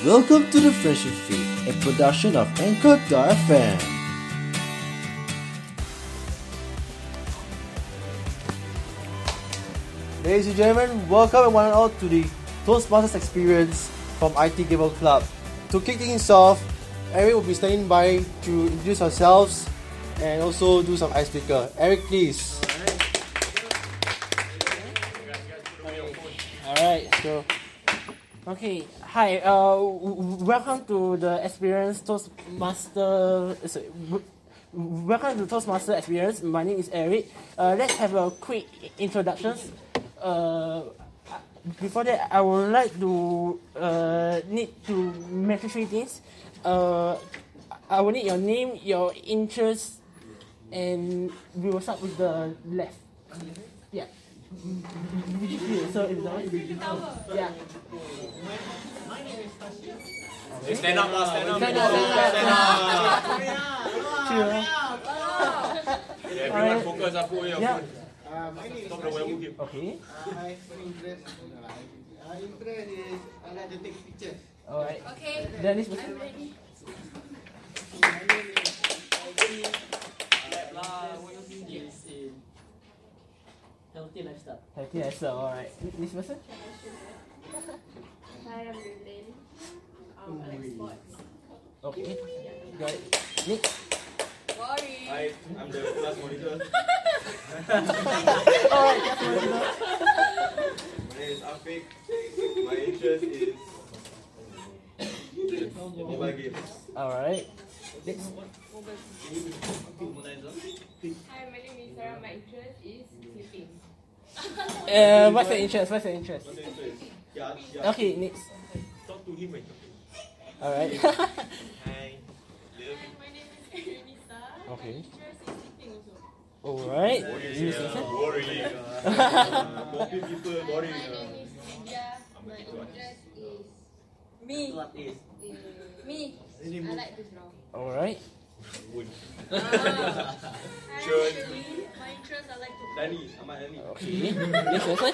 Welcome to the Friendship Feed, a production of Anchor.fm. Ladies and gentlemen, welcome one and all to the Toastmasters experience from IT Gavel Club. To kick things off, Eric will be standing by to introduce ourselves and also do some icebreaker. Eric, please. Alright, so okay, hi. Uh, welcome to the experience Toastmaster. Sorry, welcome to Toastmaster experience. My name is Eric. Uh, let's have a quick introductions. Uh, before that, I would like to uh, need to mention three things. Uh, I will need your name, your interest, and we will start with the left. Yeah. So it's the yeah. Stand up lah, stand up. Stand up, stand up, Sure. Everyone focus up for your Yeah. phone. Uh, my name is Stop the webcam game. Okay. Uh, I have interest. No, I, uh, interest is I like to take pictures. All right. Okay, Then this person. I'm ready. My name is Ivy. Healthy lifestyle. Healthy lifestyle. All right. This person. Hi, I'm Rilin. Um, I like sports. Okay. Got it. Nick. Boring. Hi, I'm the class monitor. All right. That's what you know. My name is Afiq. My interest is mobile games. All right. Next. Hi, my name is Sarah. My interest is sleeping. Uh, what's your interest? What's your interest? What's your interest? Yeah, yeah. Okay. Next. Talk to him. eh. All right. Hi. Love Hi, my name is Erenisa. Okay. My interest is sleeping also. All right. you. This person. Boring. Uh, Copy people boring. My uh. name is Lydia. My interest is me. What is? Me. I like to draw. All right. Wood. Hi, Sure. I'm Shirley. My interest I like to cook. Dani, Ahmad Dani. Okay. Next person.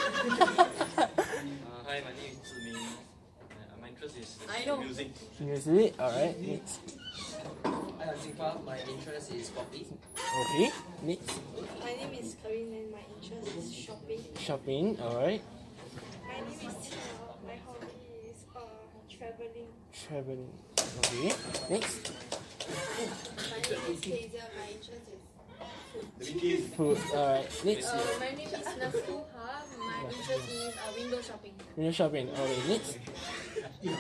Uh, hi, my name is Zumi. Uh, my interest is I know. music. Music. All right. Next. Hi, I'm Zifa. My interest is coffee. Okay. Next. My name is Karin and my interest is shopping. Shopping. All right. My name is Tina. My hobby is uh, traveling. Traveling. Okay. Next. My name is Hazel. My interest is Ricky. Food. All right. Next. Uh, my name is Nasuha. My interest is uh, window shopping. Window shopping. Okay. Next.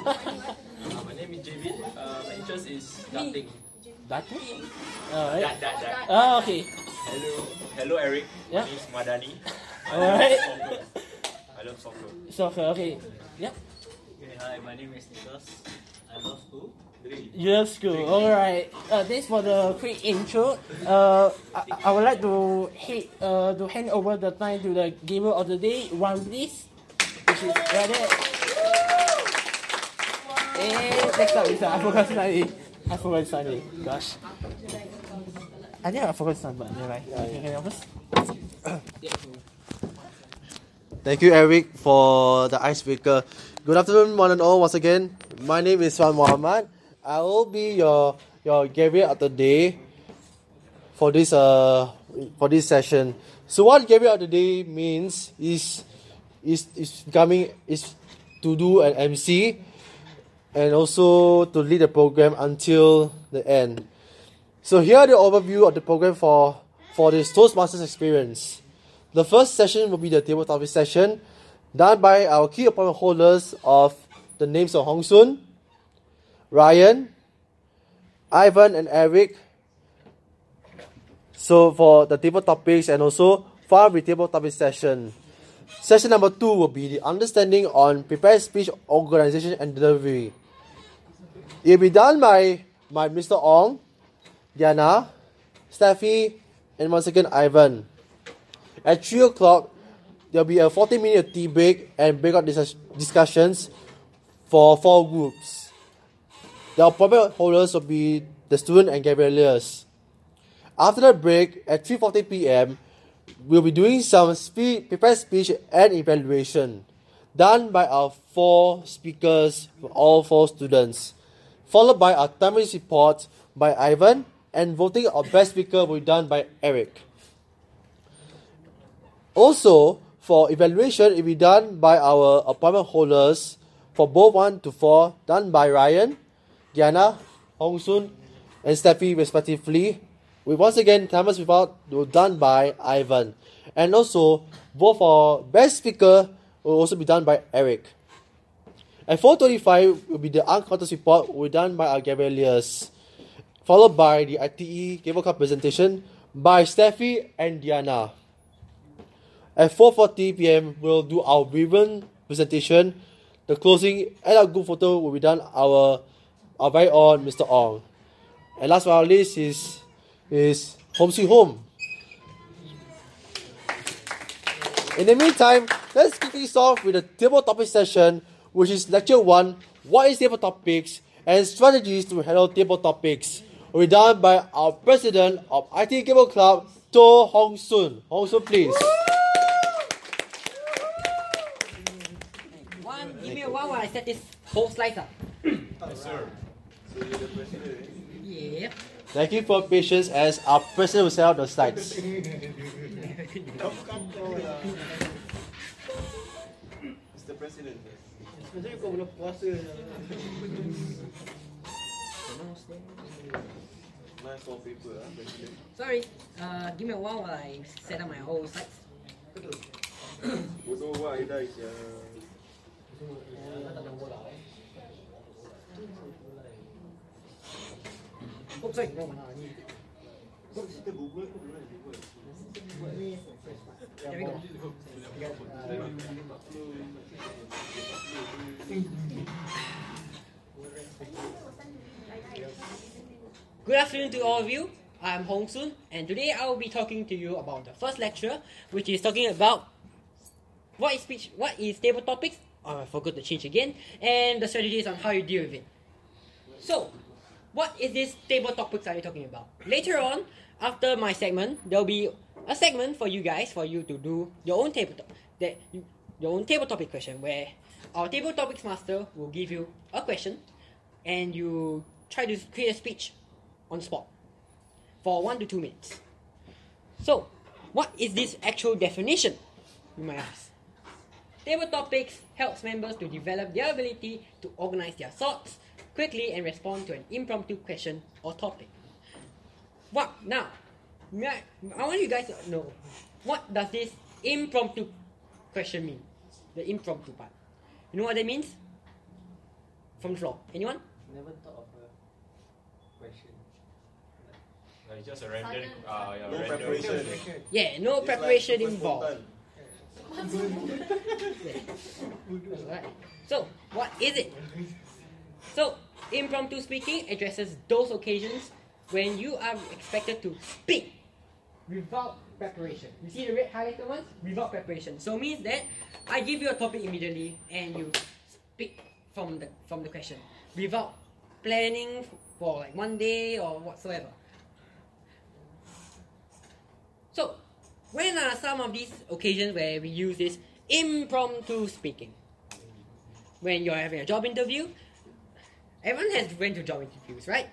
Uh, my name is Javid. Uh, my interest is darting. Datu. All right. That, that, that. Oh, okay. Hello. Hello, Eric. Yeah. My name is Madani. I Alright. love soccer. I love soccer. Soccer. Okay. Yep. Okay, hi, my name is Nicholas. I love school. Love school. All right. Uh, thanks for the quick intro. Uh, I, I would like to hit, uh, to hand over the time to the gamer of the day, one please. Which is right there. And next up is uh, I forgot Sunny. I forgot Sunny. Gosh. I think I forgot Sun, but never mind. Okay, can? Thank you, Eric, for the icebreaker. Good afternoon, one and all. Once again, my name is Swan Muhammad. I will be your your Gabriel of the day for this uh for this session. So what Gabriel of the day means is is is coming is to do an MC and also to lead the program until the end. So here are the overview of the program for for this Toastmasters experience. The first session will be the table topic session, done by our key appointment holders of the names of Hong Soon, Ryan, Ivan, and Eric. So for the table topics and also far with table topic session. Session number two will be the understanding on prepared speech organization and delivery. It will be done by, by Mr. Ong, Diana, Steffi, and once again Ivan. At 3 o'clock, there will be a 40 minute tea break and breakout dis- discussions for four groups. The appointment holders will be the student and Gabrielius. After the break, at 3.40 p.m., we'll be doing some speech, prepared speech and evaluation. done by our four speakers, all four students, followed by our time report by Ivan, and voting our best speaker will be done by Eric. Also, for evaluation, it will be done by our appointment holders for both 1 to 4, done by Ryan, Diana, Hong Soon, and Steffi respectively. We once again timers without were done by Ivan. And also, both our best speaker will also be done by Eric. At 4.25 will be the uncontest report will done by our Gabrielius, followed by the ITE Cable Cup presentation by Steffi and Diana. At 4.40 p.m., we'll do our ribbon presentation. The closing and our group photo will be done our our very own Mr. Ong. And last but not least is is Home Sweet Home. In the meantime, let's kick this off with a table topic session, which is lecture one, what is table topics and strategies to handle table topics. Will be done by our president of IT Gavel Club, To Hong Soon. Hong Soon, please. One, give me a one while I set this whole slice up. Yes, sir. So you're the president? Yeah. Thank you for patience as our president will set out the slides. Mr. President. Sebenarnya kau belum puasa. Nice wallpaper, ah, President. Sorry. Uh, give me a one while I set up my whole slides. Good afternoon to all of you. I'm Hong Soon, and today I will be talking to you about the first lecture, which is talking about what is speech, what is table topics. Oh, I forgot to change again, and the strategies on how you deal with it. So, what is this table topics are you talking about? Later on, after my segment, there'll be a segment for you guys for you to do your own table top, that you, your own table topic question where our table topics master will give you a question and you try to create a speech on spot for one to two minutes. So, what is this actual definition? You might ask. Table topics helps members to develop their ability to organize their thoughts quickly and respond to an impromptu question or topic. What now? I, I want you guys to know what does this impromptu question mean? The impromptu part. You know what that means? From the floor. Anyone? Never thought of a question. Like just a random, uh, yeah, No random preparation. Yeah, no It's preparation super involved. spontan. Right. So, what is it? So, impromptu speaking addresses those occasions when you are expected to speak without preparation. You see the red highlighted ones? Without preparation. So means that I give you a topic immediately and you speak from the from the question without planning for like one day or whatsoever. So, when are some of these occasions where we use this impromptu speaking? When you're having a job interview, everyone has went to job interviews, right?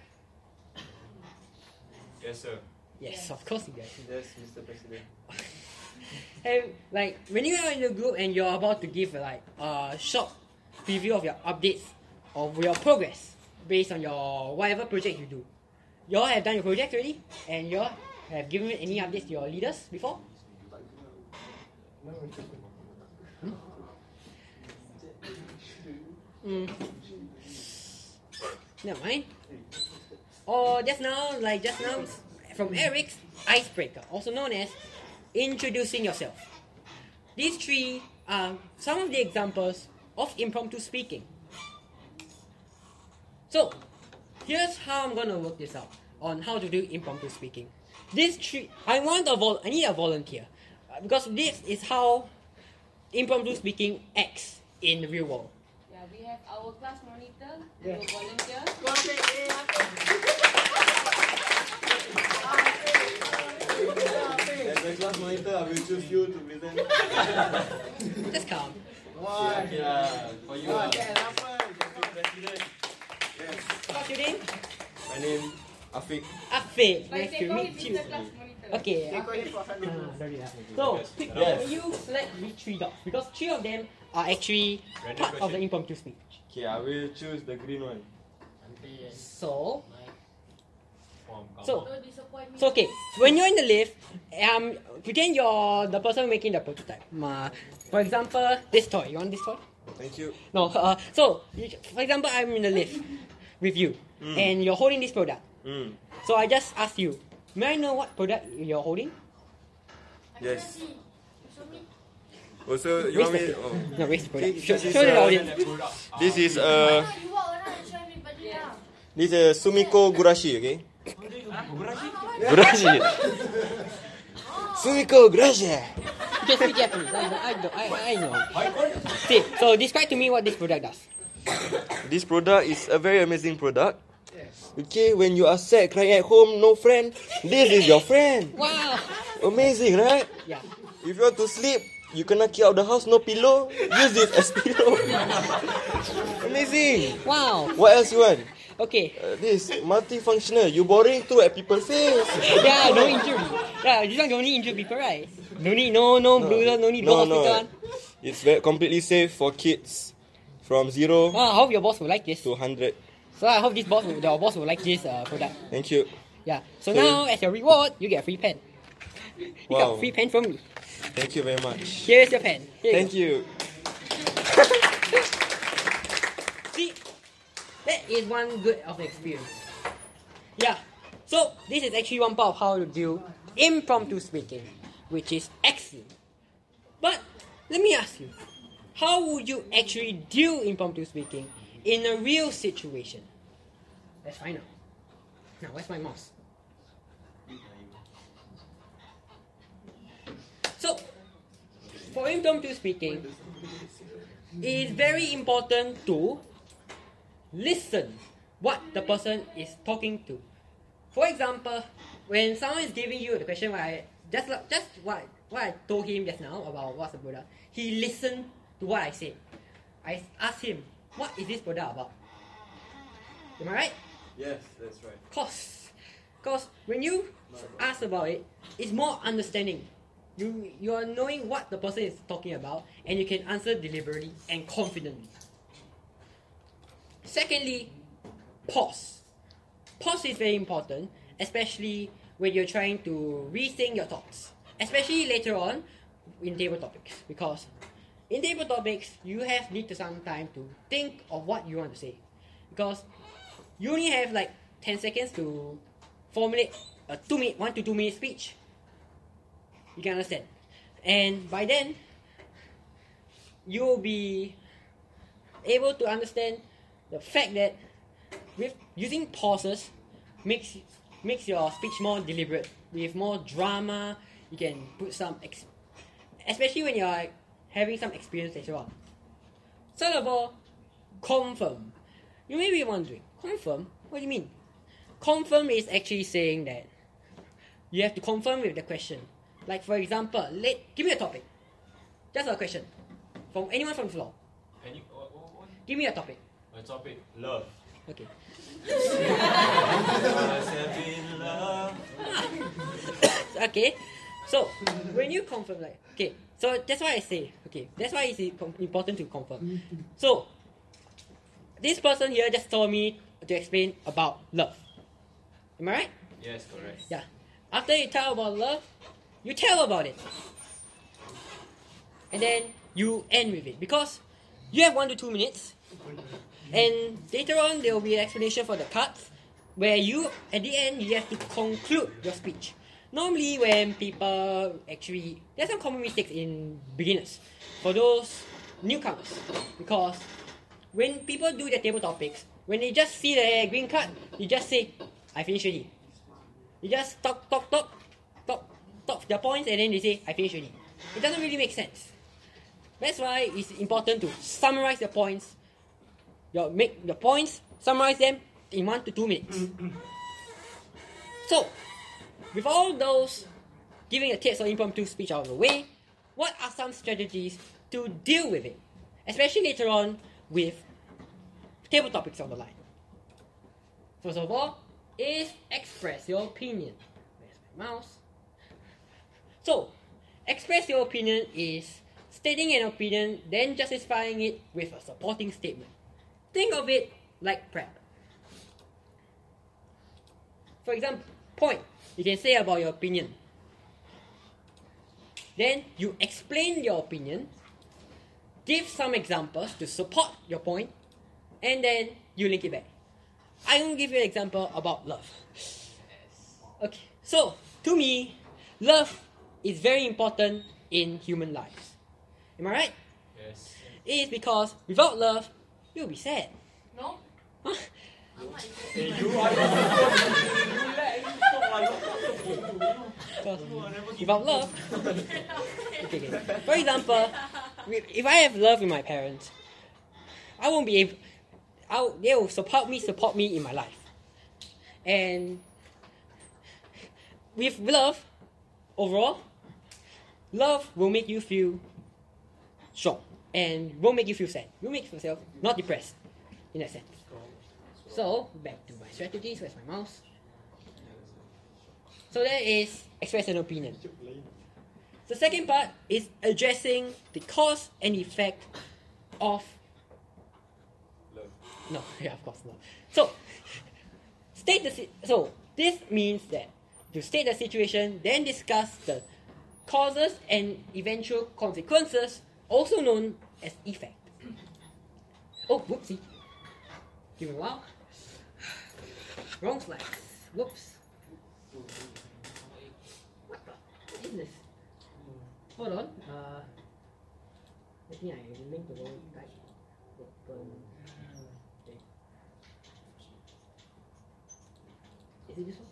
Yes, sir. Yes, of course you guys. Yes, Mr. President. And like when you are in the group and you're about to give like a short preview of your updates of your progress based on your whatever project you do. You all have done your project already, and you all have given any updates to your leaders before. Hmm. Never eh? mind. Or just now, like just now, from Eric's icebreaker, also known as introducing yourself. These three are some of the examples of impromptu speaking. So, here's how I'm gonna work this out on how to do impromptu speaking. These three, I want a vol- I need a volunteer because this is how impromptu speaking acts in the real world. Yeah, we have our class monitor, Yeah. our volunteer. As the class monitor, I will choose you to present. Just calm. Wah, Okay lah, for you wah, lah. President. Yes. What's your name? My name Afiq. Afiq. Like Nice they to meet you. Mr. Class Monitor. Okay. They call him for honeymoon. sorry, ah. So, pick, Yes. you select which three dogs, because three of them are actually Random part of the question. impromptu speech. Okay, I will choose the green one. So, So- on. Don't disappoint me. so okay, when you're in the lift, um, pretend you're the person making the prototype. Uh, for example, this toy. You want this toy? Thank you. No. Uh, so, for example, I'm in the lift with you, Mm. and you're holding this product. Mm. So I just ask you, may I know what product you're holding? Yes. cannot see. Show me. Also, you want me? Oh. No, waste the product. Show, this is, show the uh, audience. This is Why uh, not you walk around and show everybody lah? this is Sumikko Gurashi. Okay. Gurashi. Sumikko Gurashi. Just speak Japanese. I. I. I, I know. See, so describe to me what this product does. This product is a very amazing product. Okay, when you are sad, crying at home, no friend, this is your friend. Wow. Amazing, right? Yeah. If you want to sleep, you cannot get out the house, no pillow, use this as pillow. Amazing. Wow. What else you want? Okay. Uh, this multifunctional. You boring too at people's face. Yeah, no injury. Yeah, this one don't need injure people, right? No need, no, no, bruiser, no need, no, no, hospital. no. It's very completely safe for kids from zero Oh, I hope your boss will like this. to hundred. So I hope this boss, will, your boss will like this uh, product. Thank you. Yeah. So now, as your reward, you get a free pen. You got a free pen from me. Thank you very much. Here's your pen. Here Thank you. you. See, that is one good of experience. Yeah. So this is actually one part of how to do impromptu speaking, which is excellent. But let me ask you, how would you actually do impromptu speaking in a real situation? Let's find out. Now, where's my mouse? So, for impromptu speaking, it is very important to listen what the person is talking to. For example, when someone is giving you the question, I just just what what I told him just now about what's the product, he listened to what I said. I asked him, what is this product about? Am I right? Yes, that's right. Cause, cause when you ask about it, it's more understanding. You you are knowing what the person is talking about, and you can answer deliberately and confidently. Secondly, pause. Pause is very important, especially when you're trying to rethink your thoughts, especially later on in table topics, because in table topics you have need to some time to think of what you want to say, because you only have like 10 seconds to formulate a two minute, one to two minute speech. You can understand. And by then, you will be able to understand the fact that with using pauses makes makes your speech more deliberate. With more drama you can put some ex- especially when you're having some experience later on third of all confirm. You may be wondering confirm? What do you mean? Confirm is actually saying that you have to confirm with the question like for example let give me a topic. Just a question. From anyone from the floor. Can you, what, what, what? give me a topic. My topic, love. okay. Love. okay. So when you confirm like okay. So that's why i say okay. That's why it's important to confirm. So this person here just told me to explain about love. Am i right? Yes, correct. yeah. After you tell about love you tell about it. And then you end with it. Because you have one to two minutes. And later on there will be an explanation for the cards where you at the end you have to conclude your speech. Normally when people actually there's some common mistakes in beginners. For those newcomers. Because when people do their table topics when they just see the green card you just say i finished already. You just talk talk talk talk talk their points and then they say i finished already it doesn't really make sense that's why it's important to summarize your points your make your points summarize them in one to two minutes so with all those giving a tips on impromptu speech out of the way what are some strategies to deal with it especially later on with table topics on the line. First of all, is express your opinion. Where's my mouse? So, express your opinion is stating an opinion, then justifying it with a supporting statement. Think of it like prep. For example, point you can say about your opinion. Then you explain your opinion, give some examples to support your point, and then you link it back. I'm gonna give you an example about love. Okay, so to me, love is very important in human lives. Am I right? Yes. It is because without love, you'll be sad. No? Huh? Because without love, okay, okay. For example, if I have love with my parents, I won't be able. I'll, they will support me, support me in my life, and with love, overall, love will make you feel strong and won't make you feel sad. Will make yourself not depressed, in that sense. So back to my strategies. Where's my mouse? So that is express an opinion. The second part is addressing the cause and effect of. Love. No, yeah, of course not. So state the si- so this means that you state the situation, then discuss the causes and eventual consequences, also known as effect. Oh, whoopsie. Give me a while. Wrong slide. Whoops. What the? What is this? Hold on. Uh, I think I linked the wrong. Okay. Is it this one?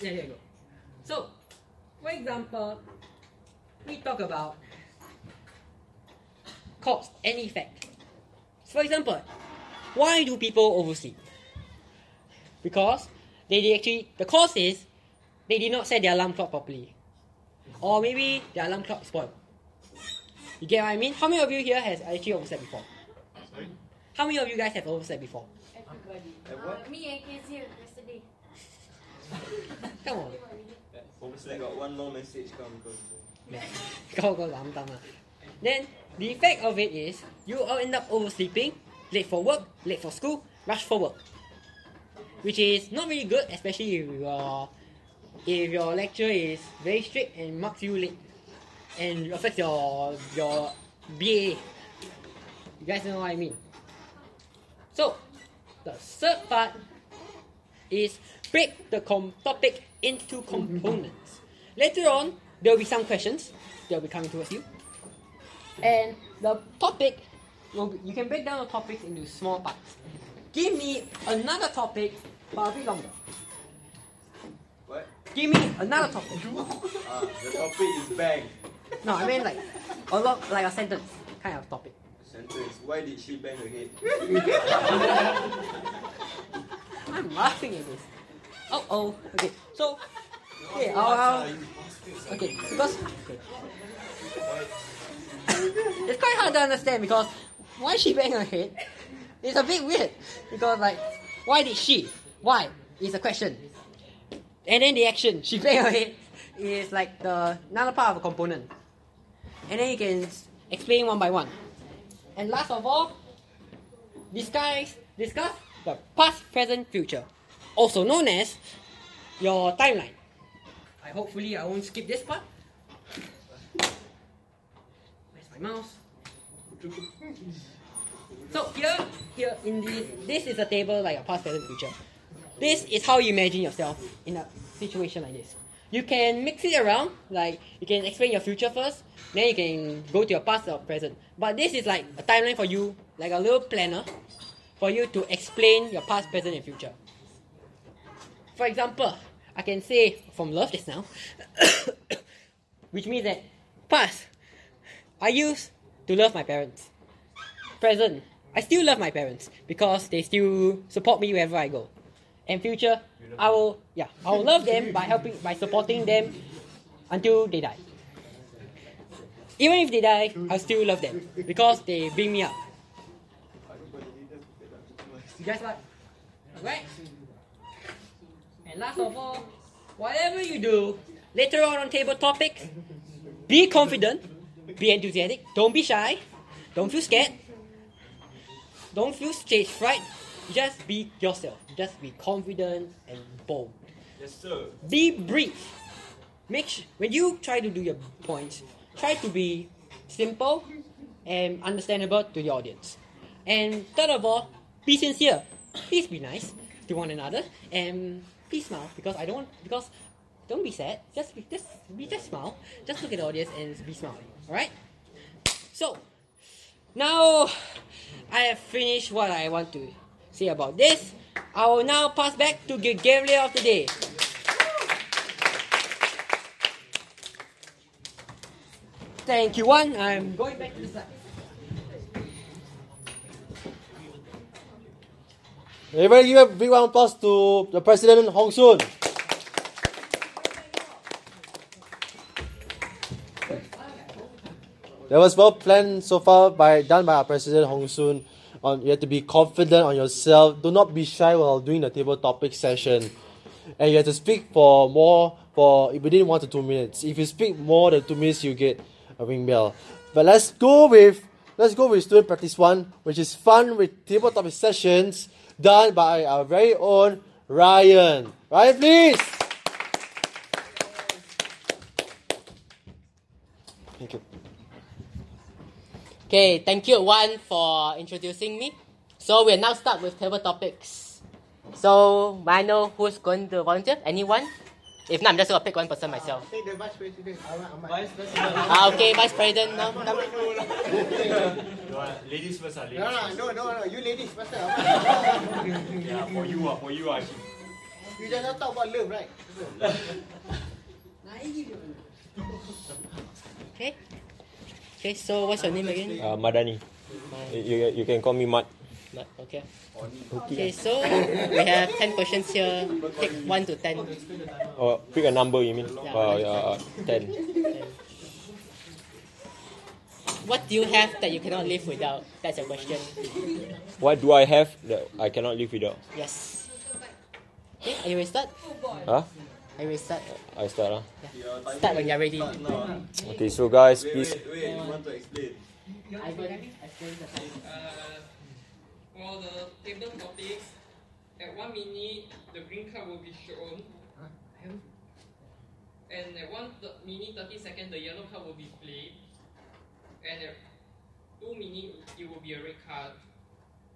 Yeah, there you go. So, for example, we talk about cause and effect. For example, why do people oversleep? Because they, they actually the cause is they did not set their alarm clock properly. Or maybe their alarm clock spoiled. You get what I mean? How many of you here has actually overslept before? Sorry? How many of you guys have overslept before? Everybody. Uh, me and Casey yesterday. Come on. Obviously, I got one more message come lantang lah. Then the effect of it is you all end up oversleeping, late for work, late for school, rush for work, which is not really good, especially if your if your lecturer is very strict and marks you late, and affects your your BA. You guys know what I mean. So the third part is break the com- topic into components. Later on, there will be some questions that will be coming towards you. And the topic, will you can break down the topics into small parts. Give me another topic, but a bit longer. What? Give me another topic. Ah, the topic is bang. No, I mean like a lot, like a sentence kind of topic. Sentence. Why did she bang her head? I'm laughing at this. Oh oh. Okay. So, okay. Uh, I'll, I'll, okay. Because okay. it's quite hard to understand because why she bang her head? It's a bit weird because like why did she? Why is a question. And then the action she bang her head is like the another part of a component. And then you can explain one by one. And last of all, discuss discuss the past, present, future, also known as your timeline. I hopefully I won't skip this part. Where's my mouse? So here, here in this, this is a table like a past, present, future. This is how you imagine yourself in a situation like this. You can mix it around, like you can explain your future first, then you can go to your past or present. But this is like a timeline for you, like a little planner, for you to explain your past, present, and future. For example, I can say from love just now, which means that past, I used to love my parents. Present, I still love my parents because they still support me wherever I go. And future, I will yeah, I will love them by helping by supporting them until they die. Even if they die, I still love them because they bring me up. You guys like? Right? And last of all, whatever you do, later on on table topics, be confident, be enthusiastic, don't be shy, don't feel scared, don't feel stage fright, just be yourself. Just be confident and bold. Yes, sir. Be brief. Make sh- when you try to do your points, try to be simple and understandable to the audience. And third of all, be sincere. Please be nice to one another and please smile because I don't want because don't be sad. Just be just be just smile. Just look at the audience and be smiling. Alright? So now I have finished what I want to say about this. I will now pass back to the Gabriel of the day. Thank you, one. I'm going back to the side. Everybody give a big round of applause to the President Hong Soon. That was well planned so far by done by our President Hong Soon. On you have to be confident on yourself. Do not be shy while doing the table topic session, and you have to speak for more for within one to two minutes. If you speak more than two minutes, you get a ring bell. But let's go with let's go with student practice one, which is fun with table topic sessions done by our very own Ryan. Ryan, please. Thank you. Okay, thank you one for introducing me. So we'll now start with table topics. So I know who's going to volunteer? Anyone? If not, I'm just gonna pick one person myself. Take the vice president. Ahmad, Ahmad. Vice President. Ah, okay, Vice President now. Come. Ladies first, ah, ladies No, no, no, no, no. You ladies first. Ahmad. Yeah, for you, ah, for you, ah. You just not talk about love, right? Okay. Okay, so what's your name again? Uh, Madani. You, you can call me Mad. Mat, Okay. Okay, so we have 10 questions here. Pick 1 to 10. Or pick a number, you mean? Yeah. Uh, yeah, 10. What do you have that you cannot live without? That's a question. What do I have that I cannot live without? Yes. Okay, are you ready start? Huh? Are you ready start? I start. Huh? Start when you're ready. Okay, so guys, please. wait, you want to explain? Ivan, explain the time. For the table topics, at one minute the green card will be shown, and at one th- minute seconds, the yellow card will be played, and at two minute it will be a red card.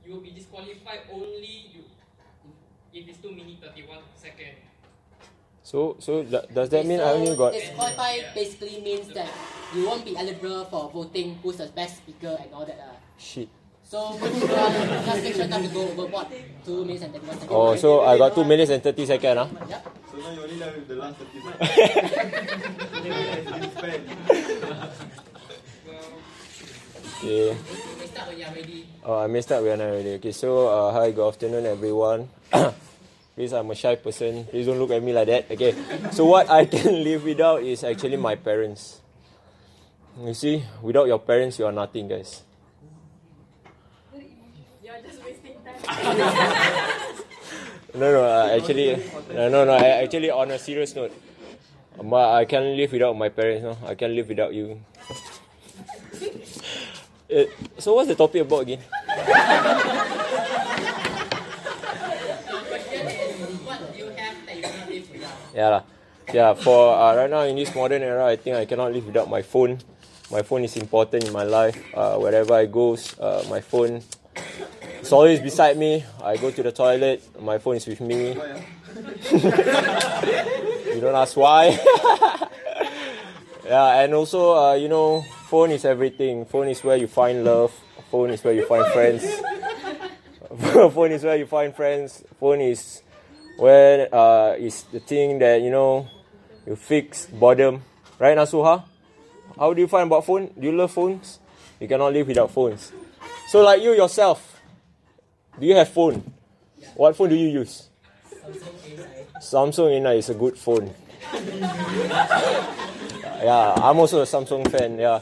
You will be disqualified only you if it's two minute thirty one second. So, so th- does that mean I only got. Disqualify basically means that you won't be eligible for voting who's the best speaker and all that. Uh. Shit. So make sure not to go overboard. Two minutes and 31 seconds. Oh, so I got 2 minutes and 30 seconds. Huh? Yep. So now you only left with the last 30 seconds. Well, Okay. Ready. Oh, I messed up when I already. Okay, so uh, hi, good afternoon, everyone. Please, I'm a shy person. Please don't look at me like that. Okay, so what I can live without is actually my parents. You see, without your parents, you are nothing, guys. No, no, uh, actually, no, no, no. I, actually, on a serious note, my, I can't live without my parents. No, I can't live without you. Uh, so, what's the topic about again? Yeah, yeah. For uh, right now in this modern era, I think I cannot live without my phone. My phone is important in my life. Uh, wherever I go, uh, my phone is always beside me. I go to the toilet, my phone is with me. you don't ask why. yeah, and also, uh, you know, phone is everything. Phone is where you find love. Phone is where you find friends. phone is where you find friends. Phone is where uh, is the thing that you know you fix boredom. Right, Nasuha? How do you find about phone? Do you love phones? You cannot live without phones. So, like you yourself, do you have phone? What phone do you use? Samsung A9 is a good phone. yeah, I'm also a Samsung fan. Yeah,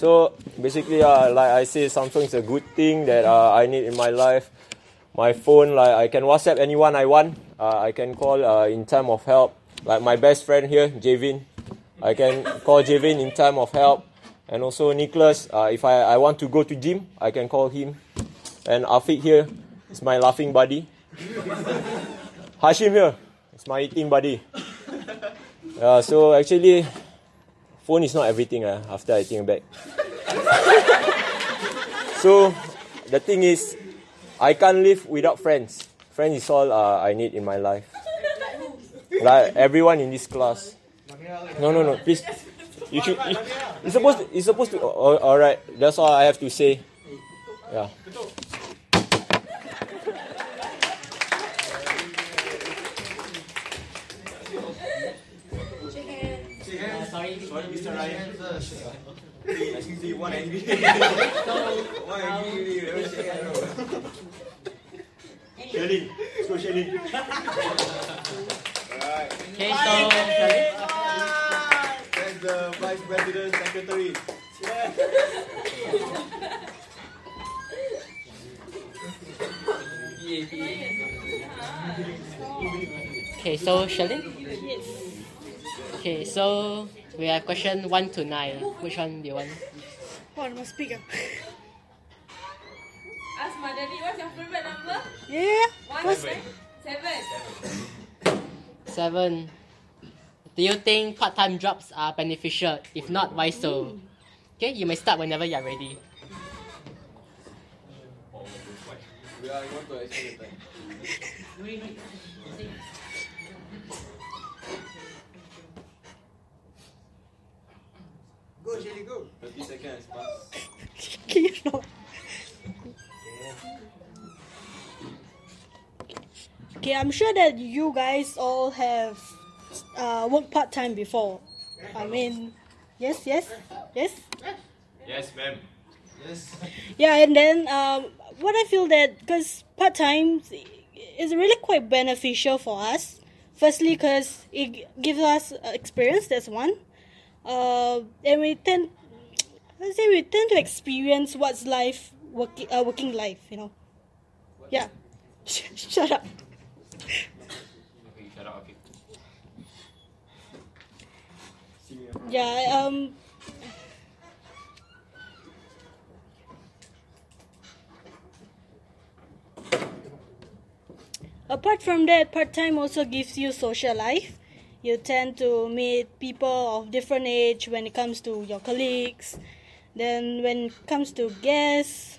So basically, uh, like I say, Samsung is a good thing that uh, I need in my life. My phone, like I can WhatsApp anyone I want. Uh, I can call uh, in time of help. Like my best friend here, Javin. I can call Javin in time of help. And also Nicholas, uh, if I, I want to go to gym, I can call him. And Afiq here is my laughing buddy. Hashim here. It's my eating buddy. Yeah, so actually, phone is not everything uh, after I think back. so the thing is, I can't live without friends. Friends is all uh, I need in my life. Like everyone in this class. No, no, no. Please, you should. You, it's supposed. To, it's supposed to. All right. That's all I have to say. Yeah. Uh, sorry. Sorry, Mr. Ryan. I see you one angry. So, One um, angry, never shake hand, no. Shelly, let's go Shelly. Alright. Okay, so Shelly. That's the Vice President Secretary. Okay, so Shelly. Okay, so we have question one to nine. Which one do you want? I must speak. ah. Ask Madani, what's your favorite number? Yeah, yeah, yeah. One, What's- nine, seven. Seven. Do you think part-time jobs are beneficial? If not, why so? Okay, you may start whenever you're ready. Yeah, you want to explain the time. Go Shelly, go. 30 seconds pass. Can you not? Okay, I'm sure that you guys all have uh, worked part time before. I mean, yes, yes, yes. Yes, ma'am. Yes. Yeah, and then um, what I feel that because part time is really quite beneficial for us. Firstly, because it gives us uh, experience. That's one. Uh, and we tend, let's say, we tend to experience what's life working, uh, working life. You know. Yeah. Shut up. Yeah. Um. Apart from that, part time also gives you social life. You tend to meet people of different age when it comes to your colleagues. Then when it comes to guests,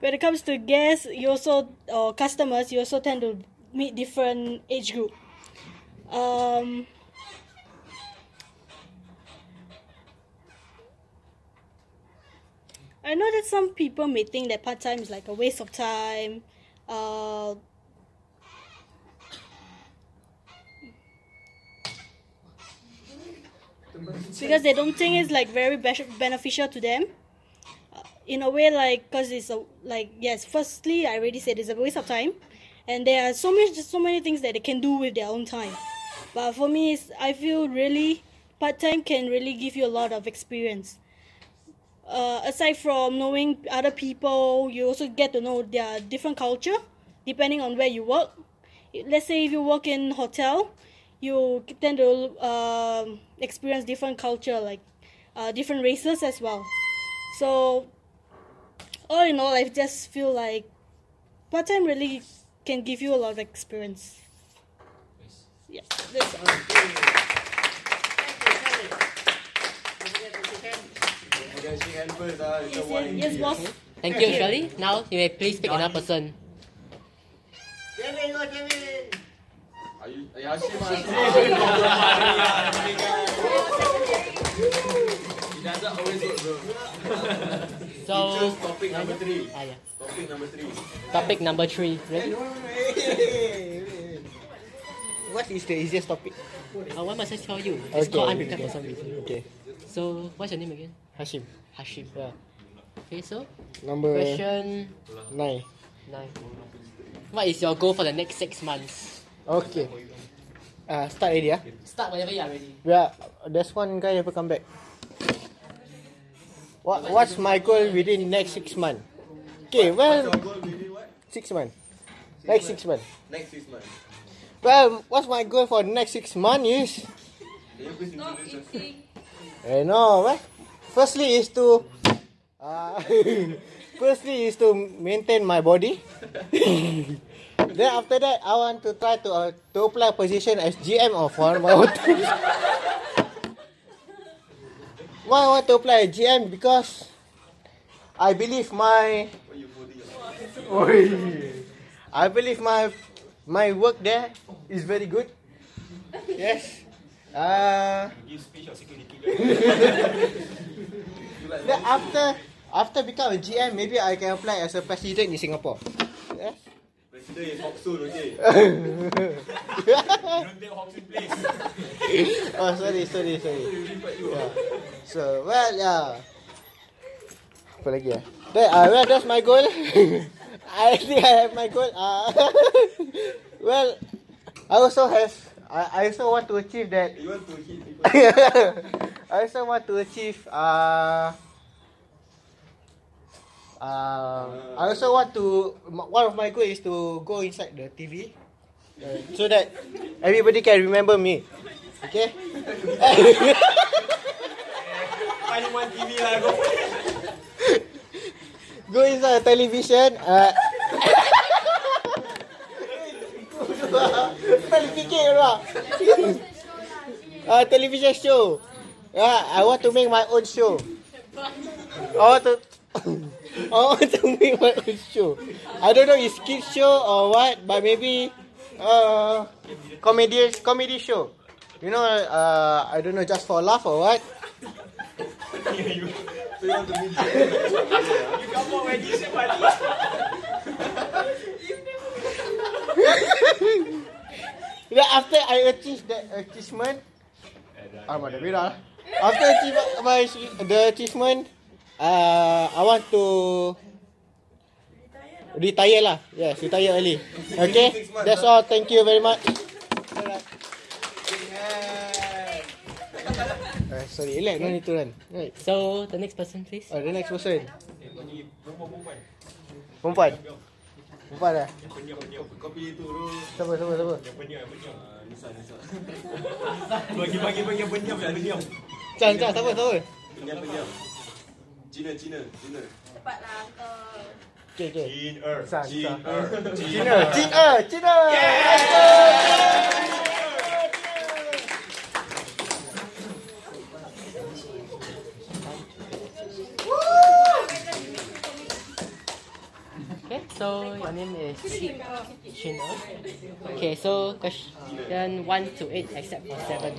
when it comes to guests, you also or customers, you also tend to meet different age group. Um, I know that some people may think that part time is like a waste of time. Uh, because they don't think it's like very be- beneficial to them. Uh, in a way, like because it's a like yes. Firstly, I already said it's a waste of time, and there are so many so many things that they can do with their own time. But for me, I feel really part time can really give you a lot of experience uh, aside from knowing other people, you also get to know their different culture, depending on where you work. Let's say if you work in hotel, you tend to um, experience different culture, like uh, different races as well. So, all in all, I just feel like part time really can give you a lot of experience. Yeah, that's all. You guys shake hand first. It's a Yes, yes, yes, boss. Thank you, Shirley. Now you may please pick another person. Kevin, go Kevin. Hashim, always bro. So, topic number three. ah, yeah. Topic number three. Topic number three. Ready? What is the easiest topic? Uh, why must I tell you? It's Okay, called unprepared okay. for some reason. Okay. So, what's your name again? Hashim. Hashim. Yeah. Okay, so Number question nine. nine. What is your goal for the next six months? Okay. Uh, start already, ah. Start whenever you are ready. Yeah, there's one guy never come back. what what's my goal within next six months? Okay, well, Your goal within what? six months. Next six months. Next six months. Well, what's my goal for the next six months is, Stop eating. eh no, what? Firstly is to, uh, firstly is to maintain my body. then after that, I want to try to uh, to apply position as GM of one own team. Why I want to apply GM because I believe my. I believe my my work there is very good. Yes. Uh, of after after become a GM, maybe I can apply as a president in Singapore. Hoksun, okay? you don't take place. oh, sorry, sorry, sorry. Yeah. So, well, yeah. Apa lagi ya? That, uh, well, that's my goal. I think I have my goal. Uh, well, I also have. I, I also want to achieve that. You want to hit people? I also want to achieve. Uh, uh, I also want to. One of my goal is to go inside the TV, uh, so that everybody can remember me. Okay. Find one TV lah, go. go inside the television. Uh, Telefikir lah. Uh, television show. Yeah, I want to make my own show. I want to. I want to make my own show. I don't know if kids show or what, but maybe uh comedy comedy show. You know, uh, I don't know, just for laugh or what. Be. Then after I achieve that achievement, mana beda lah. After achieve my the achievement, uh, I want to retire lah. Yes, retire early. Okay, that's all. Thank you very much. Uh, sorry, Elek, no need to run. Right. So the next person, please. Oh, the next person. Perempuan-perempuan. Perempuan. Perempuan dah. Pendiam, pendiam. Kopi itu dulu. Siapa, siapa, siapa? Yang pendiam, yang pendiam. Ah, Nisa, Nisa. Bagi, bagi, bagi yang pendiam, yang pendiam. Chan, Chan, siapa, siapa? Pendiam, pendiam. Cina, Cina, Cina. Cepatlah uncle. Okay, okay. Jin Er. San, Jin San. Er. Cina, Cina, Cina. Okay, so your name is Shin Er. Okay, so question one to eight, except for seven.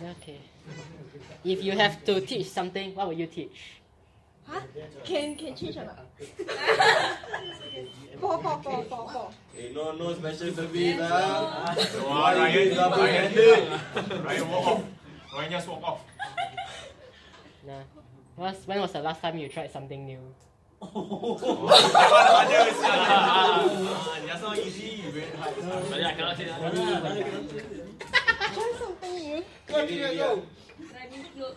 Okay. If you have to teach something, what would you teach? Huh? Can can change or not? four four four four four. Eh, no, no special service lah. Wah, Ryan, double Ryan, handed. Ryan walk off. Ryan just walk off. Nah. Was, when was the last time you tried something new? That one harder, sia. Just now easy, very hard. Sorry, I cannot say that. Something new. Running clothes.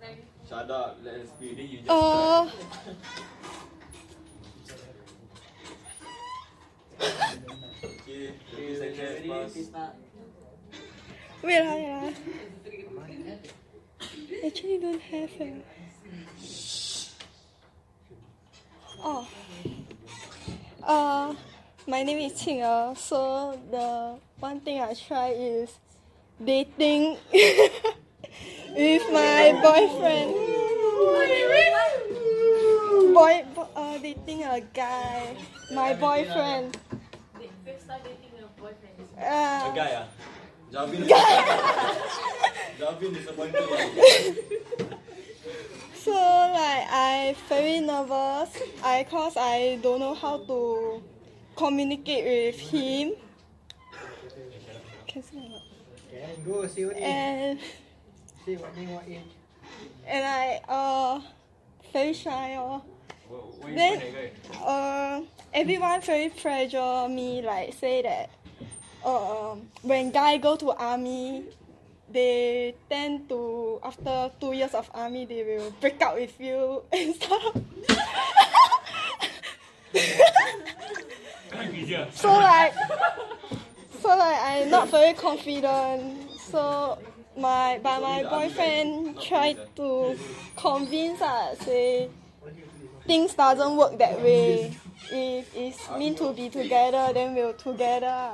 Running. Shut up, let's be. You just Uh, Okay, 30 seconds pass. wait lah, wait. Actually don't have eh. Oh. Uh, my name is Qing Er. So the one thing I try is dating with my boyfriend. Boy, uh, dating a guy, my boyfriend. Uh, A guy ah? Javin. Javin disappointed. So like I very nervous. I cause I don't know how to communicate with him. Can say or not? Okay, go see what And See what name, what age. and I uh very shy or then find uh everyone very pressure me like say that uh, when guy go to army they tend to after two years of army they will break up with you and stuff. so like so like I'm not very confident. So my but my boyfriend tried to convince us say things doesn't work that way. If it's meant to be together then we're together.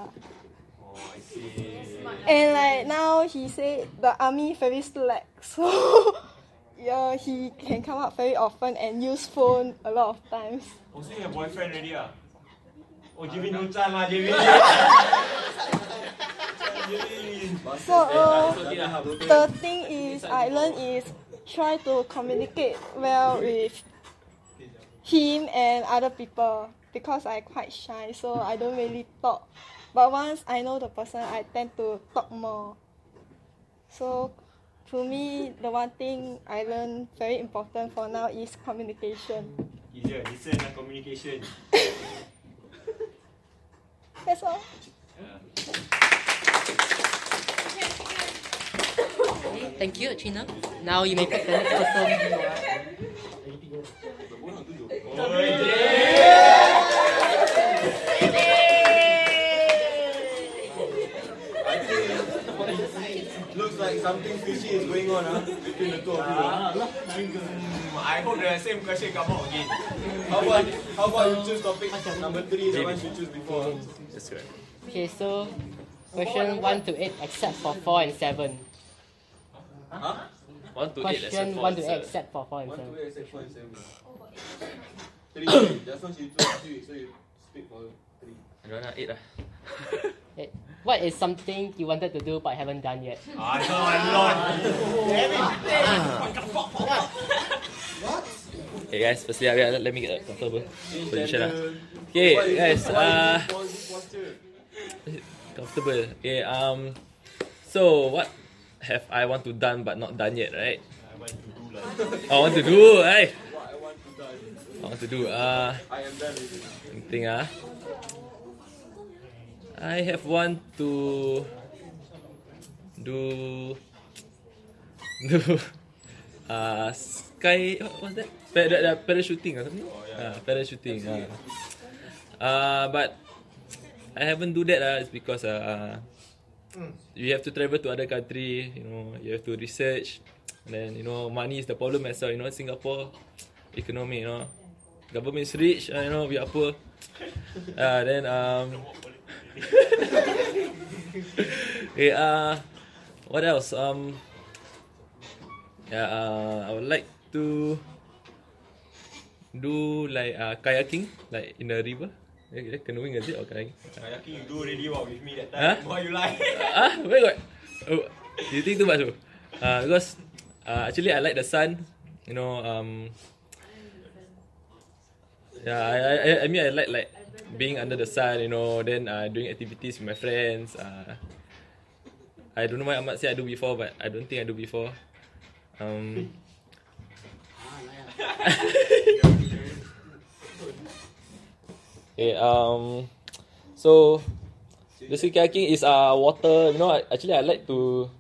And like now he said the army very slack so yeah he can come out very often and use phone a lot of times. Oh, so you have boyfriend already ah? Oh, Jimin no chan lah, Jimin. So uh, the thing is I learn is try to communicate well with him and other people because I quite shy so I don't really talk. But once I know the person I tend to talk more. So to me the one thing I learned very important for now is communication. Easier, listen and communication. That's all. Okay, thank you, China. Now you may pick the like something fishy is going on ah between the two of you. ah. Hmm, I hope the same question come out again. How about how about you choose topic number three, the one you choose before? That's correct. Okay, so question 1 to 8 except for 4 and 7. Huh? One to eight, except for 1 to seven. 8 except for 4 and One 7. to eight, except for seven. Three. Just now she chose three, so you speak for three. I don't know, eight lah. Eight. What is something you wanted to do but haven't done yet? Ah, no, Lord. Okay guys, firstly uh, let let me get a comfortable position lah. Okay guys, uh, comfortable. Okay, um, so what have I want to done but not done yet, right? I want to do, right? I want to do. Uh, I am done with it. think ah. I have want to do do uh sky what was that? Para, uh, parachuting or something? Uh, parachuting. Uh. uh but I haven't do that uh, it's because uh, you have to travel to other country, you know, you have to research. And then, you know, money is the problem as well, you know, Singapore economy, you know. Government is rich, uh, you know, we are poor. Uh, then um okay, uh what else? Um yeah, uh, I would like to do like uh, kayaking, like in the river. Eh, eh, Canoeing is it or kayaking? Kayaking you do already what with me that Huh? time. Why you lie? ah, where got? Oh, you think too much? Oh? Uh, because uh, actually I like the sun. You know, um, yeah, I, I- I mean I like like being under the sun. You know, then uh, doing activities with my friends. Uh, I don't know why Ahmad say I do before, but I don't think I do before. Um, okay, um, so basically kayaking is uh water. You know, I- actually I like to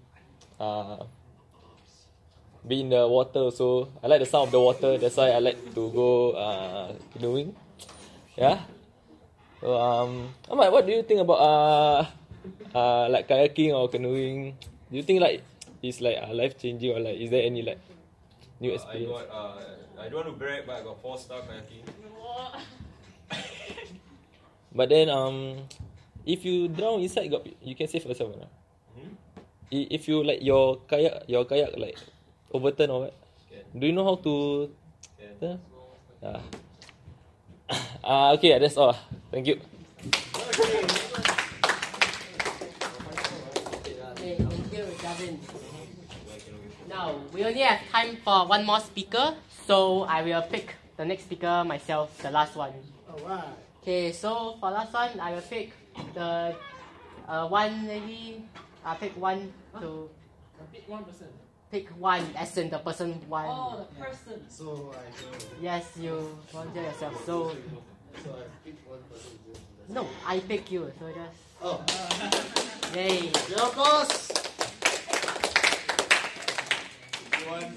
uh be in the water. So I like the sound of the water. That's why I like to go uh canoeing. Yeah. Um, Ahmad, what do you think about uh uh like kayaking or canoeing? Do you think like it's like uh, life changing or like is there any like new I experience? got uh, I don't want to brag, but I got four star kayaking. But then um, if you drown inside, got you can save yourself not? Hmm? I- If you like your kayak, your kayak like overturn or what? Do you know how to? Turn? Ah. Ah, okay, that's all. Thank you. Okay, thank you, Gavin. Now, we only have time for one more speaker, so I will pick the next speaker myself, the last one. Alright. Okay, so for last one, I will pick the uh, one maybe I pick one to Pick one person pick one, as in the person one. Oh, the person. So I go. Yes, you volunteer yourself. So. So I pick one person. No, I pick you. So just. Oh. Yay. Your boss. One.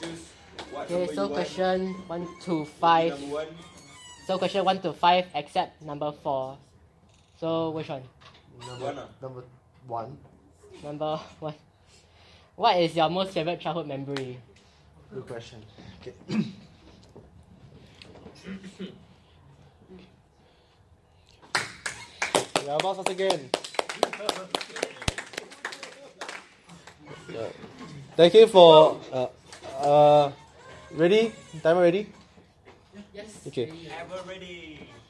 Choose. Okay, so question one to five. One. So question one to five, except number four. So which one? Number one. Ah. Number one. Number one. What is your most favorite childhood memory? Good question. Okay. yeah, boss again. Yeah. Thank you for uh, uh ready? Timer ready? Yes. Okay.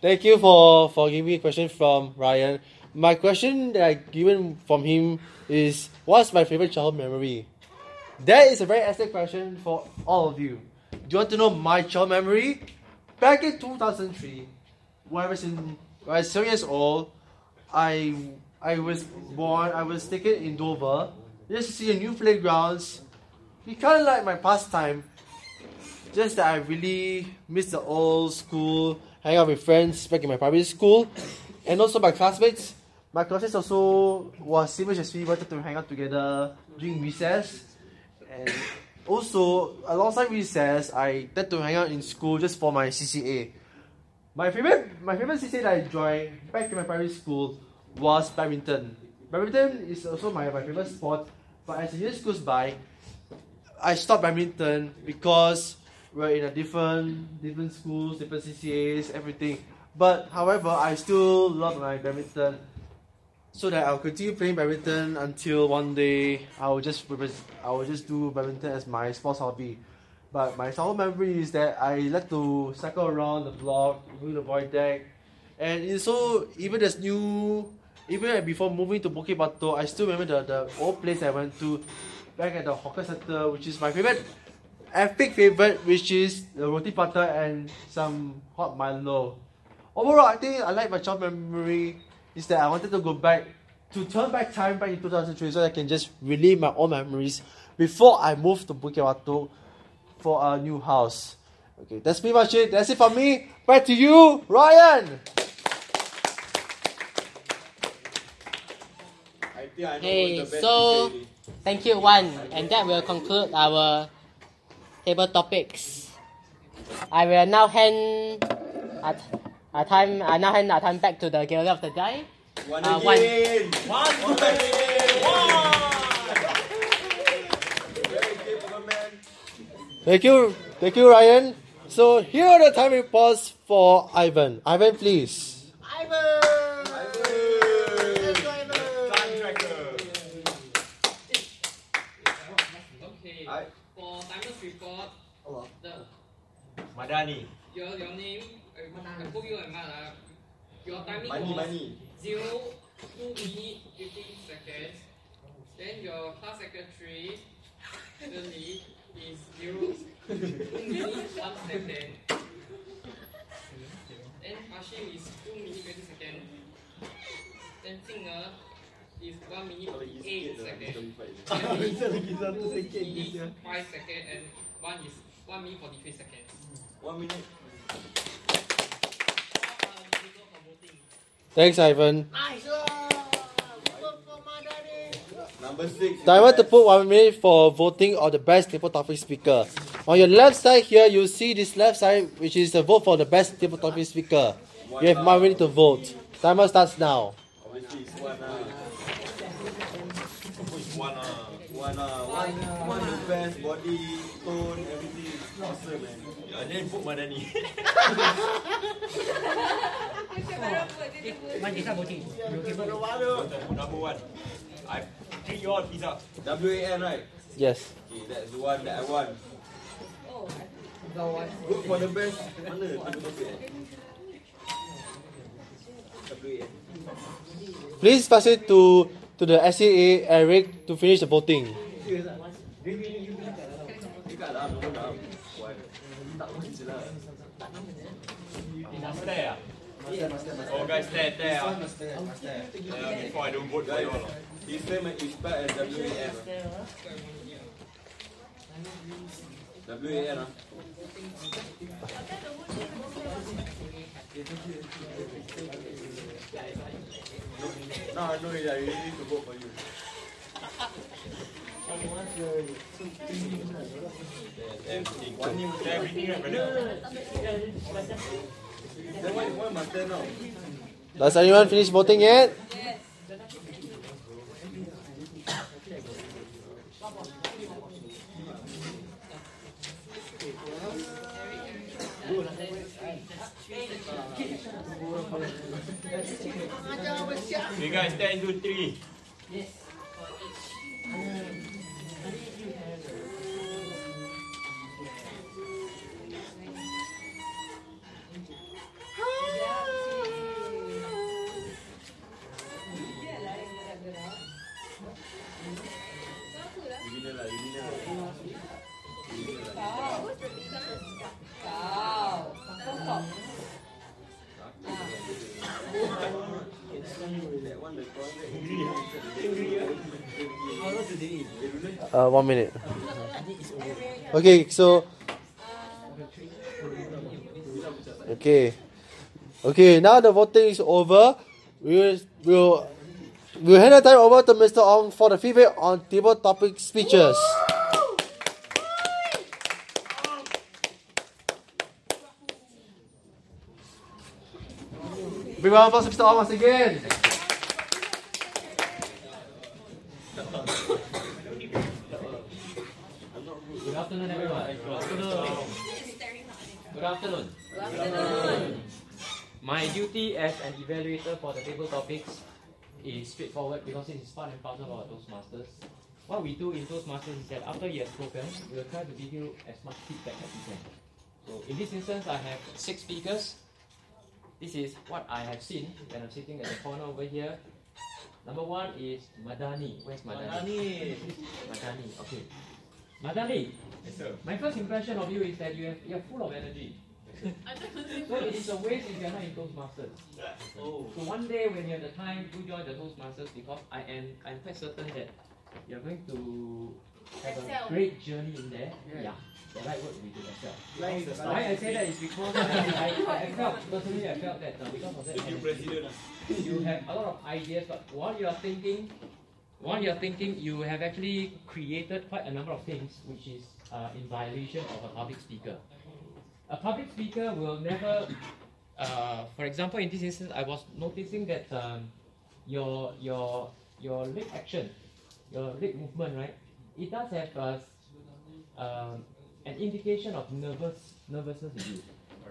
Thank you for for giving me a question from Ryan. My question that I given from him is what's my favorite childhood memory? That is a very excellent question for all of you. Do you want to know my child memory? Back in 2003, when I was in when I was seven years old, I I was born. I was taken in Dover just to see a new playgrounds. It kind of like my pastime. Just that I really miss the old school, hang out with friends back in my primary school, and also my classmates. My classmates also was same as we wanted to hang out together during recess, and also alongside recess, I tend to hang out in school just for my CCA. My favorite, my favorite CCA that I joined back in my primary school was badminton. Badminton is also my, my favorite sport, but as the years goes by, I stopped badminton because we're in a different different schools, different CCAs, everything. But however, I still love my badminton. So that I'll continue playing badminton until one day I will just I will just do badminton as my sports hobby. But my childhood memory is that I like to cycle around the block, do the void deck, and so even as new even before moving to Bukit Batok, I still remember the, the old place I went to back at the hawker center, which is my favorite epic favorite, which is the roti prata and some hot Milo. Overall, I think I like my child memory is that I wanted to go back to turn back time back in 2003 so I can just relive my own memories before I move to Bukit Batok for a new house. Okay, that's pretty much it. That's it for me. Back to you, Ryan. Okay, so thank you one, and that will conclude our table topics. I will now hand our, our time. I now hand our time back to the gallery of the day. One Uh, again. one. One again. Thank you, thank you, Ryan. So here are the time reports for Ivan. Ivan, please. Ivan. Ivan. Ivan. Time tracker. Okay. For timer's report, the Madani. your your name, uh, I put you and uh, your timing Money, was money. zero two minute fifteen seconds. Then your class secretary, Shirley, is zero two minute one second. Then Hashim is two minute twenty second. Then Jing'e is one minute eight second. Then is two minute five second and one is one minute forty three seconds. One minute. Thanks, Ivan. Number six. Now I want to put one minute for voting on the best table topic speaker. On your left side here, you see this left side, which is the vote for the best table topic speaker. You have one minute to vote. Timer starts now. Obviously, it's one. Uh, it's one. Uh, one. Uh, one. One the best body tone, everything is awesome, man. Yeah, then put Madani. One is voting. Number one. I treat you all pizza. W A N right? Yes. Okay, that's the one that I want. Good for the best. Mana N. Please pass it to to the SCA Eric to finish the voting. Stay ah. Oh guys, stay, stay. Yeah, before I don't vote for you all. His name is spelled as W A N. W A N ah. No, I know it. I really need to vote for you. One new everything right, anyone finish voting yet? must turn now? Does anyone finish voting Uh, one minute. Okay, so. Okay. Okay, now the voting is over. We will we'll, we'll hand the time over to Mr. Ong for the feedback on table topic speeches. Big round of applause Mr. Ong once again. Good afternoon, everyone. Good afternoon. Good afternoon. Good afternoon. My duty as an evaluator for the table topics is straightforward because it is part and parcel of our Toastmasters. What we do in Toastmasters is that after you have spoken, we will try to give you as much feedback as we can. So in this instance, I have six speakers. This is what I have seen when I'm sitting at the corner over here. Number one is Madani. Where's Madani? Madani. Madani. Okay. Madani. Yes, sir. My first impression of you is that you have you're full of energy. So it is a waste if you're not in Toastmasters. Oh. So one day when you have the time, do join the Toastmasters because I am I'm quite certain that you're going to have a great journey in there. Yeah. The right word will be to excel. Flying the Why I say that is because I, I, I felt personally I felt that uh, because of that you, energy, President. you have a lot of ideas, but while you are thinking, while you are thinking, you have actually created quite a number of things which is uh, in violation of a public speaker. A public speaker will never, uh, for example, in this instance, I was noticing that um, your your your leg action, your leg movement, right? It does have a, um, an indication of nervous nervousness in you.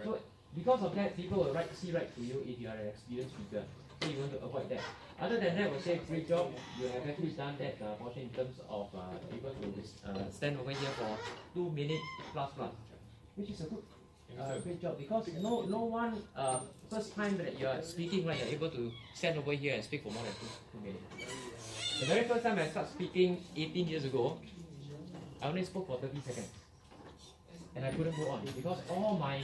So because of that, people will right, see right to you if you are an experienced speaker. So you want to avoid that. Other than that, I would say great job. You have actually done that uh, portion in terms of uh, able to uh, stand over here for two minutes plus plus, which is a good uh, great job because no no one uh, first time that you are speaking right, you're able to stand over here and speak for more than two, two minutes. The very first time I started speaking 18 years ago, I only spoke for 30 seconds. And I couldn't go on because all my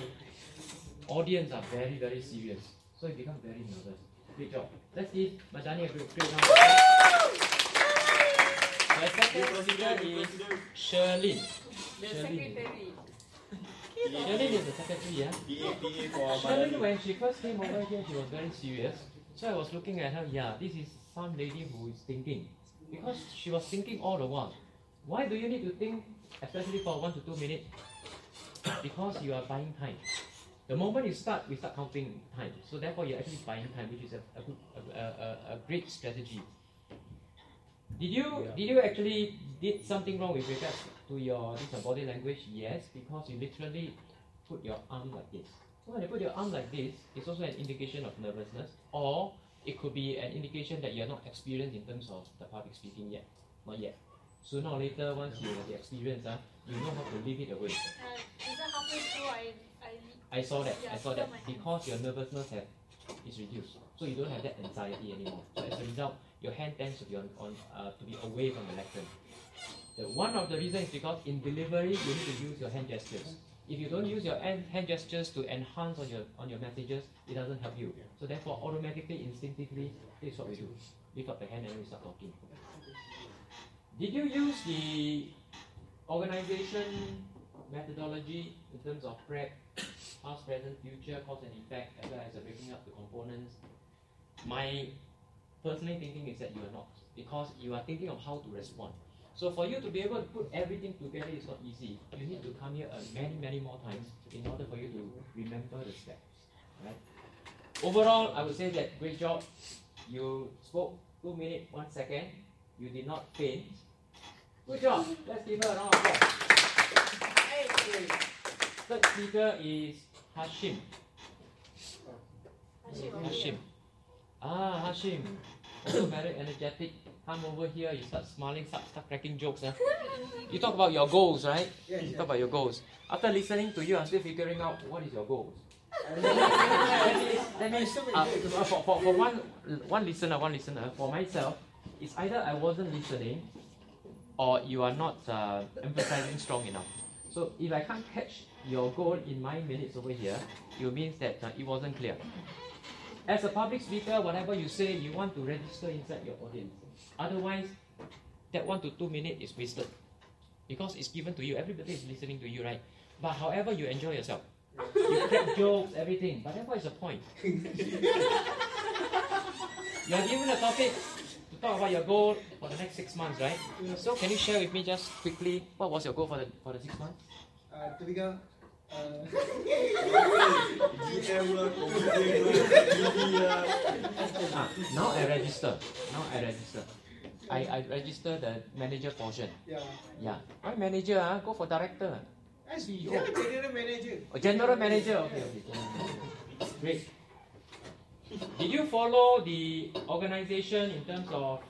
audience are very, very serious. So it becomes very nervous. Great job. Let's give Madani a great, great round. My second speaker is Sherlyn. The Sherlyn. secretary. Sherlyn is the secretary, yeah? PA, PA when she first came over here, she was very serious. So I was looking at her, yeah, this is some lady who is thinking. Because she was thinking all the while. Why do you need to think, especially for one to two minutes? Because you are buying time. The moment you start, we start counting time. So therefore, you're actually buying time, which is a, a, a, a, a great strategy. Did you did you actually did something wrong with regards to your this your body language? Yes, because you literally put your arm like this. So when you put your arm like this, it's also an indication of nervousness, or it could be an indication that you're not experienced in terms of the public speaking yet. Not yet. Sooner or later, once you have the experience, uh, you know how to leave it away. Uh, even halfway through, I, I I saw that. Yeah, I saw that still my hand. because your nervousness have is reduced, so you don't have that anxiety anymore. So as a result, your hand tends to be on, on uh, to be away from the lectern. The, one of the reasons is because in delivery you need to use your hand gestures. If you don't use your hand, hand gestures to enhance on your on your messages, it doesn't help you. So therefore, automatically, instinctively, this is what we do: lift up the hand and we start talking. Did you use the organization methodology in terms of prep, past, present, future, cause and effect, as well as breaking up the components? My personally thinking is that you are not, because you are thinking of how to respond. So for you to be able to put everything together is not easy. You need to come here uh, many, many more times in order for you to remember the steps. Right? Overall, I would say that great job. You spoke two minutes, one second. You did not faint. Good job. Let's give her a round of applause. Third speaker is Hashim. Hashim. Ah, Hashim. Very energetic. Come over here, you start smiling, start, start cracking jokes. Huh? You talk about your goals, right? Yes, you yes. talk about your goals. After listening to you, I'm still figuring out what is your goals. that means uh, for, for, for one, one listener, one listener, for myself, it's either I wasn't listening or you are not uh, emphasizing strong enough. So if I can't catch your goal in my minutes over here, it means that uh, it wasn't clear. As a public speaker, whatever you say, you want to register inside your audience. Otherwise, that one to two minutes is wasted. Because it's given to you, everybody is listening to you, right? But however you enjoy yourself. You crack jokes, everything. But then what is the point? you are given a topic to talk about your goal for the next six months, right? So can you share with me just quickly what was your goal for the for the six months? Uh, to become Ah, now I register. Now I register. I, I register the manager portion. Yeah. Yeah. Why manager? Ah, go for director. As CEO. general general manager. Oh, general manager. Okay, okay. Great. Did you follow the organization in terms of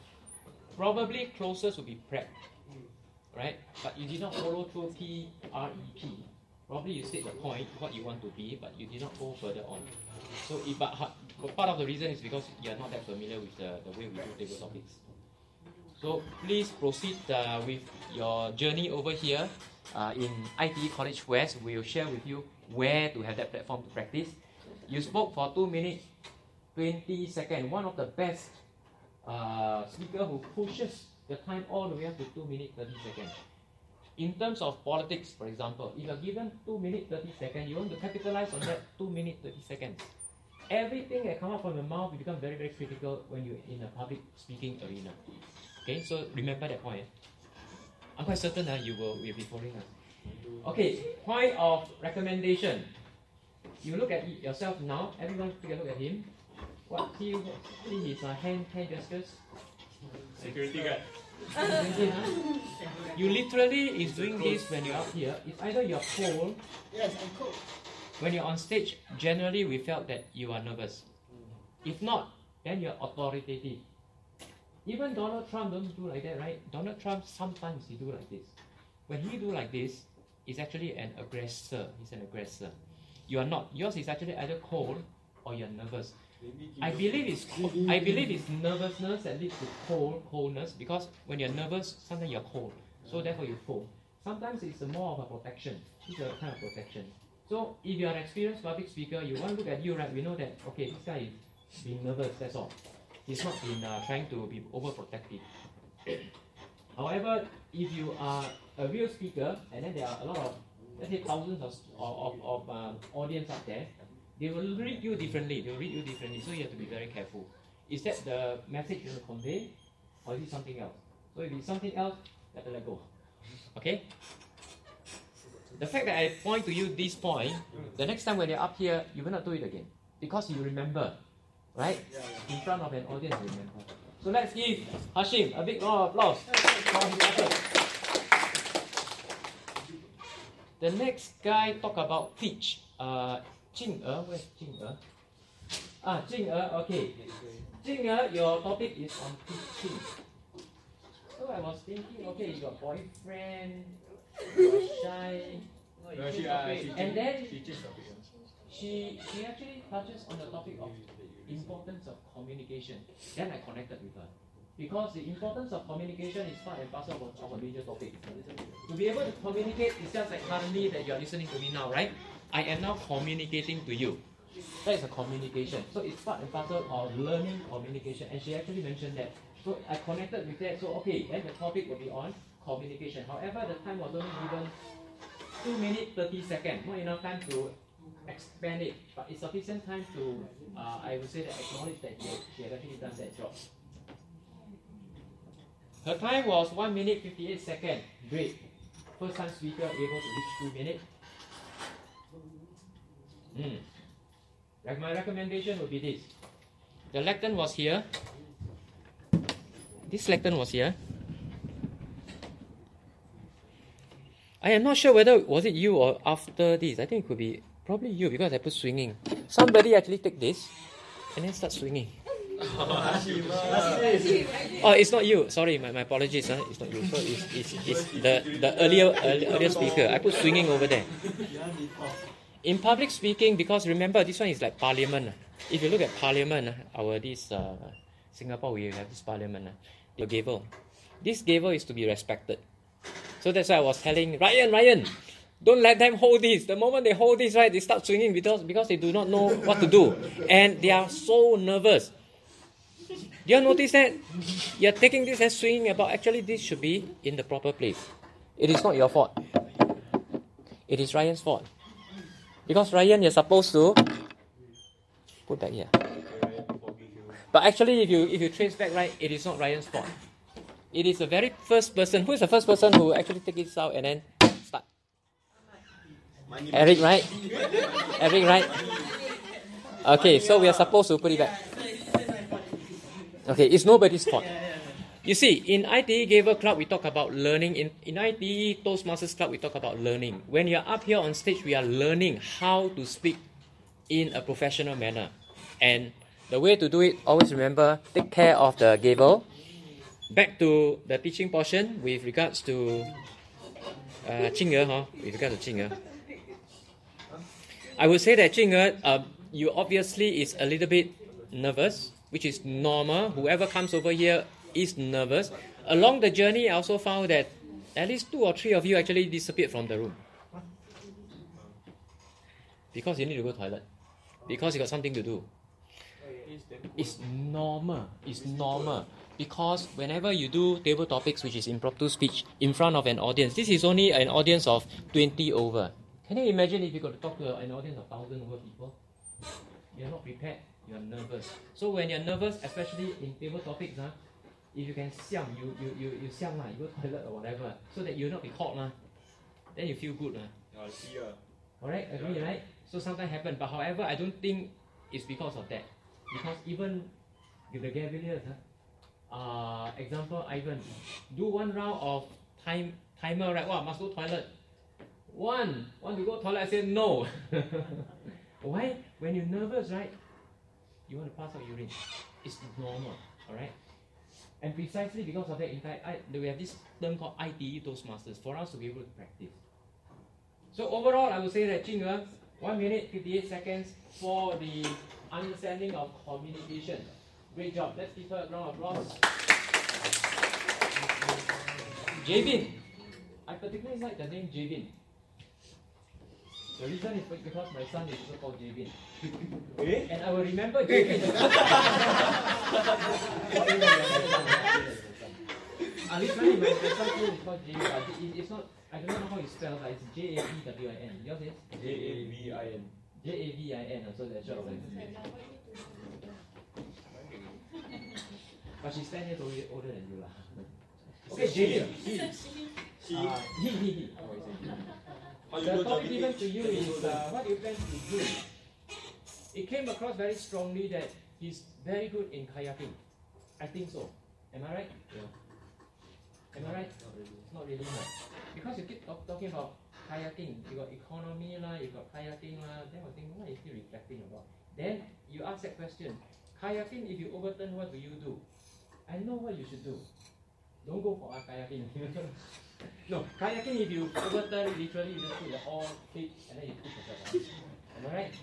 probably closest would be prep, right? But you did not follow through P R E P. Probably you state the point what you want to be, but you did not go further on. So, if, but, part of the reason is because you are not that familiar with the, the way we do table topics. So please proceed uh, with your journey over here uh, in ITE College West. We'll share with you where to have that platform to practice. You spoke for 2 minutes 20 seconds. One of the best uh, speaker who pushes the time all the way up to 2 minutes 30 seconds. In terms of politics, for example, if you're given 2 minutes 30 seconds, you want to capitalize on that 2 minutes 30 seconds. Everything that comes out from your mouth will become very, very critical when you're in a public speaking arena. Okay, so remember that point. I'm quite certain uh, you will, will be following us. Okay, point of recommendation. You look at yourself now. Everyone take a look at him. What see, see his uh, hand hand gestures. Security guard. You literally is doing this when you're up here. It's either you're cold. Yes, I'm cold. When you're on stage, generally we felt that you are nervous. If not, then you're authoritative. Even Donald Trump don't do like that, right? Donald Trump sometimes he do like this. When he do like this, he's actually an aggressor. He's an aggressor. You are not. Yours is actually either cold or you're nervous. I believe it's I believe it's nervousness that leads to cold coldness because when you're nervous, sometimes you're cold. So therefore you fold. Sometimes it's more of a protection. It's a kind of protection. So if you're an experienced public speaker, you want to look at you, right? We know that okay, this guy is being nervous. That's all. He's not been uh, trying to be overprotective. However, if you are a real speaker, and then there are a lot of, let's say, thousands of, of, of um, audience out there, they will read you differently. They will read you differently. So you have to be very careful. Is that the message you want to convey, or is it something else? So if it's something else, better let go. Okay. The fact that I point to you this point, the next time when you're up here, you will not do it again because you remember, right? In front of an audience, you remember. So let's give Hashim a big round of applause. for his effort. The next guy talk about teach. Uh, Jing Er, where's Jing Er? Ah, Jing Er, okay. Jing Er, your topic is on teaching. So I was thinking, okay, you got boyfriend, you're shy, No, she, uh, she and then she she she actually touches on the topic of importance of communication. Then I connected with her. Because the importance of communication is part and parcel of, a major topic. To be able to communicate is just like currently that you're listening to me now, right? I am now communicating to you. That is a communication. So it's part and parcel of learning communication. And she actually mentioned that. So I connected with that. So okay, then the topic will be on communication. However, the time was only given 2 minutes 30 seconds. Not enough time to expand it. But it's sufficient time to, uh, I would say that acknowledge that she, she had actually done that job. Her time was 1 minute 58 seconds. Great. First time speaker able to reach 2 minutes. Hmm. Like my recommendation would be this. The lectern was here. This lectern was here. I am not sure whether was it you or after this. I think it could be probably you because I put swinging. Somebody actually take this and then start swinging. Oh, it's not you. Sorry, my, my apologies. Huh? It's not you. So it's, it's, it's the, the earlier earlier speaker. I put swinging over there. In public speaking, because remember this one is like parliament. ah. If you look at parliament, ah, our this uh, Singapore we have this parliament, ah, the gavel. This gavel is to be respected. So that's why I was telling Ryan, Ryan, don't let them hold this. The moment they hold this, right, they start swinging because because they do not know what to do, and they are so nervous. Do you notice that? You're taking this and swinging about. Actually, this should be in the proper place. It is not your fault. It is Ryan's fault. Because Ryan, you're supposed to put that here. But actually, if you if you trace back right, it is not Ryan's fault. It is the very first person. Who is the first person who actually take this out and then start? Eric, right? Eric, right? Okay, so we are supposed to put it back. Okay, it's nobody's fault. You see, in ITE Gavel Club, we talk about learning. In, in ITE Toastmasters Club, we talk about learning. When you're up here on stage, we are learning how to speak in a professional manner. And the way to do it, always remember, take care of the gavel. Back to the teaching portion with regards to uh, huh? with regard to Jing'e. I would say that Jing'e, uh, you obviously is a little bit nervous, which is normal. Whoever comes over here is nervous. Along the journey, I also found that at least two or three of you actually disappeared from the room. Because you need to go to toilet. Because you got something to do. It's normal. It's normal. Because whenever you do table topics, which is impromptu speech, in front of an audience, this is only an audience of 20 over. Can you imagine if you got to talk to an audience of 1,000 over people? You're not prepared, you're nervous. So when you're nervous, especially in table topics, huh, if you can siam, you, you, you, you siam, lah, you go toilet or whatever, so that you'll not be caught, lah, then you feel good. lah. Alright, I agree, right? So sometimes happen, but however, I don't think it's because of that. Because even with the Gaveliers, huh, uh, example, Ivan, do one round of time timer, right? Wow, must go toilet. One, want to go toilet? I say no. Why? When you're nervous, right? You want to pass out urine. It's normal, alright? And precisely because of that, in fact, I, we have this term called ITE Toastmasters for us to be able to practice. So overall, I would say that Jing'e, 1 minute 58 seconds for the understanding of communication. Great job. Let's give her a round of applause. Javin. I particularly like the name Javin. The reason is because my son is also called Javin. Eh? And I will remember Javin. At least my, my son's name is called Javin. but uh, it- It's not, I don't know how you spell, but it's J A V W I N. Yours is? J A V I N. J A V I N, uh, so that's short. But she's 10 years older, older than you. lah. Okay, Javin. He. Uh, he, he, he. Oh, how you The topic given to you is uh, what you plan to do? It came across very strongly that he's very good in kayaking. I think so. Am I right? Am I right? Not really. Right? Because you keep talk, talking about kayaking, you got economy lah, you got kayaking lah, then I think what is he reflecting about? Then you ask that question, kayaking if you overturn, what do you do? I know what you should do. Don't go for a kayaking. no, kayaking if you overturn, literally you just put the all flip and then you push yourself out. Am I right?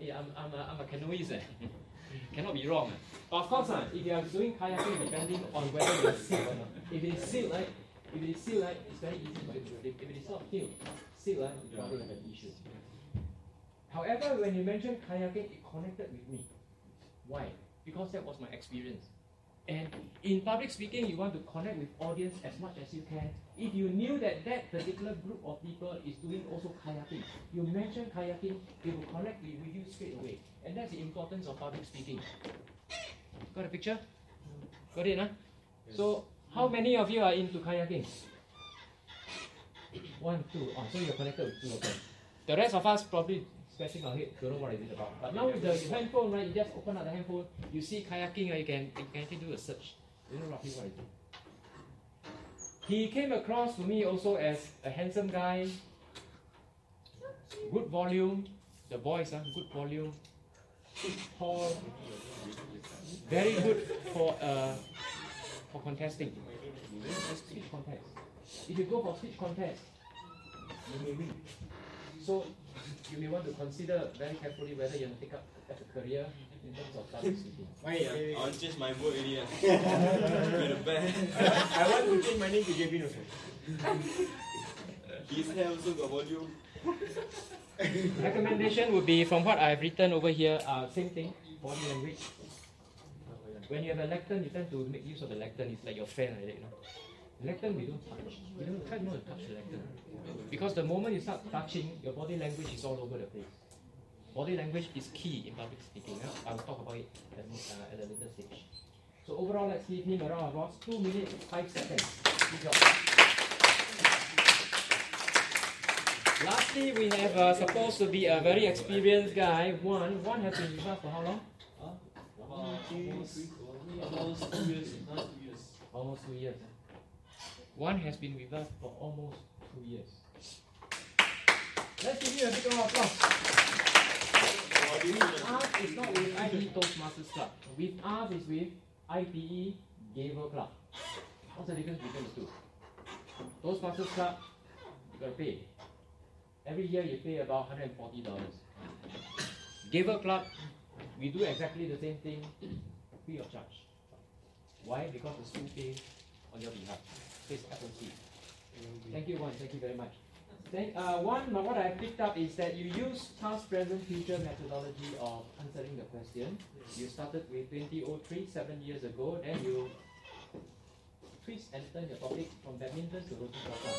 Yeah, I'm, I'm, a, I'm a canoeist. Eh. Cannot be wrong. eh. Of course, uh, if you are doing kayaking, depending on whether you are sealed or not. If it is sealed, right? If it is sealed, right, it's very easy for you to flip. If it is not sealed, sealed, right, you probably have an issue. However, when you mentioned kayaking, it connected with me. Why? Because that was my experience. And in public speaking, you want to connect with audience as much as you can. If you knew that that particular group of people is doing also kayaking, you mention kayaking, they will connect with you straight away. And that's the importance of public speaking. Got a picture? Got it, huh? So, how many of you are into kayaking? One, two. Oh, so you're connected with two of them. The rest of us probably scratching our head, don't know what is it about. But now with the handphone, right, you just open up the handphone, you see kayaking, uh, you can you can actually do a search. You know roughly what it is. He came across to me also as a handsome guy, good volume, the voice, are good volume, tall, very good for uh, for contesting. Speech contest. If you go for speech contest, you may win. So you may want to consider very carefully whether you want to take up as a career in terms of public speaking. Why, uh, I'll change my vote already. Uh. The best. I want to change my name to Javin also. His hair also got volume. Recommendation would be from what I've written over here, uh, same thing, body language. When you have a lectern, you tend to make use of the lectern. It's like your friend like that, you know. Lectern we don't touch. We don't try not to touch the lectern. Because the moment you start touching, your body language is all over the place. Body language is key in public speaking. Yeah? I'll talk about it at, uh, at a later stage. So overall, let's give him a round of applause. Two minutes, five seconds. Good job. Lastly, we have uh, supposed to be a very experienced guy. One, one has been with us for how long? Almost two years. Almost two years. One has been with us for almost two years. Let's give you a big round of applause. With us is not with ITE Toastmasters Club. With us is with ITE Gavel Club. What's the difference between the two? Toastmasters Club, you gotta pay. Every year you pay about $140. Gavel Club, we do exactly the same thing, free of charge. Why? Because the school pays on your behalf. Pays FOC. Thank you, one. Thank you very much. Thank, uh, one, what I picked up is that you use past, present, future methodology of answering the question. You started with 2003, seven years ago. Then you twist and turn your topic from badminton to roti prata.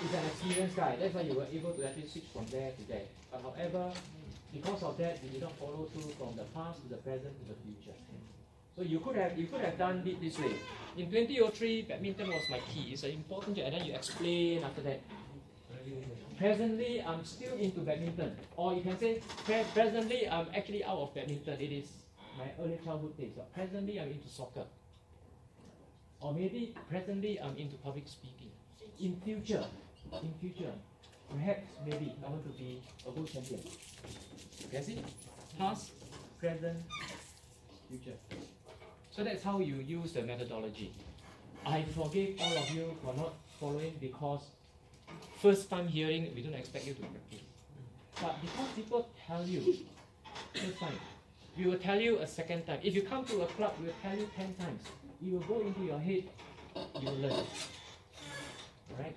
He's an experienced guy. That's why you were able to actually switch from there to there. But however, because of that, you did not follow through from the past to the present to the future. So you could have you could have done it this way. In 2003, badminton was my key. It's an important, and then you explain after that. Presently, I'm still into badminton, or you can say pre- presently I'm actually out of badminton. It is my early childhood days. But presently, I'm into soccer, or maybe presently I'm into public speaking. In future, in future, perhaps maybe I want to be a world champion. You can see past, present, future. So that's how you use the methodology. I forgive all of you for not following because first time hearing, we don't expect you to practice. But because people tell you, first time, we will tell you a second time. If you come to a club, we will tell you ten times. You will go into your head, you will learn. Alright?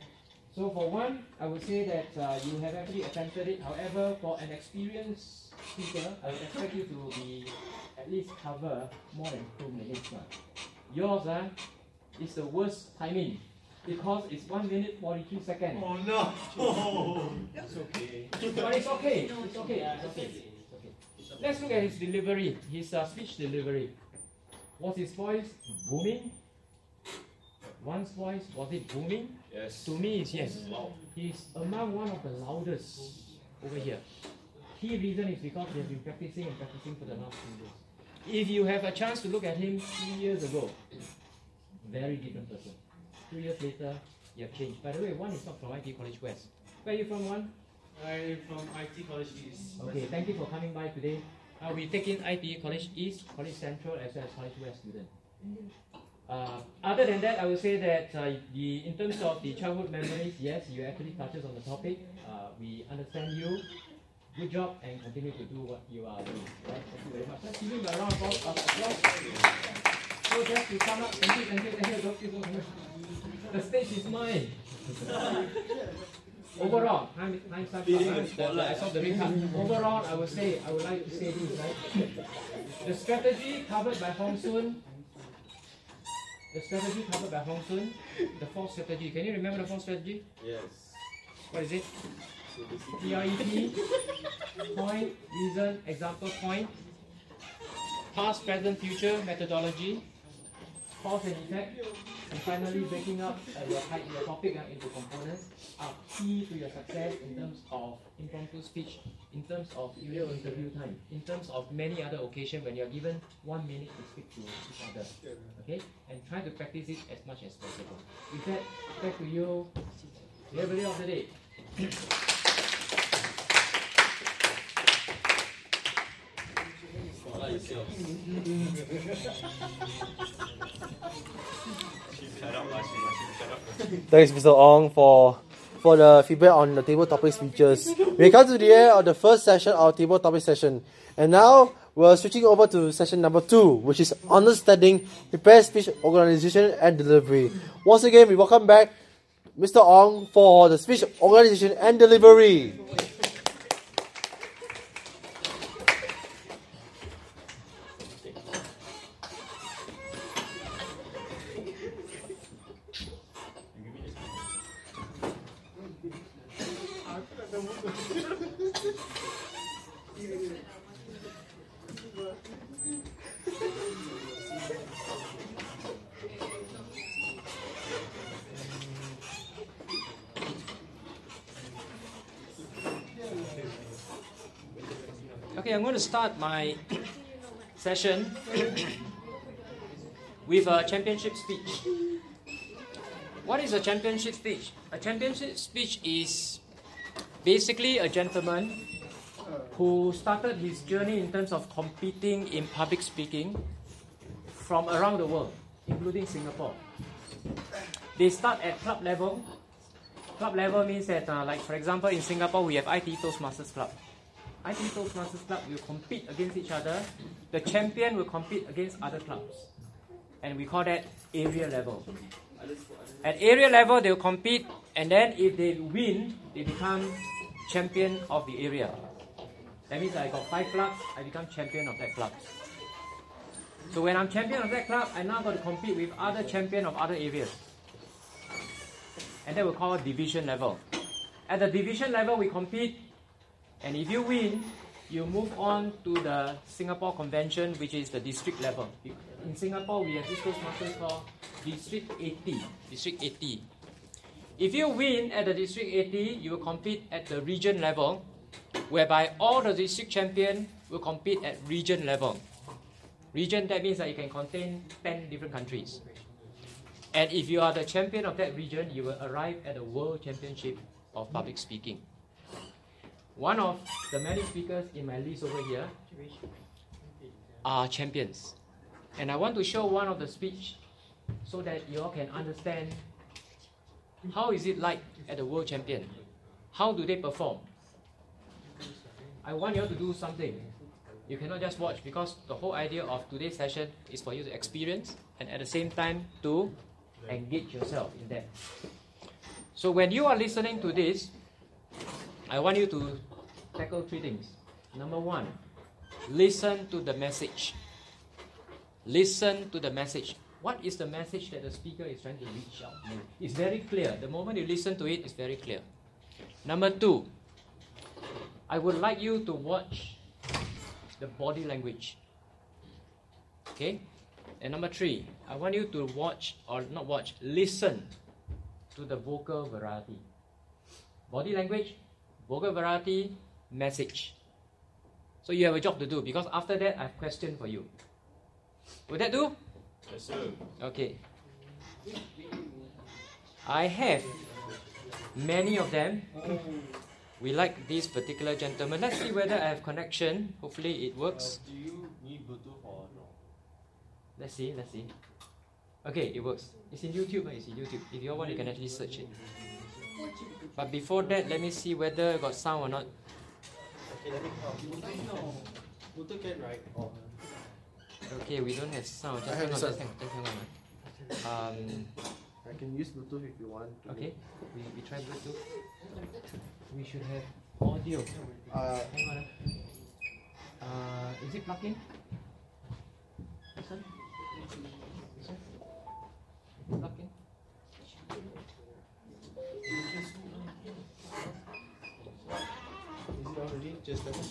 So for one, I would say that uh, you have actually attempted it. However, for an experienced speaker, I would expect you to be at least cover more than two minutes. Uh. Yours uh, is the worst timing because it's 1 minute 43 seconds. Oh no! It's okay. But it's okay. It's okay. It's okay. It's okay. Let's look at his delivery, his uh, speech delivery. Was his voice booming? One's voice, was it booming? Yes. To me, it's yes. He's among one of the loudest over here. Key reason is because he has been practicing and practicing for the last few years. If you have a chance to look at him three years ago, very different person. Two years later, you have changed. By the way, one is not from ITE College West. Where are you from, one? I'm from ITE College East. Okay, thank you for coming by today. Uh, we take in ITE College East, College Central, as well as College West student. Uh, other than that, I would say that uh, the in terms of the childhood memories, yes, you actually touches on the topic. Uh, we understand you. Good job and continue to do what you are doing. Right? Thank you very much. Let's give him a round of applause. So just to sum up, thank you, thank you, thank you, thank you so much. The stage is mine. Overall, time, time starts. Feeling uh, the spotlight. I saw the recap. Overall, I would say, I would like to say this, right? The strategy covered by Hong Soon the strategy covered by Hong Soon, the fourth strategy. Can you remember the fourth strategy? Yes. What is it? PREP, point, reason, example, point, past, present, future methodology, cause and effect, and finally breaking up uh, your, your topic uh, into components are key to your success in terms of impromptu speech, in terms of your interview time, in terms of many other occasions when you're given one minute to speak to each other. Okay? And try to practice it as much as possible. With that, back to you, everybody of the day. Thanks, Mr. Ong, for for the feedback on the table topics features. We come to the end of the first session, our table topic session, and now we're switching over to session number two, which is understanding prepared speech organization and delivery. Once again, we welcome back Mr. Ong for the speech organization and delivery. Start my session with a championship speech. What is a championship speech? A championship speech is basically a gentleman who started his journey in terms of competing in public speaking from around the world, including Singapore. They start at club level. Club level means that, uh, like for example, in Singapore we have ITE Toastmasters Club. ITE Toastmasters Club will compete against each other. The champion will compete against other clubs. And we call that area level. At area level, they'll compete, and then if they win, they become champion of the area. That means I got five clubs, I become champion of that club. So when I'm champion of that club, I now got to compete with other champion of other areas. And that we call division level. At the division level, we compete and if you win, you move on to the Singapore Convention, which is the district level. In Singapore, we have this Toastmasters called District 80. District 80. If you win at the District 80, you will compete at the region level, whereby all the district champion will compete at region level. Region, that means that you can contain 10 different countries. And if you are the champion of that region, you will arrive at the World Championship of Public Speaking. One of the many speakers in my list over here are champions. And I want to show one of the speech so that you all can understand how is it like at the world champion? How do they perform? I want you all to do something. You cannot just watch because the whole idea of today's session is for you to experience and at the same time to engage yourself in that. So when you are listening to this, I want you to tackle three things. Number one, listen to the message. Listen to the message. What is the message that the speaker is trying to reach out? It's very clear. The moment you listen to it, it's very clear. Number two, I would like you to watch the body language. Okay? And number three, I want you to watch, or not watch, listen to the vocal variety. Body language, vocal variety, message. So you have a job to do because after that I have question for you. Would that do? Yes, sir. Okay. I have many of them. We like this particular gentleman. Let's see whether I have connection. Hopefully it works. do you need Bluetooth or no? Let's see, let's see. Okay, it works. It's in YouTube, uh, it's in YouTube. If you want, you can actually search it. But before that, let me see whether got sound or not. Okay, let me count. Bluetooth can, right? Oh. Okay, we don't have sound. Just I hang have on, sound. just hang, just hang on. Um, I can use Bluetooth if you want. to. okay, we, we try Bluetooth. We should have audio. Uh, hang on. Uh, is it plugged in? This Just let me.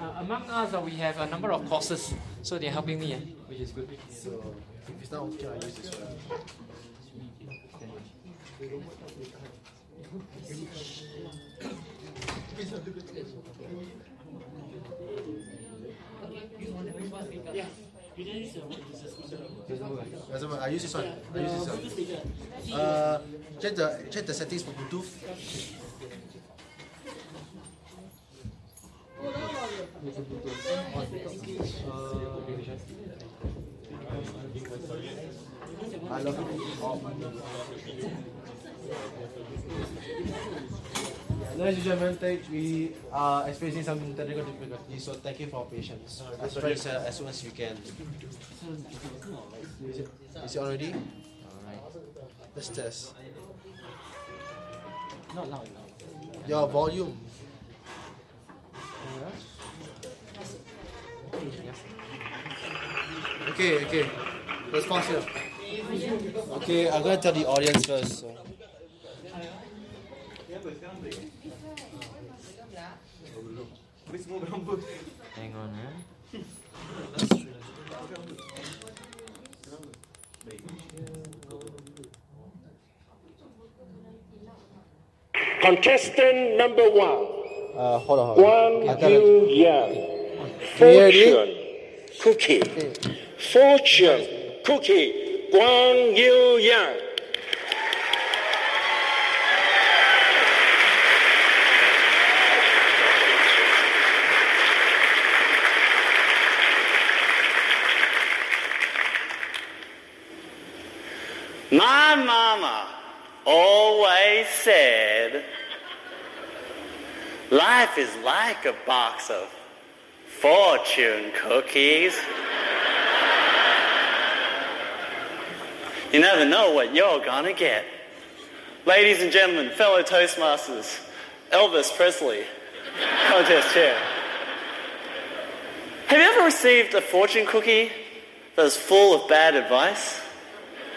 Uh, among us, uh, we have a number of courses. So they're helping me, eh, which is good. So if it's not okay, I use this one. Yeah. You didn't use the word user speaker. Doesn't matter, I use this one. I use this one. Uh, check the check the settings for Bluetooth. I love it. Ladies and gentlemen, thank- we are experiencing some technical difficulties, so thank you for your patience. As try as, uh, as soon as you can. Is it, is it already? Alright. Let's test. Not loud enough. Your volume. Okay, okay. Let's pause here. Okay, I'm gonna tell the audience first. So. Hang on, eh. Contestant number one, Uh, hold on, hold on. Guan I Yu Yang. Fortune cookie. Fortune cookie. Kwong Yue Yang. My mama always said, life is like a box of fortune cookies. You never know what you're gonna get. Ladies and gentlemen, fellow Toastmasters, Elvis Presley, oh, contest chair. Have you ever received a fortune cookie that is full of bad advice?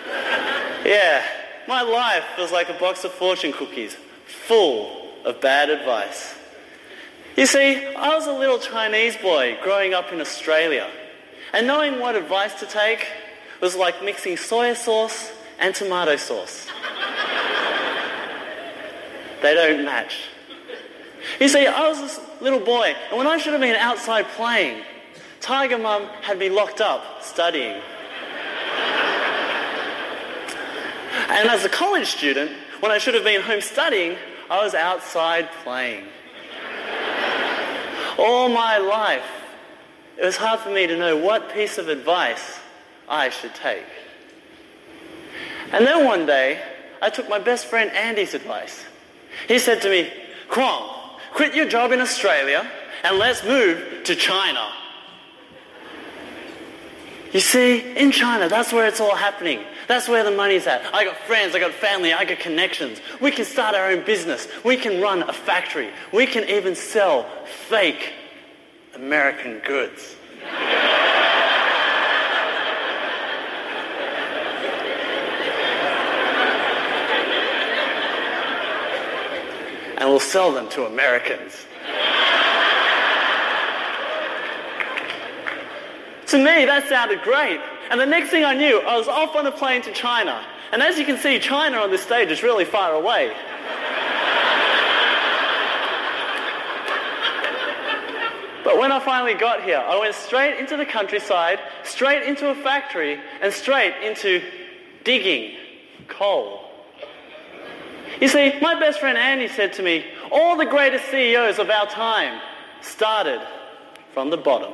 Yeah, my life was like a box of fortune cookies, full of bad advice. You see, I was a little Chinese boy growing up in Australia, and knowing what advice to take was like mixing soy sauce and tomato sauce. they don't match. You see, I was this little boy, and when I should have been outside playing, Tiger Mum had me locked up studying. And as a college student, when I should have been home studying, I was outside playing. All my life, it was hard for me to know what piece of advice I should take. And then one day, I took my best friend Andy's advice. He said to me, Kwong, quit your job in Australia and let's move to China. You see, in China, that's where it's all happening. That's where the money's at. I got friends, I got family, I got connections. We can start our own business. We can run a factory. We can even sell fake American goods. and we'll sell them to Americans. To me, that sounded great. And the next thing I knew, I was off on a plane to China. And as you can see, China on this stage is really far away. But when I finally got here, I went straight into the countryside, straight into a factory, and straight into digging coal. You see, my best friend Andy said to me, all the greatest CEOs of our time started from the bottom.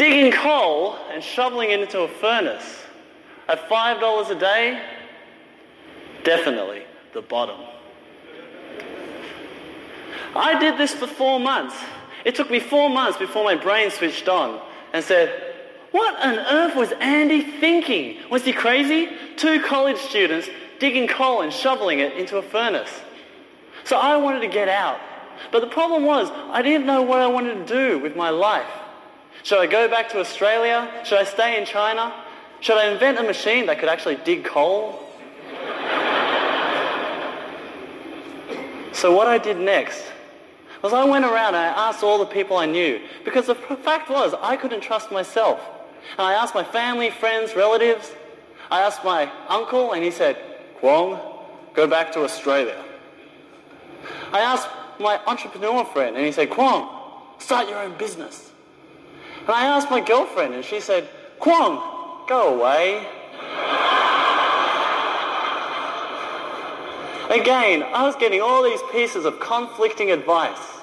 Digging coal and shoveling it into a furnace at $5 a day, definitely the bottom. I did this for four months. It took me four months before my brain switched on and said, What on earth was Andy thinking? Was he crazy? Two college students digging coal and shoveling it into a furnace. So I wanted to get out. But the problem was, I didn't know what I wanted to do with my life. Should I go back to Australia? Should I stay in China? Should I invent a machine that could actually dig coal? So what I did next was I went around and I asked all the people I knew because the fact was I couldn't trust myself. And I asked my family, friends, relatives. I asked my uncle and he said, Kwong, go back to Australia. I asked my entrepreneur friend and he said, Kwong, start your own business. And I asked my girlfriend and she said, Kwong, go away. Again, I was getting all these pieces of conflicting advice,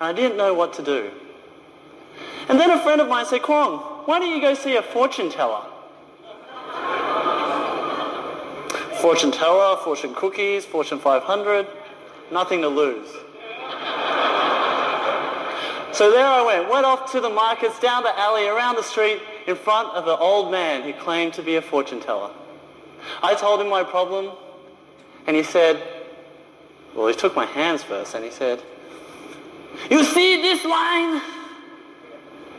and I didn't know what to do. And then a friend of mine said, Kwong, why don't you go see a fortune teller? Fortune teller, fortune cookies, fortune 500, nothing to lose. So there I went, went off to the markets, down the alley, around the street, in front of an old man who claimed to be a fortune teller. I told him my problem, and he said, well, he took my hands first, and he said, you see this line?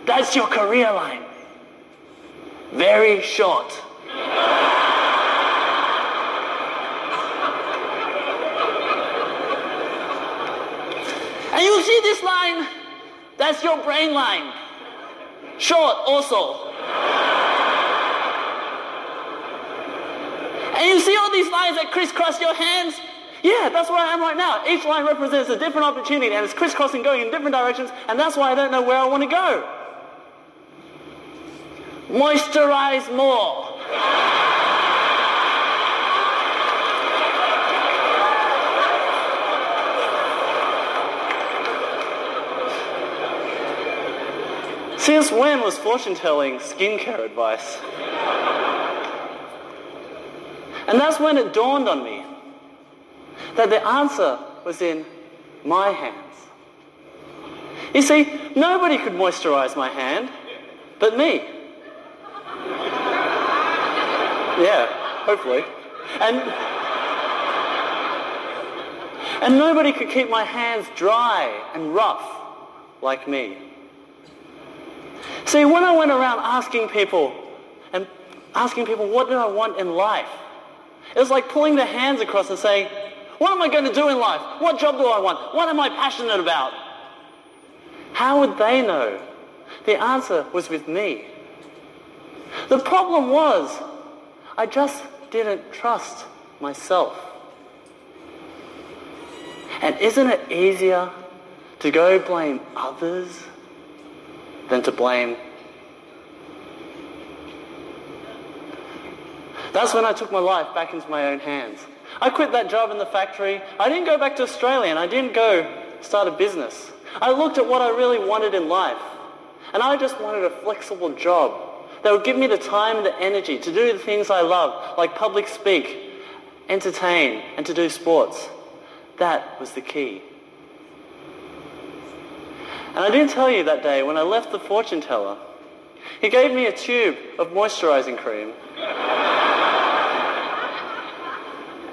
That's your career line. Very short. And you see this line? That's your brain line. Short also. And you see all these lines that crisscross your hands? Yeah, that's where I am right now. Each line represents a different opportunity and it's crisscrossing going in different directions and that's why I don't know where I want to go. Moisturize more. Since when was fortune telling skincare advice? And that's when it dawned on me that the answer was in my hands. You see, nobody could moisturize my hand but me. Yeah, hopefully. And, and nobody could keep my hands dry and rough like me. See, when I went around asking people and asking people, what do I want in life? It was like pulling their hands across and saying, what am I going to do in life? What job do I want? What am I passionate about? How would they know? The answer was with me. The problem was, I just didn't trust myself. And isn't it easier to go blame others than to blame That's when I took my life back into my own hands. I quit that job in the factory. I didn't go back to Australia and I didn't go start a business. I looked at what I really wanted in life. And I just wanted a flexible job that would give me the time and the energy to do the things I love, like public speak, entertain, and to do sports. That was the key. And I didn't tell you that day when I left the fortune teller. He gave me a tube of moisturizing cream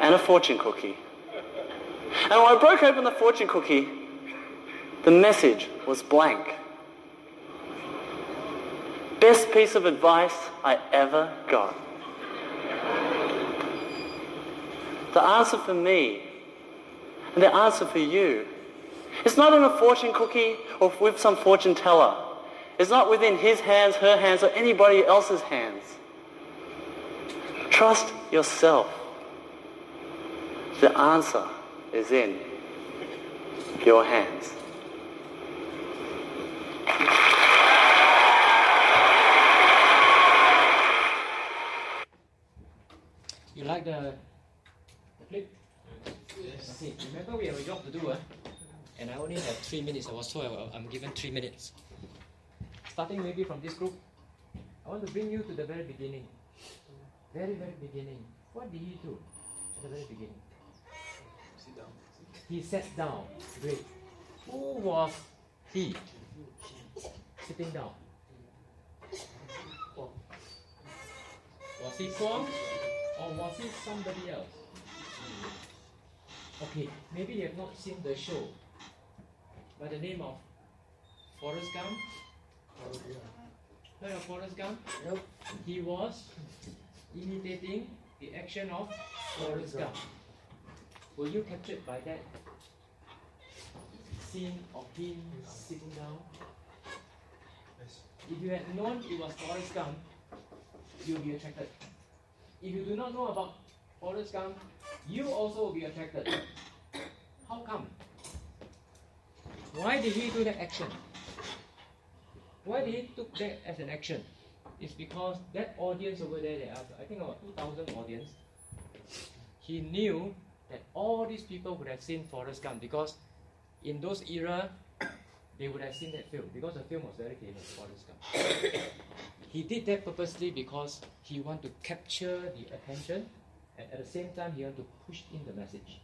and a fortune cookie. And when I broke open the fortune cookie, the message was blank. Best piece of advice I ever got. The answer for me and the answer for you it's not in a fortune cookie or with some fortune teller. It's not within his hands, her hands, or anybody else's hands. Trust yourself. The answer is in your hands. You like the, the flip? Yes. Okay, remember we have a job to do, eh? And I only have three minutes. I was told I'm given three minutes. Starting maybe from this group, I want to bring you to the very beginning. Very, very beginning. What did he do at the very beginning? Sit down. He sat down. Great. Who was he? Sitting down. Was he Kwong or was he somebody else? Okay, maybe you have not seen the show by the name of Forrest Gump. Heard of Forrest Gump? Nope. He was imitating the action of Forrest Gump. Were you captured by that scene of him sitting down. If you had known it was Forrest Gump, you'll be attracted. If you do not know about Forrest Gump, you also will be attracted. How come? Why did he do that action? Why did he took that as an action? It's because that audience over there, there are I think about 2,000 audience. He knew that all these people would have seen Forrest Gump because in those era, they would have seen that film because the film was very famous, Forrest Gump. he did that purposely because he wanted to capture the attention and at the same time he wanted to push in the message.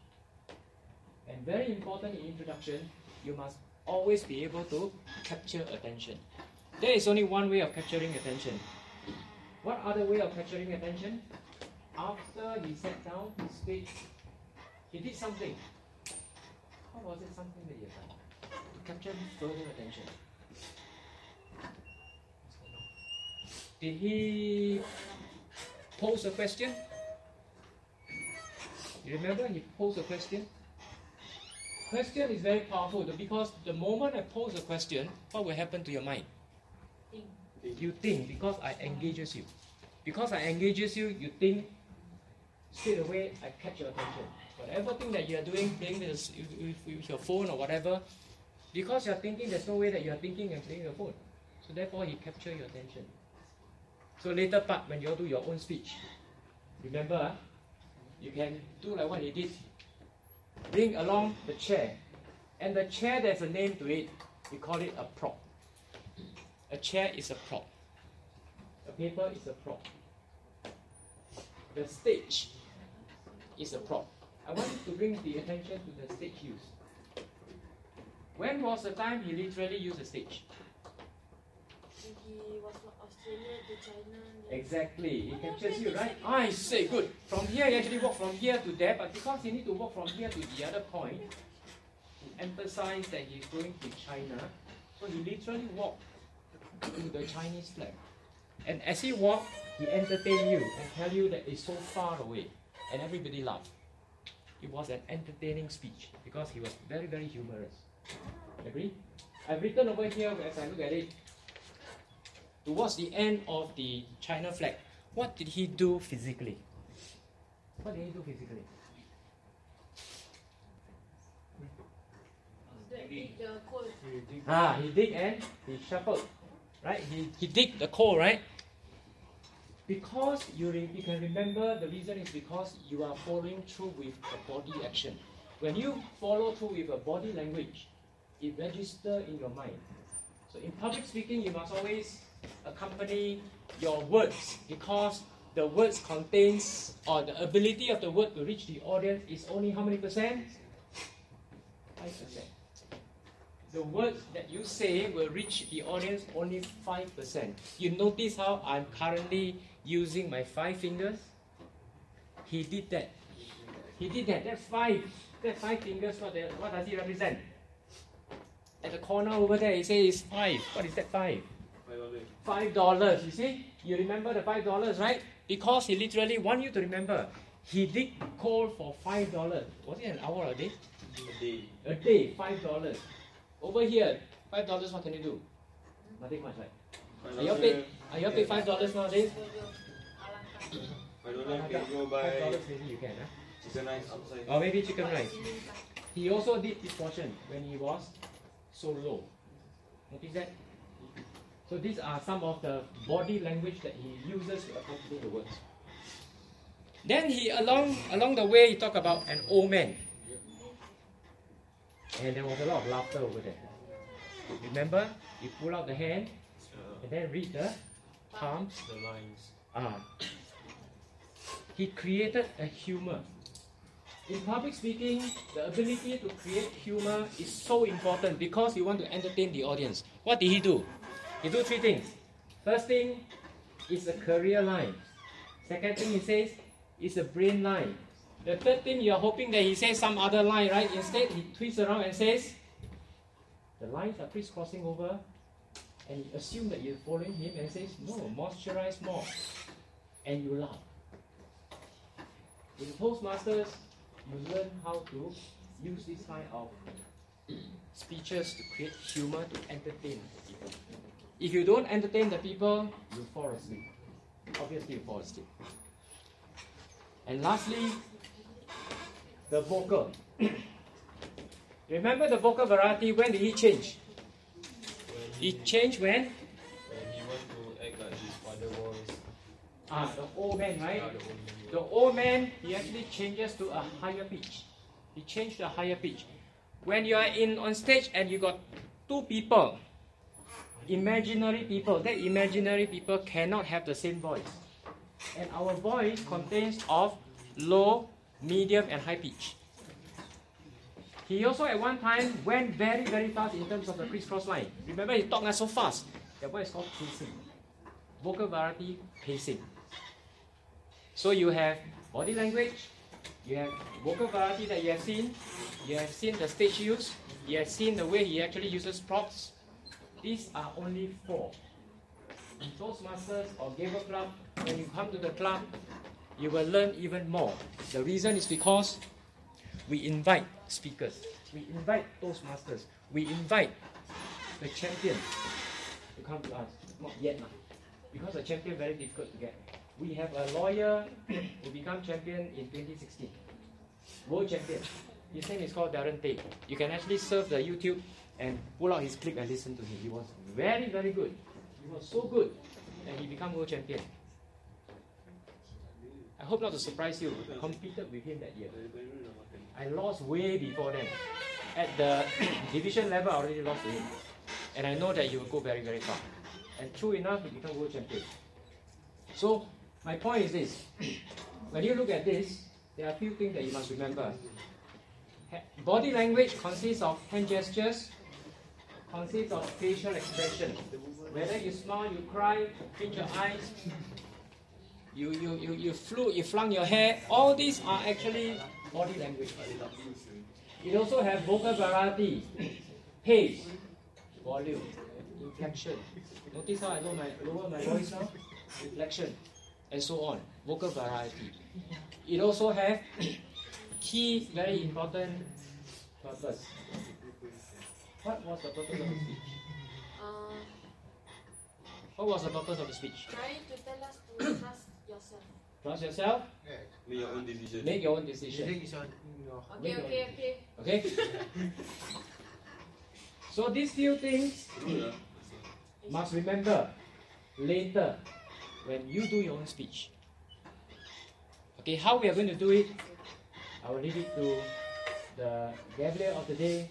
And very important in introduction, you must always be able to capture attention. There is only one way of capturing attention. What other way of capturing attention? After he sat down, he speaks, he did something. What was it something that he had done? To capture further attention. Did he pose a question? You remember he posed a question? Question is very powerful because the moment I pose a question, what will happen to your mind? Think. You think because I engages you. Because I engages you, you think straight away I catch your attention. Whatever thing that you are doing, playing with, with your phone or whatever, because you are thinking, there's no way that you are thinking and playing your phone. So therefore, he capture your attention. So later part, when you all do your own speech, remember, ah, you can do like what he did. Bring along the chair, and the chair there's a name to it. We call it a prop. A chair is a prop. A paper is a prop. The stage is a prop. I want to bring the attention to the stage use. When was the time he literally used the stage? He was from Exactly. He captures you, right? Ah, I say good. From here, he actually walk from here to there, but because he need to walk from here to the other point, to emphasize that he's going to China, so he literally walked to the Chinese flag. And as he walked, he entertain you and tell you that it's so far away, and everybody laughed. It was an entertaining speech because he was very, very humorous. Agree? I've written over here as I look at it. Towards the end of the China flag, what did he do physically? What did he do physically? The coal. Ah, he dig and he shuffled, right? He, he dig the coal, right? Because you, re- you can remember the reason is because you are following through with a body action. When you follow through with a body language, it registers in your mind. So in public speaking, you must always accompany your words because the words contains or the ability of the word to reach the audience is only how many percent? Five percent the words that you say will reach the audience only 5%. You notice how I'm currently using my five fingers? He did that. He did that. That's five. That five fingers, what, the, what does it represent? At the corner over there, he says five. What is that five? Five dollars, you see? You remember the five dollars, right? Because he literally want you to remember. He did coal for five dollars. Was it an hour or a day? A day. A day, five dollars. Over here, five dollars. What can you do? Nothing much, right? Are you paid? Are you paid five dollars nowadays? Five dollar can go Five buy dollars maybe you can, huh? chicken rice outside. Or maybe chicken rice. He also did this portion when he was so low. Notice that? So these are some of the body language that he uses to accompany the words. Then he along along the way he talked about an old man. And there was a lot of laughter over there. Remember? You pull out the hand and then read the palms. The lines. Ah. He created a humor. In public speaking, the ability to create humor is so important because you want to entertain the audience. What did he do? He do three things. First thing is a career line. Second thing he says is a brain line. The third thing you're hoping that he says some other line, right? Instead, he twists around and says, the lines are crisscrossing over, and you assume that you're following him and says, no, moisturize more. And you laugh. In Toastmasters, you learn how to use this kind of speeches to create humor to entertain. If you don't entertain the people, you fall asleep. Obviously, you fall asleep. And lastly, the vocal. Remember the vocal variety, when did he change? It changed when? When he want to act like his father voice. Ah, the old man, right? Yeah, the old man. The old man, he actually changes to a higher pitch. He changed to a higher pitch. When you are in on stage and you got two people, imaginary people, that imaginary people cannot have the same voice. And our voice contains of low, medium, and high pitch. He also at one time went very, very fast in terms of the crisscross line. Remember, he talked so fast. That one is called pacing. Vocal variety, pacing. So you have body language, you have vocal variety that you have seen, you have seen the stage use, you have seen the way he actually uses props. These are only four. In Toastmasters or Gavel Club, when you come to the club, you will learn even more. The reason is because we invite speakers, we invite Toastmasters, we invite the champion to come to us. Not yet, nah. because the champion very difficult to get. We have a lawyer who became champion in 2016, world champion. His name is called Darren Tay. You can actually surf the YouTube and pull out his clip and listen to him. He was very, very good. He was so good that he became world champion. I hope not to surprise you. I competed with him that year. I lost way before then. At the division level, I already lost to him. And I know that he will go very, very far. And true enough, he became world champion. So, my point is this. when you look at this, there are a few things that you must remember. Body language consists of hand gestures, consists of facial expression. Whether you smile, you cry, pinch your eyes, you, you, you, you flew, you flung your hair, all these are actually body language. It also has vocal variety, pace, volume, inflection. Notice how I lower my, lower my voice now? Inflection, and so on. Vocal variety. It also has key, very important purpose. What was the purpose of the speech? Uh, What was the purpose of the speech? trying to tell us to trust yourself. Trust yourself. Yeah. Make your own decision. Make your own decision. Okay, Make your okay, own- okay. Okay. so these few things must remember later when you do your own speech. Okay, how we are going to do it, I will leave it to the Gavelier of the day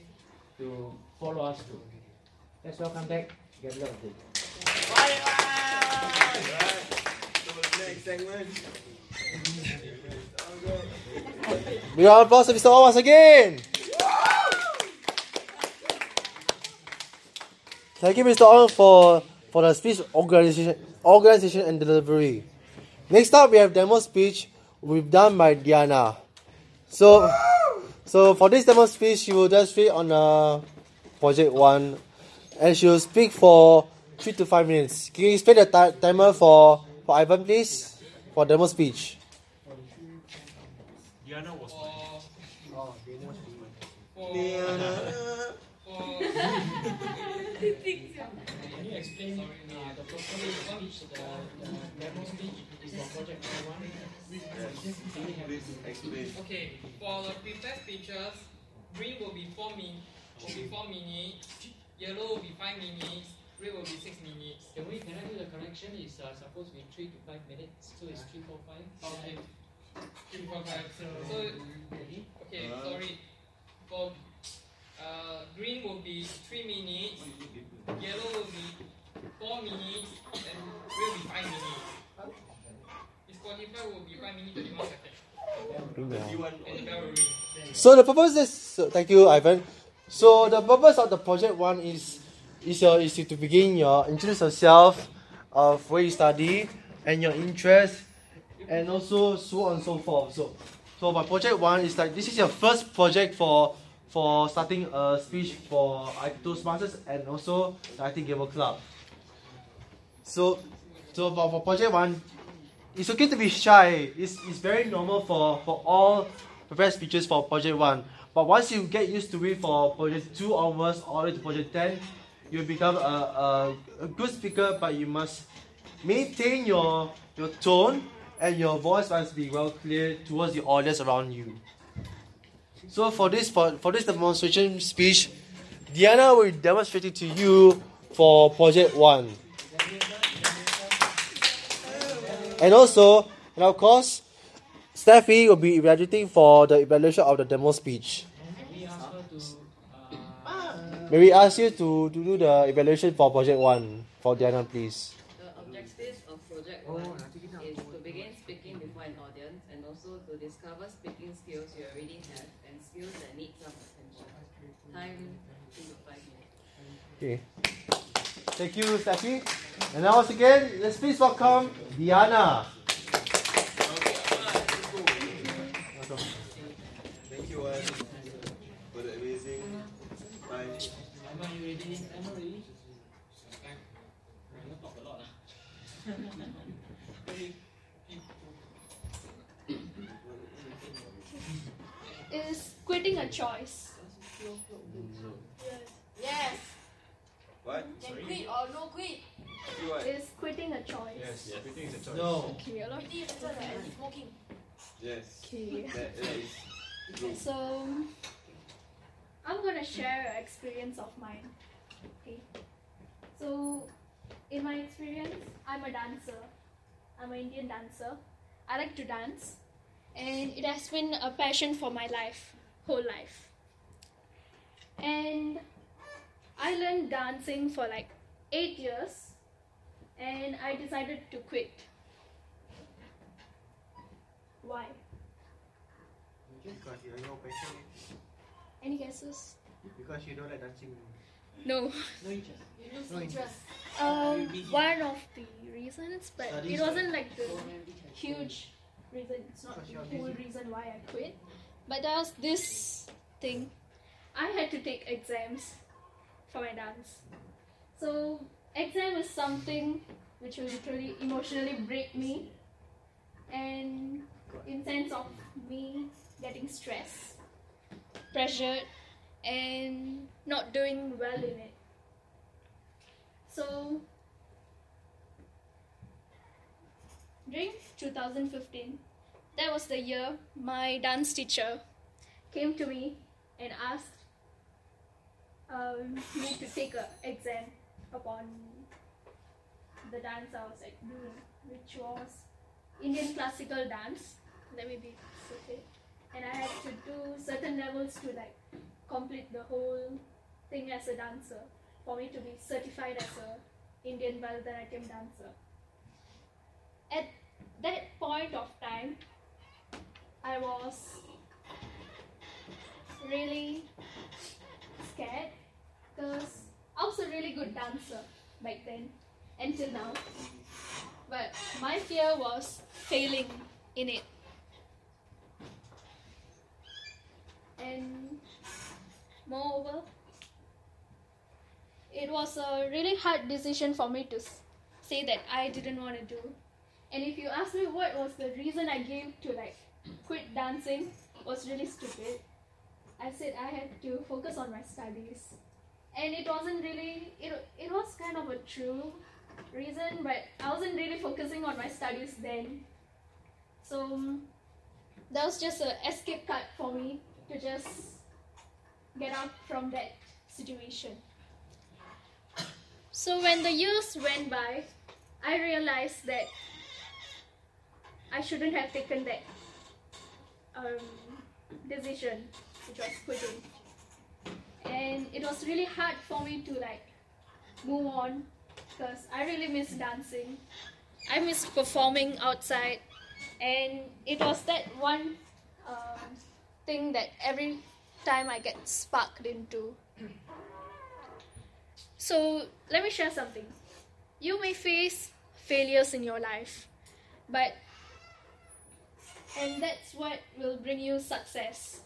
to follow us through. Let's welcome back of the day. Round of applause to Mr. O once again. Thank you, Mr. Ong, for, for the speech organization, organization and delivery. Next up, we have demo speech we've done by Diana. So, so for this demo speech, she will just read on uh, project one, and she will speak for three to five minutes. Can you explain the ti- timer for for Ivan, please, for demo speech? Diana was For, for, Can you explain uh, the purpose of the speech, the, the demo speech for project one? Okay, for the prepared speeches, green will be four min will be four minutes, yellow will be five minutes, red will be six minutes. Can we can I do the correction? Is uh, supposed to be three to five minutes, so it's three four five. Okay. Three, four, five. So, okay, sorry. For uh, green will be three minutes, yellow will be four minutes, and red will be five minutes. Disqualified will be five minutes twenty-one seconds. The bell will ring. So the purpose is so thank you, Ivan. So the purpose of the project one is is your is to begin your introduce yourself, of where you study and your interest, and also so on and so forth. So so my project one is like this is your first project for for starting a speech for Toastmasters and also the ITE Gavel Club. So so for, for project one, it's okay to be shy. It's, it's very normal for, for all prepared speeches for project one. But once you get used to it for project two onwards, all the way to project ten, you become a, a, a good speaker. But you must maintain your your tone and your voice must be well clear towards the audience around you. So for this for, for this demonstration speech, Diana will demonstrate it to you for project one. And also, and of course, Steffi will be evaluating for the evaluation of the demo speech. May we ask you to, to do the evaluation for project one for Diana, please? The objectives of Project 1 is to begin speaking before an audience and also to discover speaking skills you already have and skills that need some attention. Time 2 to 5 minutes. Okay. Thank you, Steffi. And now once again, let's please welcome Diana. Is quitting a choice? Yes. What? Can quit or no quit? Is quitting a choice? Yes, yes. Quitting is a choice. No. Okay, a lot. Quitting is better than smoking. Yes. Okay. That, that is true. So, I'm gonna share an experience of mine. Okay. So, in my experience, I'm a dancer. I'm an Indian dancer. I like to dance, and it has been a passion for my life, whole life. And I learned dancing for like eight years, and I decided to quit. Why? Because you have no passion. Any guesses? Because you don't like dancing. No. No interest. No interest. Um, one of the reasons, but Studies it wasn't like the huge reason. It's not the you're whole reason why I quit. But there was this thing. I had to take exams for my dance. So exam is something which will literally emotionally break me, and in sense of me getting stressed, pressured, and not doing well in it. So during 2015, that was the year my dance teacher came to me and asked um, me to take a exam upon the dance I was like doing, which was Indian classical dance. Let me be okay. And I had to do certain levels to like complete the whole thing as a dancer for me to be certified as a Indian Bharatanatyam dancer. At that point of time, I was really scared because I was a really good dancer back then until now. But my fear was failing in it. And moreover, it was a really hard decision for me to say that I didn't want to do. And if you ask me what was the reason I gave to like quit dancing, was really stupid. I said I had to focus on my studies, and it wasn't really it. It was kind of a true reason, but I wasn't really focusing on my studies then. So that was just an escape card for me to just get out from that situation. So when the years went by, I realized that I shouldn't have taken that um, decision, which was quitting. And it was really hard for me to like move on because I really miss dancing. I miss performing outside, and it was that one um, thing that every time I get sparked into. So let me share something. You may face failures in your life, but and that's what will bring you success.